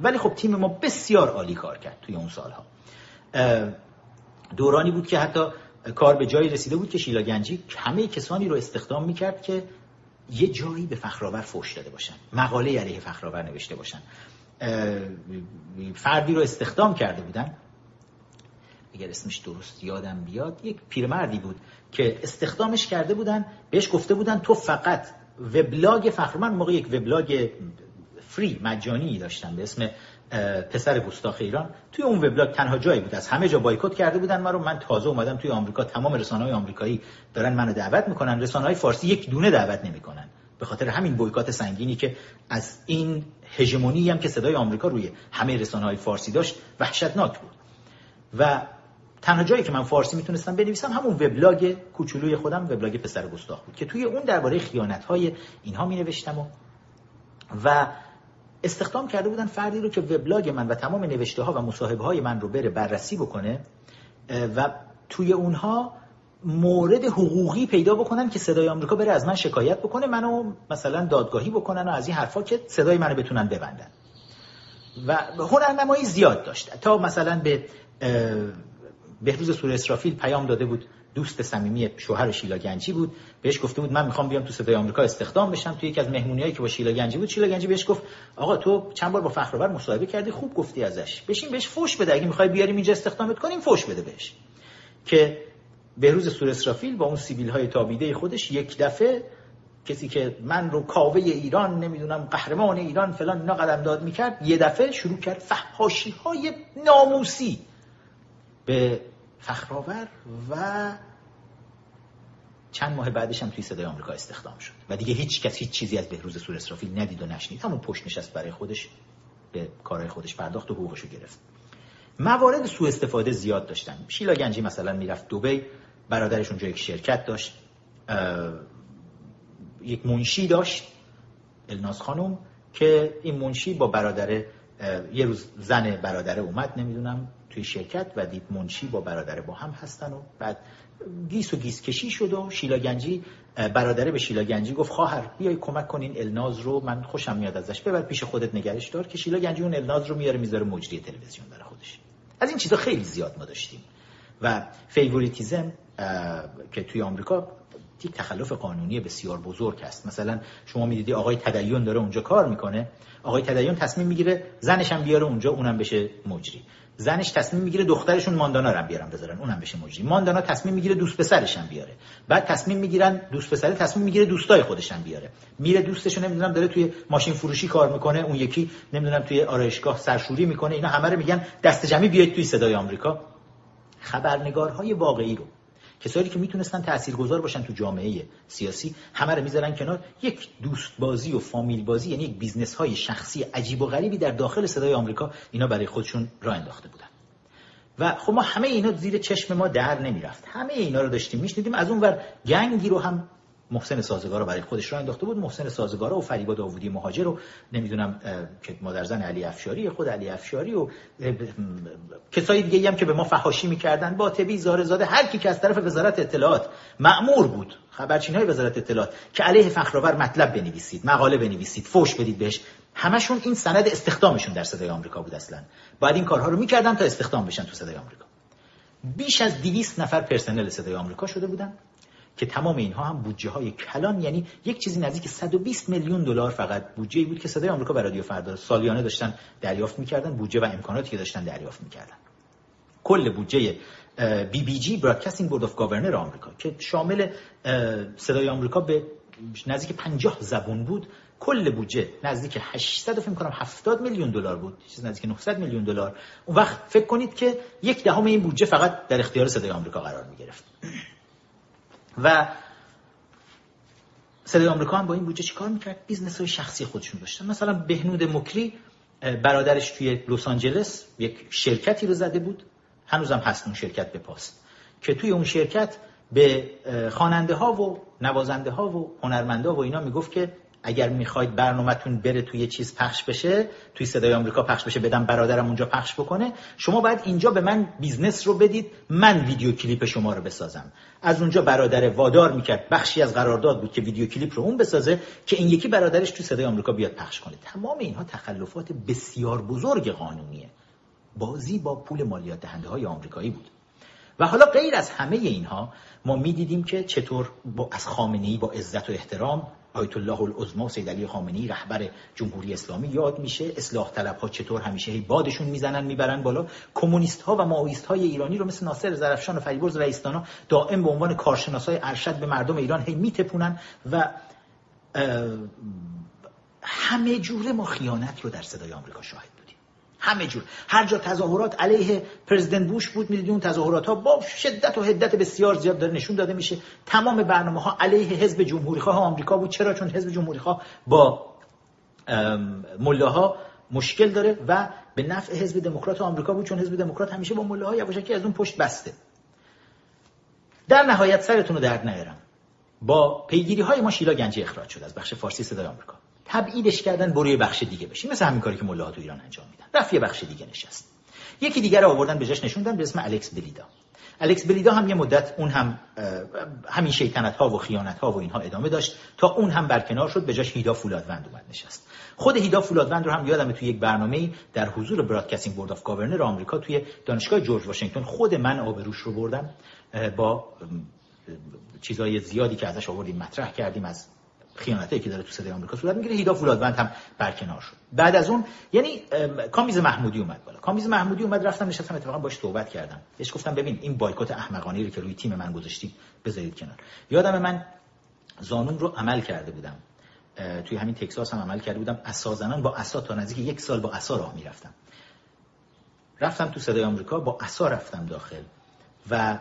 S1: ولی خب تیم ما بسیار عالی کار کرد توی اون سالها. دورانی بود که حتی کار به جایی رسیده بود که شیلا گنجی همه کسانی رو استخدام می‌کرد که یه جایی به فخرآور فوش داده باشن مقاله علیه فخرآور نوشته باشن. فردی رو استخدام کرده بودن. اگر اسمش درست یادم بیاد یک پیرمردی بود که استخدامش کرده بودن بهش گفته بودن تو فقط وبلاگ فخرمن موقع یک وبلاگ فری مجانی داشتن به اسم پسر گستاخ ایران توی اون وبلاگ تنها جایی بود. از همه جا بایکوت کرده بودن ما رو. من تازه اومدم توی آمریکا. تمام رسانه‌های آمریکایی دارن منو دعوت می‌کنن. رسانه‌های فارسی یک دونه دعوت نمی‌کنن. به خاطر همین بایکات سنگینی که از این هژمونی هم که صدای آمریکا روی همه رسانه‌های فارسی داشت وحشتناک بود. و تنها جایی که من فارسی می‌تونستم بنویسم همون وبلاگ کوچولوی خودم وبلاگ پسر گستاخ بود که توی اون درباره خیانت‌های اینها می نوشتم و و استخدام کرده بودن فردی رو که وبلاگ من و تمام نوشته ها و مصاحبه های من رو بره بررسی بکنه و توی اونها مورد حقوقی پیدا بکنن که صدای آمریکا بره از من شکایت بکنه منو مثلا دادگاهی بکنن و از این حرفا که صدای منو بتونن ببندن. و هنرنمایی زیاد داشت. تا مثلا به بهروز سور اسرافیل پیام داده بود دوست صمیمی شوهر شیلا گنجی بود. بهش گفته بود من می‌خوام بیام تو صدای آمریکا استخدام بشم تو یکی از مهمونیایی که با شیلا گنجی بود. شیلا گنجی بهش گفت آقا تو چند بار با فخرآور مصاحبه کردی خوب گفتی ازش. بشین بهش فوش بده اگه می‌خوای بیاریم اینجا استخدامت کنیم فوش بده بهش. که بهروز سور اسرافیل با اون سیبیل های تابیده خودش یک دفعه کسی که من رو کاوه ایران نمی‌دونم قهرمان ایران فلان اینا قدم داد می‌کرد یه دفعه شروع کرد فحاشی های ناموسی به فخرآور و چند ماه بعدش هم توی صدای آمریکا استخدام شد. و دیگه هیچ کس هیچ چیزی از بهروز سور اسرافیل ندید و نشنید. همون پشت نشست برای خودش به کارهای خودش پرداخت و حقوقشو گرفت. موارد سوء استفاده زیاد داشتن. شیلا گنجی مثلا می‌رفت دبی برادرش اونجا یک شرکت داشت یک منشی داشت الناز خانم که این منشی با برادر یه روز زن برادره اومد نمی‌دونم توی شرکت و دید منشی با برادره با هم هستن و بعد گیس و گیس کشی شد و شیلا گنجی برادره به شیلا گنجی گفت خواهر بیای کمک کنین الناز رو من خوشم میاد ازش. ببر پیش خودت نگرش دار که شیلا گنجی اون الناز رو میاره می‌ذاره مجری تلویزیون برای خودش. از این چیزا خیلی زیاد ما داشتیم. و favoritism که توی آمریکا یک تخلف قانونی بسیار بزرگ است. مثلا شما می‌دیدی آقای تدیون داره اونجا کار می‌کنه آقای تدیون تصمیم می‌گیره زنش هم بیاره اونجا اونم بشه مجری. زنش تصمیم می‌گیره دخترشون ماندانا رو بیارن بذارن اونم بشه مجری. ماندانا تصمیم می‌گیره دوست پسرش هم بیاره. بعد تصمیم می‌گیرن دوست پسره تصمیم می‌گیره دوستای خودش هم بیاره. میره دوستش نمی‌دونم داره توی ماشین فروشی کار می‌کنه اون یکی نمی‌دونم توی آرایشگاه سرشوری می‌کنه. اینا همه رو میگن دست جمعی بیاید توی صدای آمریکا. خبرنگارهای واقعی رو. کسایی که می‌تونستن تاثیرگذار باشن تو جامعه سیاسی همه رو می‌ذارن کنار. یک دوست بازی و فامیل بازی یعنی یک business های شخصی عجیب و غریبی در داخل صدای آمریکا اینا برای خودشون راه انداخته بودن. و خب ما همه اینا زیر چشم ما در نمی‌رفت. همه اینا رو داشتیم میشنیدیم. از اون ور gang ی رو هم محسن سازگارا برای خودش راه انداخته بود. محسن سازگارا و فریبا داوودی مهاجر رو نمی‌دونم که مادرزن علی افشاری خود علی افشاری و کسای دیگه هم که به ما فحاشی می‌کردن با تبی زاره زاده هر کی که از طرف وزارت اطلاعات مأمور بود خبرچین های وزارت اطلاعات که علیه فخرآور مطلب بنویسید مقاله بنویسید فوش بدید بهش همشون این سند استخدامشون در صدای آمریکا بود اصلا. باید این کارها رو می‌کردن تا استخدام بشن تو صدای آمریکا. بیش از 200 نفر پرسنل صدای آمریکا شده بودن. که تمام اینها هم بودجه های کلان یعنی یک چیزی نزدیک 120 میلیون دلار فقط بودجه بود که صدای آمریکا برای رادیو فردا سالیانه داشتن دریافت می‌کردن بودجه و امکاناتی که داشتن دریافت می‌کردن. کل بودجه BBG Broadcasting Board of Governors آمریکا که شامل صدای آمریکا به نزدیک 50 زبون بود. کل بودجه نزدیک 800 فکر کنم 70 میلیون دلار بود چیز نزدیک 900 میلیون دلار. اون وقت فکر کنید که یک دهم این بودجه فقط در اختیار صدای آمریکا قرار می گرفت و صدای آمریکا هم با این بودجه چیکار می‌کرد؟ business های شخصی خودشون داشتن. مثلا بهنود مکری برادرش توی لس آنجلس یک شرکتی رو زده بود. هنوزم هست اون شرکت به پاست. که توی اون شرکت به خواننده ها و نوازنده ها و هنرمنده ها و اینا می‌گفت که اگر می‌خواید برنامهتون بره توی چیز پخش بشه توی صدای آمریکا پخش بشه بدم برادرم اونجا پخش بکنه شما باید اینجا به من business رو بدید من ویدیو کلیپ شما رو بسازم. از اونجا برادر وادار می‌کرد بخشی از قرارداد بود که ویدیو کلیپ رو اون بسازه که این یکی برادرش توی صدای آمریکا بیاد پخش کنه. تمام اینها تخلفات بسیار بزرگ قانونیه. بازی با پول مالیات دهنده های آمریکایی بود. و حالا غیر از همه اینها ما می‌دیدیم که چطور با از خامنه با عزت و احترام آیت الله العظما سید علی خامنه‌ای رهبر جمهوری اسلامی یاد میشه. اصلاح طلب ها چطور همیشه بادشون می‌زنن می‌برن بالا. کمونیست ها و ماویست های ایرانی رو مثل ناصر زرفشان و فریبرز رئیسدانا دائم به عنوان کارشناسای ارشد به مردم ایران هی میتپونن و همه جوره ما خیانت رو در صدای آمریکا شاهد همه جور. هر جا تظاهرات علیه پرزیدنت بوش بود می‌دیدی اون تظاهرات ها با شدت و حدت بسیار زیاد داره نشون داده میشه. تمام برنامه ها علیه حزب جمهوری خواه آمریکا بود. چرا؟ چون حزب جمهوری خواه با ملاها مشکل داره و به نفع حزب دموکرات آمریکا بود چون حزب دموکرات همیشه با ملاها یواشکی از اون پشت بسته. در نهایت سرتون رو درد نیارم. با پیگیری های ما شیلا گنجی اخراج شد از بخش فارسی صدای آمریکا. تبعیدش کردن برو یه بخش دیگه بشین. مثل همین کاری که ملاها تو ایران انجام میدن. رفت یه بخش دیگه نشست. یکی دیگر آوردن به جاش نشوندن به اسم الکس بلیدا. الکس بلیدا هم یه مدت اون هم همین شیطنت ها و خیانت ها و اینها ادامه داشت تا اون هم برکنار شد به جاش هیدا فولادوند اومد نشست. خود هیدا فولادوند رو هم یادم توی یک برنامه در حضور Broadcasting Board of Governors آمریکا توی دانشگاه جورج واشنگتن خود من آبروش رو بردم با چیزای زیادی که ازش آوردیم مطرح کردیم از خیانتی که داره تو صدای آمریکا صورت می‌گیره. هیدا فولادوند هم برکنار شد. بعد از اون یعنی کامیز محمودی اومد بالا. کامیز محمودی اومد رفتم نشستم اتفاقا باش صحبت کردم. بهش گفتم ببین این بایکوت احمقانه رو که روی تیم من گذاشتی بذارید کنار. یادم من زانوم رو عمل کرده بودم. توی همین تکساس هم عمل کرده بودم. اساسا با اسا تا نزدیک یک سال با اسا راه می‌رفتم. رفتم تو صدای آمریکا با اسا رفتم داخل و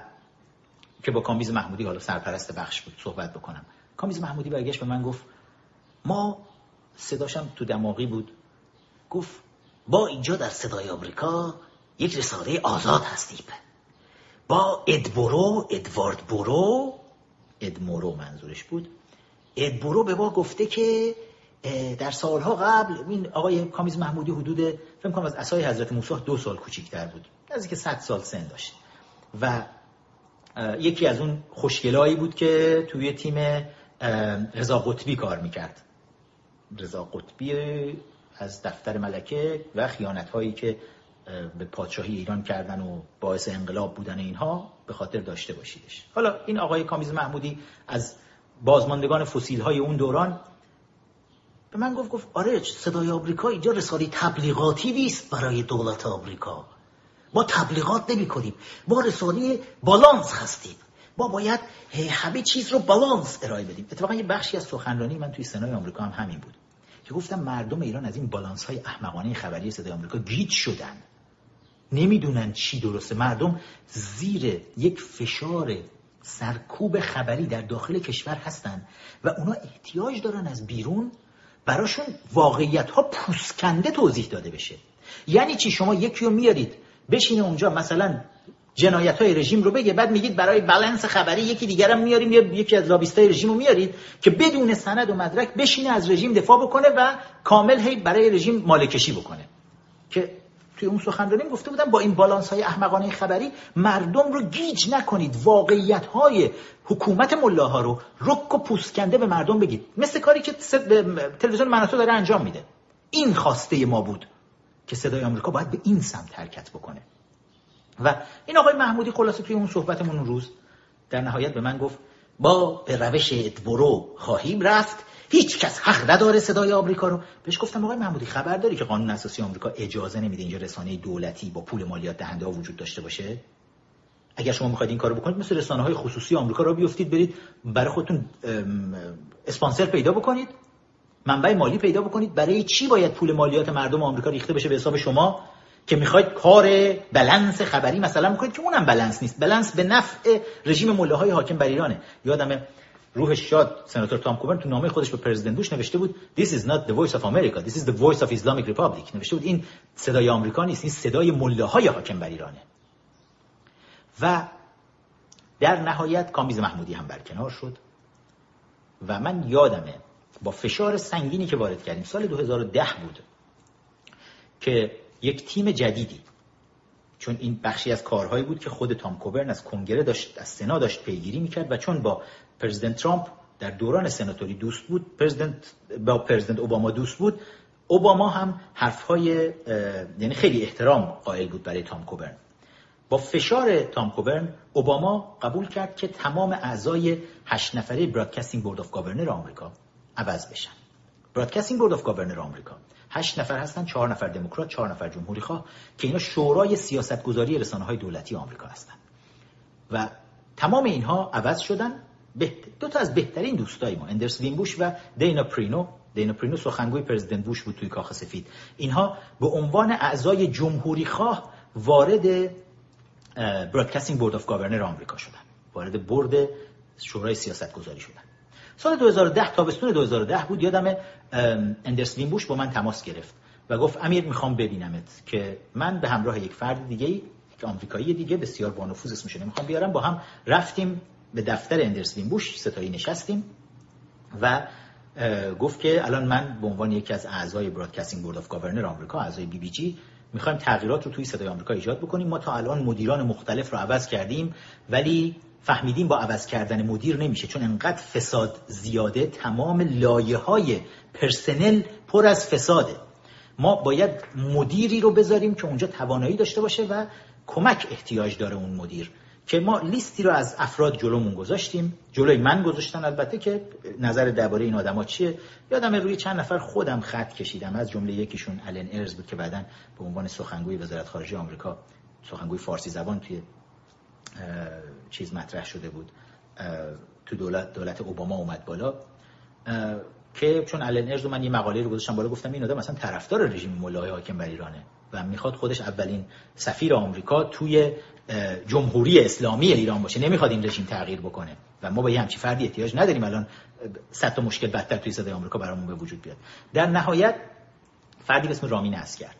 S1: که با کامیز محمودی حالا سرپرست بخش بود صحبت بکنم. کامیز محمودی برگشت به من گفت ما صداشم تو دماغی بود. گفت با اینجا در صدای آمریکا یک رساله آزاد هستیم با ادبورو ادوارد برو ادمورو منظورش بود. ادبورو به ما گفته که در سالها قبل این آقای کامیز محمودی حدود فکر کنم از اسای حضرت موسی دو سال کوچیک‌تر بود. که 100 سال سن داشت. و یکی از اون خوشگلایی بود که توی تیم رضا قطبی کار می‌کرد. رضا قطبی از دفتر ملکه و خیانت هایی که به پادشاهی ایران کردن و باعث انقلاب بودن اینها به خاطر داشته باشیدش. حالا این آقای کامیز محمودی از بازماندگان فسیل های اون دوران به من گفت گفت آره صدای آمریکا اینجا رساله تبلیغاتی نیست برای دولت آمریکا. ما تبلیغات نمی کنیم ما رساله بالانس هستیم. ما باید همه چیز رو بالانس ارائه بدیم. اتفاقا یه بخشی از سخنرانی من توی سنای آمریکا هم همین بود که گفتم مردم ایران از این بالانس های احمقانه خبری صدای آمریکا گیج شدن. نمی‌دونن چی درسته. مردم زیر یک فشار سرکوب خبری در داخل کشور هستن و اونا احتیاج دارن از بیرون براشون واقعیت ها پوسکنده توضیح داده بشه. یعنی چی؟ شما یکی رو میارید بشینه اونجا مثلا جنایت های رژیم رو بگه. بعد میگید برای بالانس خبری یکی دیگرم میاریم یا یکی از لابیستای رژیم رو میارید که بدون سند و مدرک بشینه از رژیم دفاع بکنه و کامل هی برای رژیم مالکشی بکنه. که توی اون سخنرانی گفته بودم با این بالانس های احمقانه خبری مردم رو گیج نکنید. واقعیت های حکومت ملاها رو رک و پوسکنده به مردم بگید. مثل کاری که تلویزیون مناطق داره انجام میده. این خواسته ما بود که صدای آمریکا باید به این سمت حرکت بکنه. و این آقای محمودی خلاصه توی اون صحبتمون اون روز در نهایت به من گفت با به روش ادبرو خواهیم رفت. هیچ کس حق نداره صدای آمریکا رو. بهش گفتم آقای محمودی خبر داری که قانون اساسی آمریکا اجازه نمیده اینجا رسانه دولتی با پول مالیات دهنده ها وجود داشته باشه؟ اگر شما می‌خواید این کارو بکنید مثل رسانه های خصوصی آمریکا رو بیفتید برید برای خودتون اسپانسر پیدا بکنید منبع مالی پیدا بکنید. برای چی باید پول مالیات مردم آمریکا ریخته بشه به حساب شما؟ که می‌خواید کار بلنس خبری مثلا می‌کنید که اونم بلنس نیست. بلنس به نفع رژیم مله حاکم بر ایرانه. یادم روح شاد سناتور تام کوبرن تو نامه خودش به پرزیدنت بوش نوشته بود This is not the voice of America. This is the voice of Islamic Republic. نوشته بود این صدای آمریکا نیست. این صدای مله های حاکم بر ایرانه. و در نهایت کامیز محمودی هم برکنار شد. و من یادمه با فشار سنگینی که وارد کردیم سال 2010 بود که یک تیم جدیدی. چون این بخشی از کارهایی بود که خود تام کوبرن از کنگره داشت از سنا داشت پیگیری می‌کرد و چون با پرزیدنت ترامپ در دوران سناتوری دوست بود پرزیدنت با پرزیدنت اوباما دوست بود اوباما هم حرفهای یعنی خیلی احترام قائل بود برای تام کوبرن. با فشار تام کوبرن اوباما قبول کرد که تمام اعضای هشت نفره Broadcasting Board of Governors آمریکا عوض بشن. Broadcasting Board of Governors آمریکا. هشت نفر هستن چهار نفر دموکرات چهار نفر جمهوری خواه که اینا شورای سیاستگذاری رسانه های دولتی آمریکا هستن. و تمام اینها عوض شدن. دو تا از بهترین دوستای ما اندرس بوش و دینا پرینو. دینا پرینو سخنگوی پرزیدنت بوش بود توی کاخ سفید. اینها به عنوان اعضای جمهوری خواه وارد Broadcasting Board of Governors آمریکا شدن. وارد board شورای سیاست گذاری شدن. سال 2010 تابستون 2010 بود یادم اندرس بوش با من تماس گرفت و گفت امیر می‌خوام ببینمت که من به همراه یک فرد دیگه یک آمریکایی دیگه بسیار با نفوذ اسمش می‌خوام بیارم با هم رفتیم به دفتر اندرس بوش سه‌تایی نشستیم و گفت که الان من به عنوان یکی از اعضای Broadcasting Board of Governors آمریکا اعضای BBG می‌خوایم تغییرات رو توی صدای آمریکا ایجاد بکنیم. ما تا الان مدیران مختلف رو عوض کردیم ولی فهمیدیم با عوض کردن مدیر نمیشه چون انقدر فساد زیاده تمام لایه های پرسنل پر از فساده. ما باید مدیری رو بذاریم که اونجا توانایی داشته باشه و کمک احتیاج داره اون مدیر. که ما لیستی رو از افراد جلومون گذاشتیم. جلوی من گذاشتن البته که نظر درباره این آدما چیه؟ یادم روی چند نفر خودم خط کشیدم. از جمله یکیشون الن ارز بود که بعدا به عنوان سخنگوی وزارت خارجه آمریکا سخنگوی فارسی زبان توی چیز مطرح شده بود. تو دولت دولت اوباما اومد بالا. که چون الن ارز من یه مقاله رو گذاشتم بالا گفتم این آدم مثلا طرفدار رژیم مولای حاکم بر ایرانه و می‌خواد خودش اولین سفیر آمریکا توی جمهوری اسلامی ایران باشه. نمی‌خواد این رژیم تغییر بکنه. و ما با یه همچی فردی احتیاج نداریم الان صد تا مشکل بدتر توی صدای آمریکا برامون به وجود بیاد. در نهایت فردی به اسم رامین عسگرد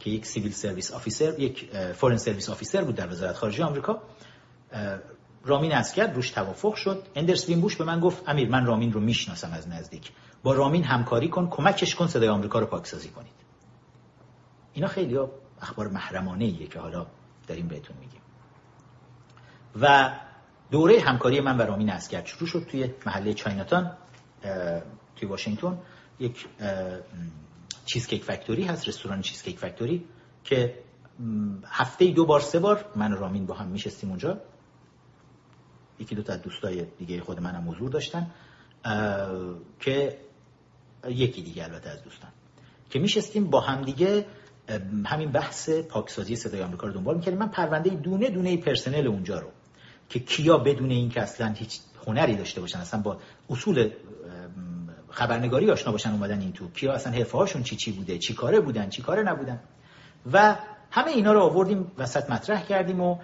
S1: که یک civil service officer یک foreign service officer بود در وزارت خارجه آمریکا. رامین عسگرد روش توافق شد. اندرس بوش به من گفت امیر من رامین رو می‌شناسم از نزدیک. با رامین همکاری کن کمکش کن صدای آمریکا رو پاکسازی کنید. اینا خیلی اخبار محرمانه ایه که حالا داریم بهتون میگیم. و دوره همکاری من و رامین عسگرد شروع شد توی محله چایناتان توی واشنگتن. یک چیزکیک فکتوری هست رستوران چیزکیک فکتوری که هفته دو بار سه بار من و رامین با هم میشستیم اونجا. یکی دو تا دوستای دیگه خود منم حضور داشتن که یکی دیگه البته از دوستان. که میشستیم با هم دیگه همین بحث پاکسازی صدای آمریکا رو دنبال می‌کردیم. من پرونده دونه دونه پرسنل اونجا رو که کیا بدون این که اصلا هیچ هنری داشته باشن اصلا با اصول خبرنگاری آشنا باشن اومدن این تو کیا اصلا حرفه هاشون چی چی بوده چی کاره بودن چی کاره نبودن. و همه اینا رو آوردیم وسط مطرح کردیم و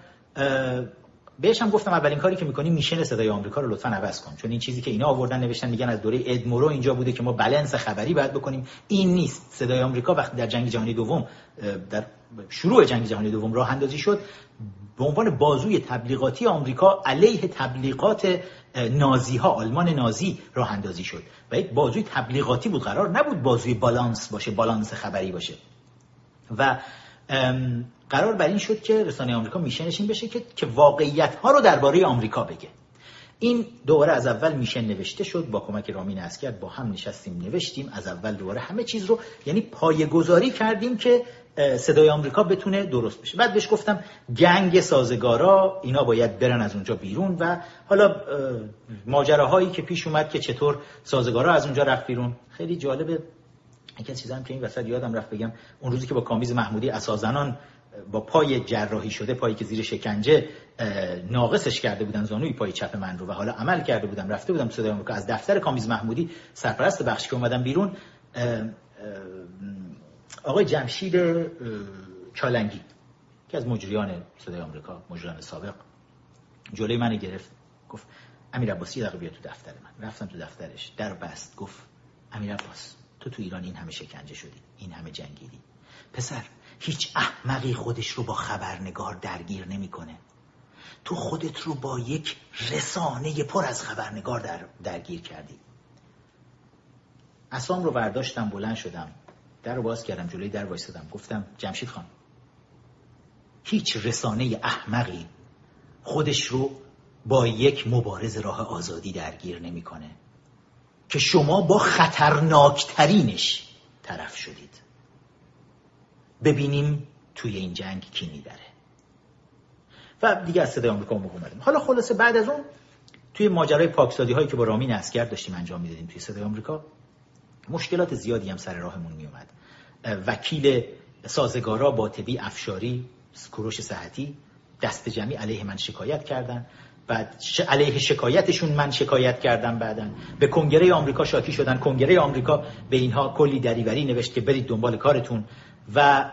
S1: بهش هم گفتم اولین کاری که می‌کنیم میشن صدای آمریکا رو لطفا عوض کن. چون این چیزی که اینا آوردن نوشتن میگن از دوره ادمورو اینجا بوده که ما بلنس خبری باید بکنیم. این نیست. صدای آمریکا وقتی در جنگ جهانی دوم در شروع جنگ جهانی دوم راه اندازی شد به عنوان بازوی تبلیغاتی آمریکا علیه تبلیغات نازی ها آلمان نازی راه اندازی شد. و یک بازوی تبلیغاتی بود. قرار نبود بازوی بالانس باشه بالانس خبری باشه. و قرار بر این شد که رسانه آمریکا میشنش این بشه که که واقعیت ها رو درباره آمریکا بگه. این دوباره از اول میشن نوشته شد با کمک رامین اسکر با هم نشستیم نوشتیم از اول دوباره همه چیز رو یعنی پایه‌گذاری کردیم که صدای آمریکا بتونه درست بشه. بعد بهش گفتم گنگ سازگارا اینا باید برن از اونجا بیرون و حالا ماجراهایی که پیش اومد که چطور سازگارا از اونجا رفت بیرون. خیلی جالبه. یکی از چیزام که این وسط یادم رفت بگم اون روزی که با کامیز محمودی اسازنان با پای جراحی شده پایی که زیر شکنجه ناقصش کرده بودن زانوی پای چپ من رو و حالا عمل کرده بودم رفته بودم صدای آمریکا از دفتر کامیز محمودی سرپرست بخشی که اومدم بیرون آقای جمشید چالنگی که از مجریان صدای آمریکا مجریان سابق جلوی من گرفت گفت امیر عباسی دقیقه بیا تو دفتر من. رفتم تو دفترش در بست گفت امیر عباس. تو تو ایران این همه شکنجه شدی این همه جنگیدی. پسر هیچ احمقی خودش رو با خبرنگار درگیر نمی‌کنه. تو خودت رو با یک رسانه پر از خبرنگار در درگیر کردی. اسام رو برداشتم بلند شدم. در رو باز کردم جلوی در وایسادم گفتم جمشید خان هیچ رسانه احمقی خودش رو با یک مبارز راه آزادی درگیر نمی‌کنه. که شما با خطرناکترینش طرف شدید. ببینیم توی این جنگ کی می‌بره و دیگه از صدای آمریکا اومدیم. حالا خلاصه بعد از اون توی ماجرای پاکسازی هایی که با رامین اسکر داشتیم انجام می‌دادیم توی صدای آمریکا مشکلات زیادی هم سر راهمون میومد وکیل سازگارا باطبی افشاری کوروش صحتی دست جمعی علیه من شکایت کردن. بعد علیه شکایتشون من شکایت کردم بعدا. به کنگره آمریکا شاکی شدن. کنگره آمریکا به اینها کلی دریوری نوشت که برید دنبال کارتون. و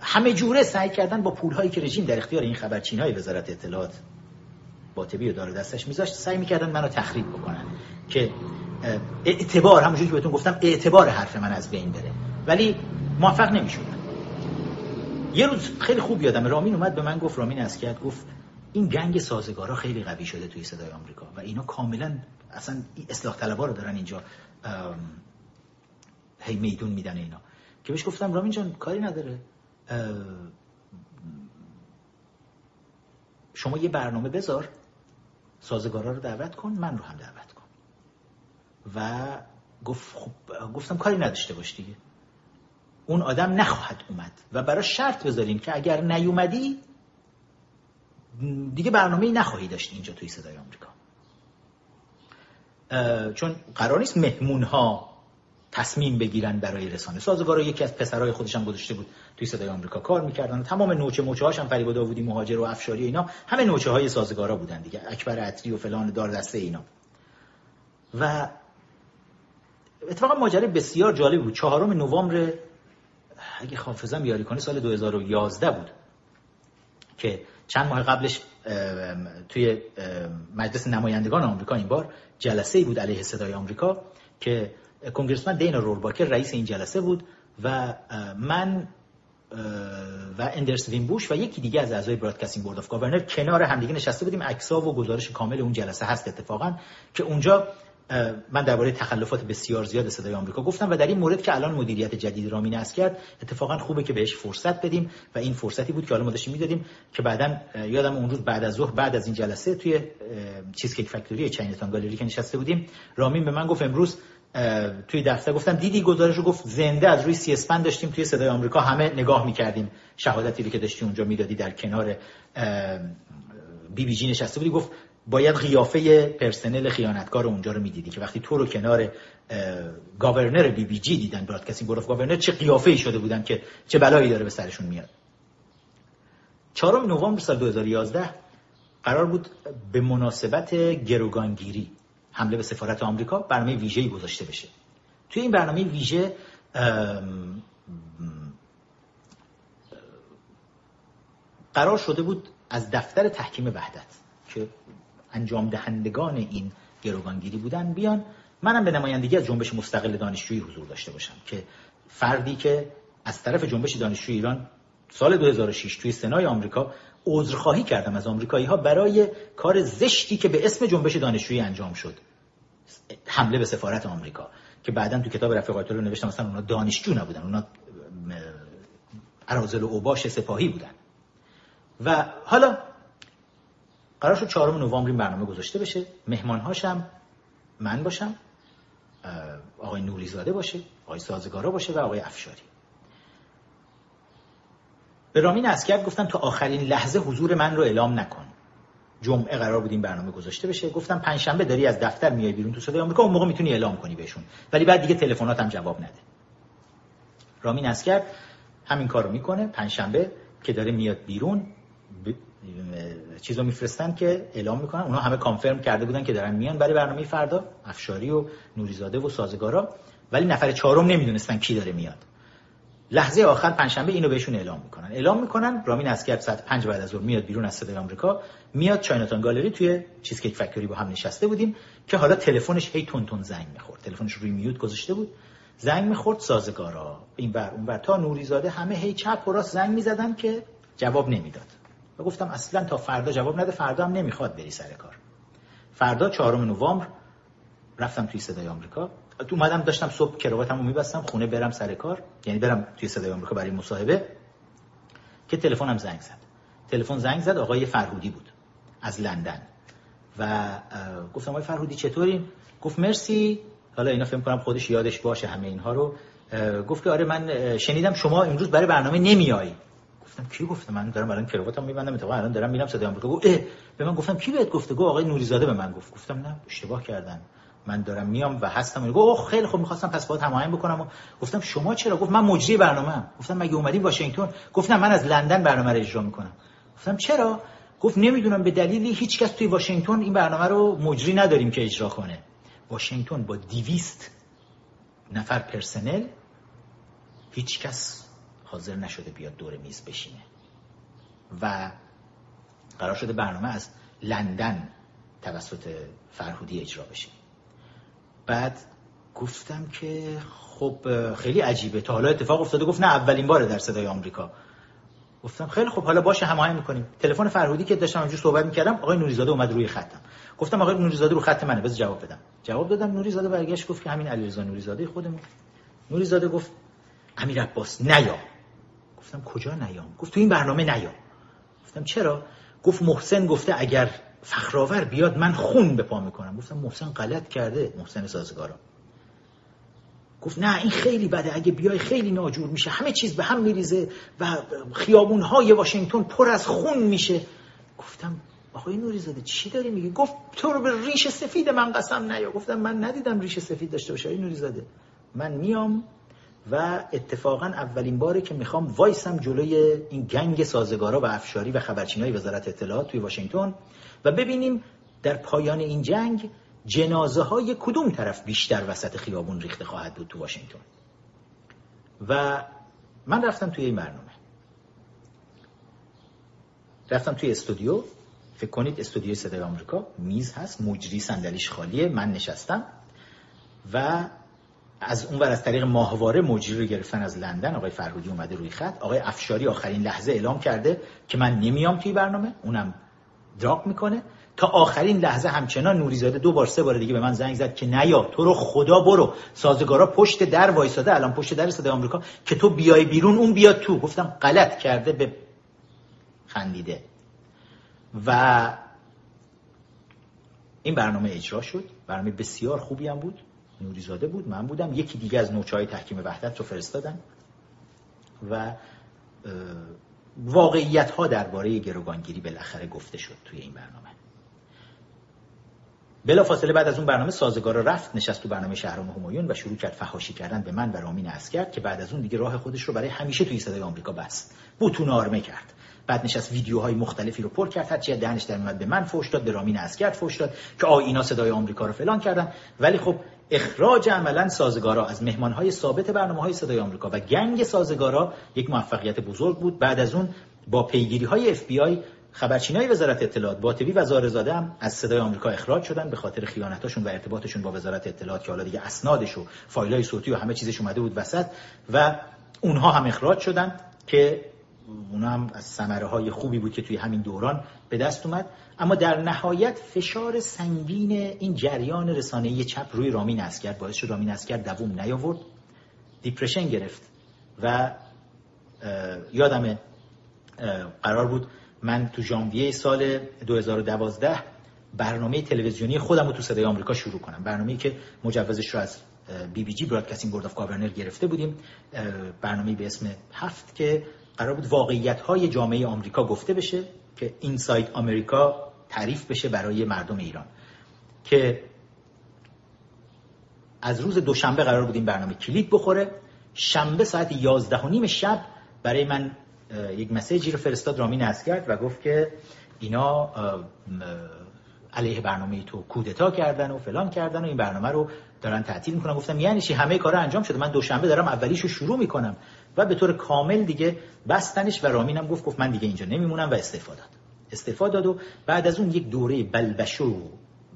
S1: همه جوره سعی کردن با پولهایی که رژیم در اختیار این خبرچین های وزارت اطلاعات باطبی و داره دستش میذاشت سعی می‌کردن منو تخریب بکنن. که اعتبار همونجوری که بهتون گفتم اعتبار حرف من از بین بره. ولی موفق نمی‌شدن یه روز خیلی خوب یادم رامین اومد به من گفت رامین از گفت این گنگ سازگارا خیلی قوی شده توی صدای آمریکا و اینا کاملا اصلا اصلاح طلبا رو دارن اینجا هی میدون میدن اینا. که بهش گفتم رامین جان کاری نداره. شما یه برنامه بذار سازگارا رو دعوت کن من رو هم دعوت کن. و گفت خب گفتم کاری نداشته باش دیگه. اون آدم نخواهد اومد و برای شرط بذارین که اگر نیومدی دیگه برنامه نخواهی داشت اینجا توی صدای آمریکا. چون قرار نیست مهمون ها تصمیم بگیرن برای رسانه. سازگارا یکی از پسرای خودش هم گذاشته بود توی صدای آمریکا. کار می‌کردن. تمام نوچه موچه هاش هم فریبا داوودی مهاجر و افشاری اینا. همه نوچه های سازگارا بودن دیگه. اکبر عطری و فلان دار دسته اینا. و اتفاقا ماجرا بسیار جالب بود. چهارم نوامبر اگه حافظم یاری کنه سال 2011 بود که چند ماه قبلش توی مجلس نمایندگان آمریکا این بار جلسه ای بود علیه صدای آمریکا که کنگرسمن دینا رولباکر رئیس این جلسه بود و من و اندرس بوش و یکی دیگه از اعضای برادکاستینگ بورد اف گاورنر کنار همدیگه نشسته بودیم. عکس‌ها و گزارش کامل اون جلسه هست اتفاقا که اونجا من درباره تخلفات بسیار زیاد صدای آمریکا گفتم و در این مورد که الان مدیریت جدید رامین کرد اتفاقا خوبه که بهش فرصت بدیم و این فرصتی بود که حالا ما داشتیم می‌دادیم که بعدا یادم اون روز بعد از ظهر بعد از این جلسه توی Cheesecake Factory Chinatown Gallery که نشسته بودیم رامین به من گفت امروز توی دفتر گفتم دیدی گزارش رو؟ گفت زنده از روی C-SPAN داشتیم توی صدای آمریکا همه نگاه می‌کردیم شهادتی که داشتی اونجا می‌دادی در کنار BBG نشسته بودی. گفت باید قیافه پرسنل خیانتکار اونجا رو می‌دیدی که وقتی تو رو کنار governor BBG دیدن Broadcasting Board Governor چه قیافه ای شده بودن که چه بلایی داره به سرشون میاد. چهارم نوامبر سال 2011 قرار بود به مناسبت گروگانگیری حمله به سفارت آمریکا برنامه ویژه‌ای گذاشته بشه. توی این برنامه ویژه قرار شده بود از دفتر تحکیم وحدت که انجام دهندگان این گروگانگیری بودن بیان. منم به نمایندگی از جنبش مستقل دانشجویی حضور داشته باشم که فردی که از طرف جنبش دانشجوی ایران سال 2006 توی سنای آمریکا عذرخواهی کردم از آمریکایی ها برای کار زشتی که به اسم جنبش دانشجویی انجام شد. حمله به سفارت آمریکا که بعدا تو کتاب رفیقات رو نوشتم مثلا اونا دانشجو نبودن اونا ارازل و اوباش سپاهی بودن. و حالا قرار شد چهارم نوامبر این برنامه گذاشته بشه. مهمانهاش هم من باشم آقای نوریزاده باشه آقای سازگارا باشه و آقای افشاری. به رامین اسکر گفتم تا آخرین لحظه حضور من رو اعلام نکن. جمعه قرار بود این برنامه گذاشته بشه. گفتم پنجشنبه داری از دفتر میای بیرون تو صدای آمریکا اون موقع می‌تونی اعلام کنی بهشون. ولی بعد دیگه تلفنات هم جواب نده. رامین اسکر همین کارو می‌کنه. پنجشنبه که داره میاد بیرون چیزو میفرستن که اعلام می‌کنن. اونها همه کانفرم کرده بودن که دارن میان. برای برنامه فردا افشاری و نوریزاده و سازگارا. ولی نفر چهارم نمی‌دونستن کی داره میاد. لحظه آخر پنجشنبه اینو بهشون اعلام می‌کنن. اعلام می‌کنن رامین اسکر ساعت 5 بعد از ظهر میاد بیرون از صدای آمریکا. میاد چایناتان گالری توی چیزکیک فکتوری با هم نشسته بودیم که حالا تلفنش هی تون تون زنگ می‌خورد. تلفنش روی میوت گذاشته بود. زنگ می‌خورد سازگارا. این بر اون بر تا نوریزاده همه هی چپ و راست زنگ می‌زدن که جواب نمی‌داد. و گفتم اصلا تا فردا جواب نده فردا هم نمی‌خواد بری سر کار. فردا چهارم نوامبر رفتم توی صدای آمریکا. تو اومدم داشتم صبح کراواتمو میبستم خونه برم سر کار. یعنی برم توی صدای آمریکا برای مصاحبه که تلفنم زنگ زد. تلفن زنگ زد آقای فرهودی بود از لندن. و گفتم آقای فرهودی چطورین؟ گفت مرسی. حالا اینا فکر کنم خودش یادش باشه همه اینها رو. گفت که آره من شنیدم شما امروز برای برنامه نمیایی گفتم کی گفته؟ من دارم الان کراواتم میبندم اتفاقا الان دارم میرم صدای آمریکا گفت به من گفتم کی بهت گفته؟ گفت آقای نوریزاده به من گفت. گفتم نه اشتباه کردن. من دارم میام و هستم. گفت اوه خیلی خوب می‌خواستم پس باهات هماهنگ بکنم و گفتم شما چرا؟ گفت من مجری برنامه گفتم مگه اومدی واشنگتن؟ گفتم من از لندن برنامه رو اجرا می‌کنم. گفتم چرا؟ گفت نمی‌دونم به دلیلی هیچ کس توی واشنگتن این برنامه رو مجری نداریم که اجرا کنه. واشنگتن با دیویست نفر پرسنل هیچ کس حاضر نشده بیاد دور میز بشینه. و قرار شده برنامه از لندن توسط فرهودی اجرا بشه. بعد گفتم که خب خیلی عجیبه. تا حالا اتفاق افتاده گفت نه اولین باره در صدای آمریکا. گفتم خیلی خب حالا باشه هماهنگ می‌کنیم. تلفن فرهودی که داشتم اونجا صحبت می‌کردم آقای نوریزاده اومد روی خطم. گفتم آقای نوریزاده رو خط منه بذار جواب بدم. جواب دادم نوریزاده برگشت گفت که همین علیرضا نوریزاده خودمون. نوریزاده گفت امیر عباس نیا گفتم کجا نیام؟ گفت تو این برنامه نیا گفتم چرا؟ گفت محسن گفته اگر فخرآور بیاد من خون به پا می‌کنم. گفتم محسن غلط کرده محسن سازگارا گفت نه این خیلی بده. اگه بیای خیلی ناجور میشه. همه چیز به هم میریزه و خیابونهای واشنگتن پر از خون میشه. گفتم آقای نوری زاده چی داری میگی؟ گفت تو رو به ریش سفید من قسم نیا. گفتم من ندیدم ریش سفید داشته باشه آقای نوری زاده من میام و اتفاقا اولین باره که می‌خوام وایسم جلوی این گنگ سازگارا و افشاری و خبرچینای وزارت اطلاعات توی واشنگتن و ببینیم در پایان این جنگ جنازه های کدوم طرف بیشتر وسط خیابون ریخته خواهد بود تو واشنگتن. و من رفتم توی این برنامه. رفتم توی استودیو. فکر کنید استودیو صدای آمریکا میز هست مجری صندلیش خالیه من نشستم. و از اون از طریق ماهواره مجری رو گرفتن از لندن. آقای فرهودی اومده روی خط. آقای افشاری آخرین لحظه اعلام کرده که من نمیام توی برنامه. اونم دراپ می‌کنه. تا آخرین لحظه همچنان نوریزاده دو بار سه بار دیگه به من زنگ زد که نیا تو رو خدا برو. سازگارا پشت در وایساده الان پشت در صدای آمریکا که تو بیای بیرون اون بیاد تو. گفتم غلط کرده به خندیده. و این برنامه اجرا شد. برنامه بسیار خوبی هم بود. نوریزاده بود. من بودم. یکی دیگه از نوچه تحکیم وحدت رو فرستادن. و واقعیت ها درباره گروگانگیری بالاخره گفته شد توی این برنامه. بلا فاصله بعد از اون برنامه سازگارا رفت نشست تو برنامه شهرام همایون و شروع کرد فحاشی کردن به من و رامین کرد که بعد از اون دیگه راه خودش رو برای همیشه توی صدای آمریکا بست. بوتون آرمه کرد. بعد نشست ویدیوهای مختلفی رو پر کرد. هرچی دهنش در به من فوش داد به رامین کرد فوش داد که آ اینا صدای آمریکا رو فلان کردن. ولی خب اخراج عملا سازگارا از مهمانهای ثابت برنامه های صدای آمریکا و گنگ سازگارا یک موفقیت بزرگ بود. بعد از اون با پیگیری های اف خبرچینای وزارت اطلاعات باطبی و زارزاده هم از صدای آمریکا اخراج شدن به خاطر خیانتاشون و ارتباطشون با وزارت اطلاعات که حالا دیگه اسنادش و فایلای صوتی و همه چیزش اومده بود وسط و اونها هم اخراج شدن که اونا هم از ثمره های خوبی بود که توی همین دوران به دست اومد. اما در نهایت فشار سنگین این جریان رسانه‌ای چپ روی رامین عسگرد باعث شد رامین عسگرد دووم نیاورد depression گرفت و یادم قرار بود من تو ژانویه سال 2012 برنامه تلویزیونی خودم رو تو صدای آمریکا شروع کنم. برنامه‌ای که مجوزش رو از BBG Broadcasting Board of Governor گرفته بودیم. برنامه به اسم هفت که قرار بود واقعیت های جامعه آمریکا گفته بشه که inside آمریکا تعریف بشه برای مردم ایران که از روز دوشنبه قرار بود این برنامه کلید بخوره. شنبه ساعت یازده و نیم شب برای من یک message ی رو فرستاد رامین عسگرد و گفت که اینا علیه برنامه تو کودتا کردن و فلان کردن و این برنامه رو دارن تعطیل می‌کنن. گفتم یعنی چی؟ همه کارا انجام شده. من دوشنبه دارم اولیشو شروع می‌کنم. و به طور کامل دیگه بستنش و رامینم گفت گفت من دیگه اینجا نمیمونم و استعفا داد. استعفا داد و بعد از اون یک دوره بلبشو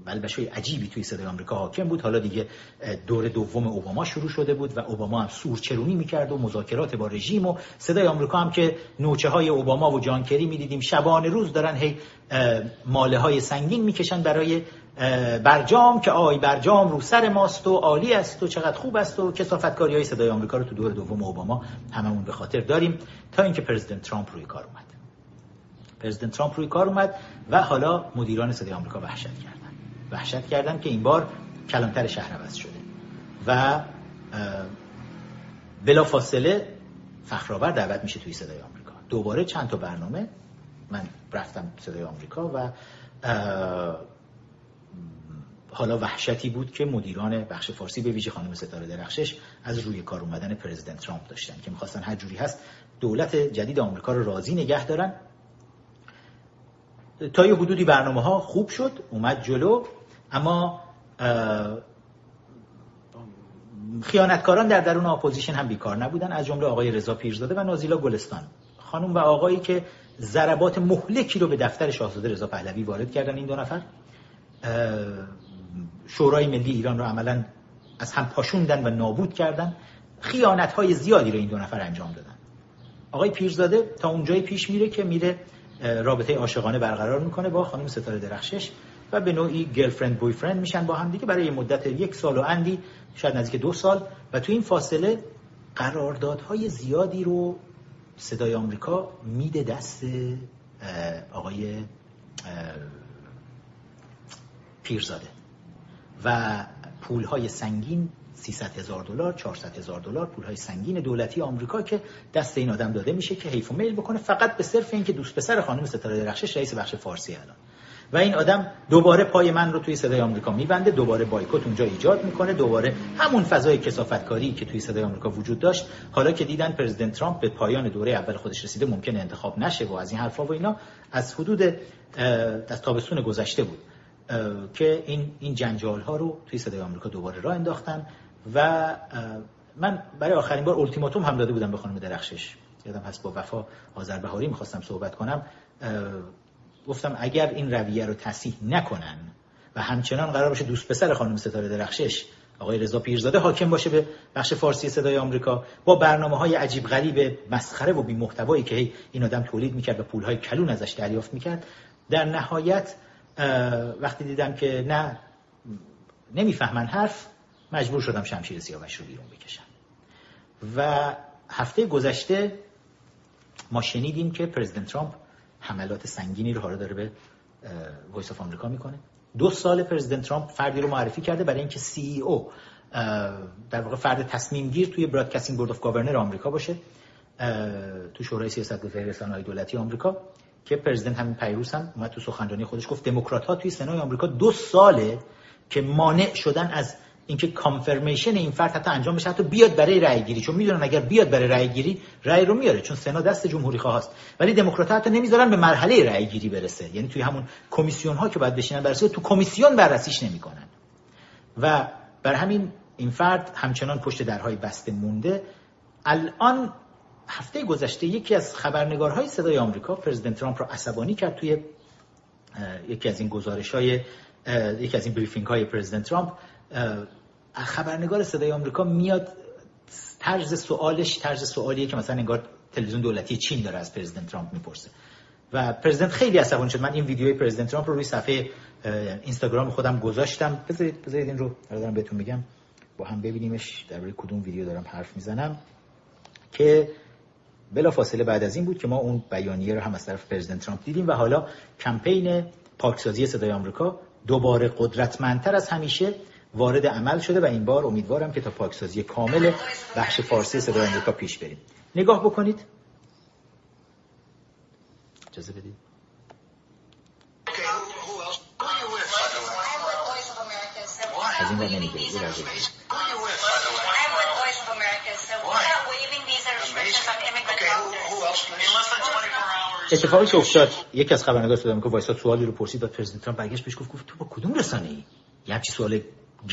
S1: بلبشوی عجیبی توی صدای آمریکا حاکم بود. حالا دیگه دور دوم اوباما شروع شده بود و اوباما هم سورچرونی می‌کرد و مذاکرات با رژیم و صدای آمریکا هم که نوچه های اوباما و جان کری می‌دیدیم شبانه روز دارن هی ماله های سنگین می‌کشن برای برجام که آی برجام رو سر ماست و عالی است و چقدر خوب است و کسافتکاری های صدای آمریکا رو تو دور دوم اوباما هممون به خاطر داریم تا اینکه پرزیدنت ترامپ روی کار اومد. پرزیدنت ترامپ روی کار اومد و حالا مدیران صدای آمریکا وحشت کردن. وحشت کردن که این بار کلانتر شهر عوض شده. و بلا فاصله فخرآور دعوت میشه توی صدای آمریکا. دوباره چند تا برنامه من رفتم صدای آمریکا و حالا وحشتی بود که مدیران بخش فارسی به ویژه خانم ستاره درخشش از روی کار اومدن پرزیدنت ترامپ داشتن که می‌خواستن هر جوری هست دولت جدید آمریکا رو راضی نگه دارن. تا یه حدودی برنامه ها خوب شد اومد جلو اما خیانتکاران در درون opposition هم بیکار نبودن از جمله آقای رضا پیرزاده و نازیلا گلستان. خانم و آقایی که ضربات مهلکی رو به دفتر شاهزاده رضا پهلوی وارد کردن این دو نفر شورای ملی ایران رو عملا از هم پاشوندن و نابود کردن خیانت های زیادی رو این دو نفر انجام دادن. آقای پیرزاده تا اونجایی پیش میره که میره رابطه عاشقانه برقرار می‌کنه با خانم ستاره درخشش و به نوعی گرلفرند بویفرند میشن با هم دیگه. برای مدت یک سال و اندی شاید نزدیک دو سال. و تو این فاصله قراردادهای زیادی رو صدای آمریکا میده دست آقای پیرزاده. و پولهای سنگین 300 هزار دلار 400 هزار دلار پولهای سنگین دولتی آمریکا که دست این آدم داده میشه که حیف و میل بکنه فقط به صرف اینکه دوست پسر خانم ستاره درخشش رئیس بخش فارسی الان. و این آدم دوباره پای من رو توی صدای آمریکا میبنده دوباره بایکوت اونجا ایجاد می‌کنه دوباره همون فضای کسافتکاری که توی صدای آمریکا وجود داشت حالا که دیدن پرزیدنت ترامپ به پایان دوره اول خودش رسیده ممکن انتخاب نشه و از این حرفا و اینا از حدود از تابستون گذشته بود. که این این جنجال ها رو توی صدای آمریکا دوباره راه انداختن و من برای آخرین بار التیماتوم هم داده بودم به خانم درخشش. یادم هست با وفا آذربهاری می‌خواستم صحبت کنم. گفتم اگر این رویه رو تصحیح نکنن و همچنان قرار باشه دوست پسر خانم ستاره درخشش آقای رضا پیرزاده حاکم باشه به بخش فارسی صدای آمریکا با برنامه های عجیب غریب مسخره و بی محتوایی که این آدم تولید می‌کرد و پول های کلون ازش دریافت می‌کرد در نهایت وقتی دیدم که نه نمی‌فهمن حرف مجبور شدم شمشیر سیاوش رو بیرون بکشم. و هفته گذشته ما شنیدیم که پرزیدنت ترامپ حملات سنگینی رو حالا داره به Voice of America می‌کنه. دو سال پرزیدنت ترامپ فردی رو معرفی کرده برای اینکه CEO در واقع فرد تصمیم گیر توی Broadcasting Board of Governor آمریکا باشه تو شورای سیاستگذاری رسانه‌های دولتی آمریکا. که پرزیدنت همین پریروز هم اومد تو سخنرانی خودش گفت دموکرات ها توی سنای آمریکا دو ساله که مانع شدن از اینکه confirmation این فرد حتی انجام بشه حتی بیاد برای رأی گیری. چون می‌دونن اگر بیاد برای رأی گیری رأی رو میاره چون سنا دست جمهوری خواهاست ولی دموکرات حتی نمی‌ذارن به مرحله رأی گیری برسه. یعنی توی همون کمیسیون ها که باید بشینن بررسی تو کمیسیون بررسیش نمی‌کنن. و بر همین این فرد همچنان پشت درهای بسته مونده. الان هفته گذشته یکی از خبرنگارهای صدای آمریکا پرزیدنت ترامپ را عصبانی کرد توی یکی از این گزارش های یکی از این بریفینگ های پرزیدنت ترامپ. خبرنگار صدای آمریکا میاد طرز سوالش طرز سوالیه که مثلا انگار تلویزیون دولتی چین داره از پرزیدنت ترامپ می‌پرسه. و پرزیدنت خیلی عصبانی شد. من این ویدیوی پرزیدنت ترامپ رو روی صفحه اینستاگرام خودم گذاشتم. بذارید بذارید این رو دارم بهتون میگم با هم ببینیمش در روی کدوم ویدیو دارم حرف می‌زنم. که بلا فاصله بعد از این بود که ما اون بیانیه رو هم از طرف پرزیدنت ترامپ دیدیم و حالا کمپین پاکسازی صدای آمریکا دوباره قدرتمندتر از همیشه وارد عمل شده و این بار امیدوارم که تا پاکسازی کامل بخش فارسی صدای آمریکا پیش بریم. نگاه بکنید. اجازه بدید. از این نمیگه اتفاقی که افتاد یکی از خبرنگار صدا که وایساد سوالی رو پرسید داد پرزیدنت ترامپ برگشت بهش گفت تو با کدوم رسانه ای یه همچی سوال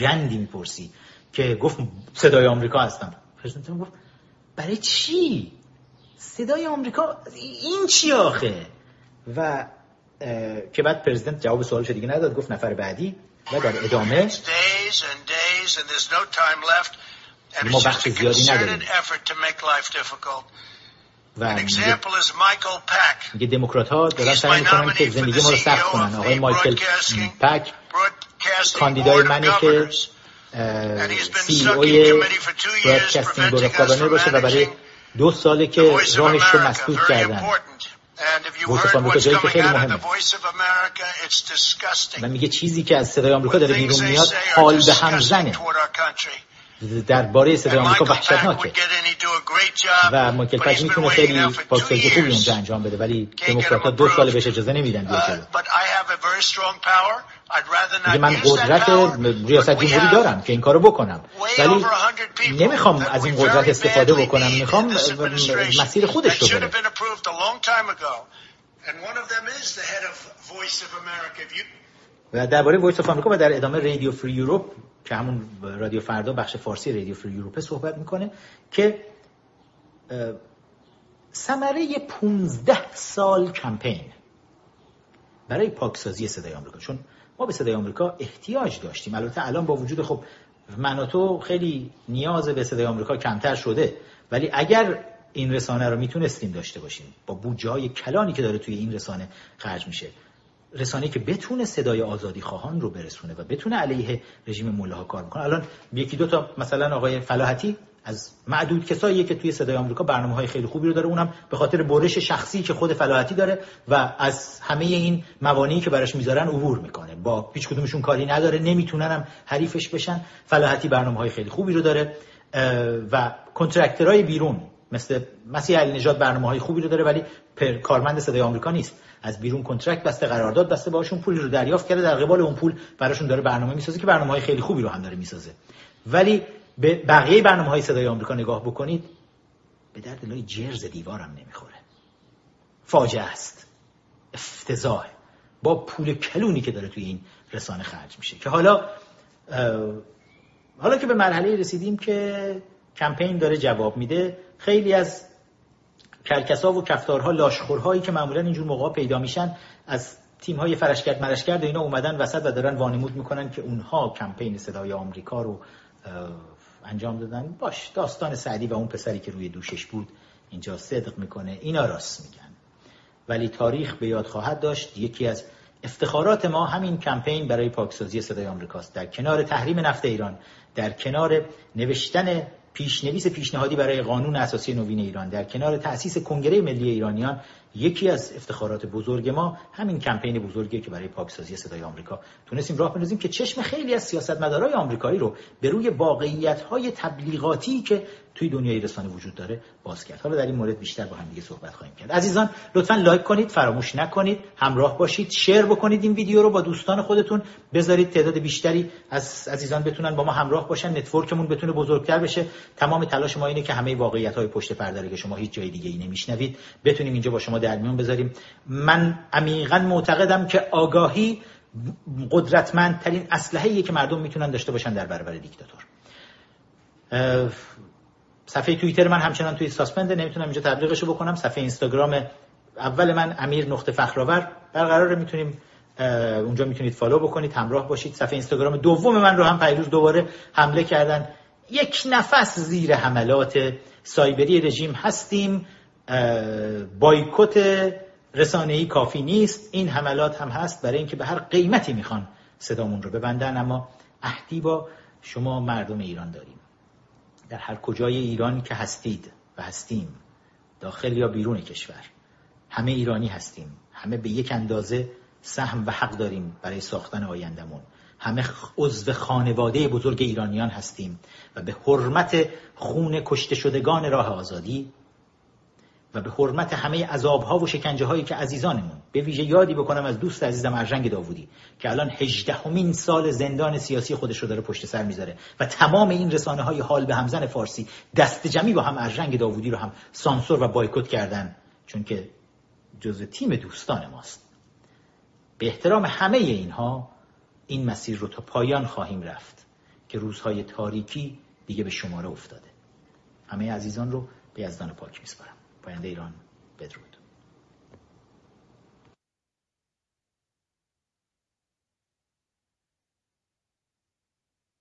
S1: گندی می‌پرسی که گفت صدای آمریکا هستم. پرزیدنت ترامپ گفت برای چی؟ صدای آمریکا این چی آخه؟ و که بعد پرزیدنت جواب سوالش دیگه نداد گفت نفر بعدی و در ادامه ما بخش زیادی نداریم. و میگه دموکرات ها دارن سعی می‌کنن که زندگی ما رو سخت کنن. آقای مایکل پک کاندیدای منی که سی اوی برادکستینگ بورد باشه و برای دو ساله که راهش رو مسدود کردن. ویس آمریکا جایی که خیلی مهمه. و میگه چیزی که از صدای آمریکا داره بیرون میاد حال به هم زنه. درباره صدای آمریکا وحشتناکه. و مایکل پک می‌تونه خیلی پاکسازی خوبی اونجا انجام بده ولی دموکرات دو سال بهش اجازه نمیدن بیا جلو. میگه من قدرت ریاست جمهوری دارم که این کارو بکنم. ولی نمی‌خوام از این قدرت استفاده بکنم. می‌خوام مسیر خودش رو بره و درباره Voice of America و در ادامه Radio Free Europe که همون رادیو فردا بخش فارسی Radio Free Europe صحبت می‌کنه که ثمره 15 سال کمپین برای پاکسازی صدای آمریکا. چون ما به صدای آمریکا احتیاج داشتیم. البته الان با وجود خب من خیلی نیاز به صدای آمریکا کمتر شده. ولی اگر این رسانه رو می‌تونستیم داشته باشیم با بودجه های کلانی که داره توی این رسانه خرج میشه. رسانه که بتونه صدای آزادی خواهان رو برسونه و بتونه علیه رژیم ملاها کار بکنه الان یکی دو تا مثلا آقای فلاحتی از معدود کساییه که توی صدای آمریکا برنامه های خیلی خوبی رو داره. اونم به خاطر برش شخصی که خود فلاحتی داره و از همه این موانعی که براش می‌ذارن عبور می‌کنه. با هیچ کدومشون کاری نداره نمی‌تونن هم حریفش بشن. فلاحتی برنامه های خیلی خوبی رو داره و کنترکترهای بیرون مثل مسیح علی نژاد برنامه های خوبی رو داره ولی کارمند صدای آمریکا نیست. از بیرون کنترکت بسته قرارداد بسته باشون پولی رو دریافت کرده در قبال اون پول براشون داره برنامه می‌سازه که برنامه های خیلی خوبی رو هم داره می‌سازه. ولی به بقیه برنامه های صدای آمریکا نگاه بکنید به درد لای جرز دیوارم نمی‌خوره. فاجعه است. افتضاح. با پول کلونی که داره توی این رسانه خرج میشه. که حالا حالا که به مرحله رسیدیم که کمپین داره جواب میده. خیلی از کرکسا و کفتارها لاشخورهایی که معمولا اینجور موقع پیدا میشن از تیم های فرشگرد مرشگرد اینا اومدن وسط و دارن وانمود می‌کنن که اونها کمپین صدای آمریکا رو انجام دادن. باش داستان سعدی و اون پسری که روی دوشش بود اینجا صدق می‌کنه. اینا راست میگن. ولی تاریخ به یاد خواهد داشت. یکی از افتخارات ما همین کمپین برای پاکسازی صدای آمریکاست. در کنار تحریم نفت ایران در کنار نوشتن پیشنویس پیشنهادی برای قانون اساسی نوین ایران. در کنار تأسیس کنگره ملی ایرانیان یکی از افتخارات بزرگ ما همین کمپین بزرگی که برای پاکسازی صدای آمریکا. تونستیم راه بندازیم که چشم خیلی از سیاستمدارای آمریکایی رو به روی واقعیت‌های تبلیغاتی که توی دنیای رسانه وجود داره باز کرد. حالا در این مورد بیشتر با هم دیگه صحبت خواهیم کرد. عزیزان لطفا لایک کنید فراموش نکنید همراه باشید share بکنید این ویدیو رو با دوستان خودتون. بذارید تعداد بیشتری از عزیزان بتونن با ما همراه باشن network مون بتونه بزرگتر بشه. تمام تلاش ما اینه که همه واقعیت های پشت پرده که شما هیچ جای دیگه ای نمیشنوید بتونیم اینجا با شما در میون بذاریم. من عمیقا معتقدم که آگاهی قدرتمندترین اسلحه‌ایه که مردم می‌تونن داشته باشن در برابر دیکتاتور. صفحه توییتر من همچنان توی ساسپنده نمی‌تونم اینجا تبلیغشو بکنم. صفحه اینستاگرام اول من امیر نقطه فخرآور. برقرار می‌تونیم اونجا می‌تونید فالو بکنید همراه باشید. صفحه اینستاگرام دوم من رو هم پیروز دوباره حمله کردن. یک نفس زیر حملات سایبری رژیم هستیم. بایکوت رسانه‌ای کافی نیست. این حملات هم هست برای اینکه به هر قیمتی می‌خوان صدامون رو ببندن. اما عهدی با شما مردم ایران داریم. در هر کجای ایران که هستید و هستیم داخل یا بیرون کشور همه ایرانی هستیم. همه به یک اندازه سهم و حق داریم برای ساختن آیندهمون. همه عضو خانواده بزرگ ایرانیان هستیم و به حرمت خون کشته شدگان راه آزادی و به حرمت همه عذابها و شکنجه هایی که عزیزانمون به ویژه یادی بکنم از دوست عزیزم ارجنگ داوودی که الان هجدهمین سال زندان سیاسی خودش رو داره پشت سر می‌ذاره و تمام این رسانه های حال به همزن فارسی دست جمعی با هم ارجنگ داوودی رو هم سانسور و بایکوت کردن چون که جزء تیم دوستان ماست. به احترام همه اینها این مسیر رو تا پایان خواهیم رفت که روزهای تاریکی دیگه به شماره افتاده. همه عزیزان رو به یزدان پاک میسپارم. پاینده ایران بدرود.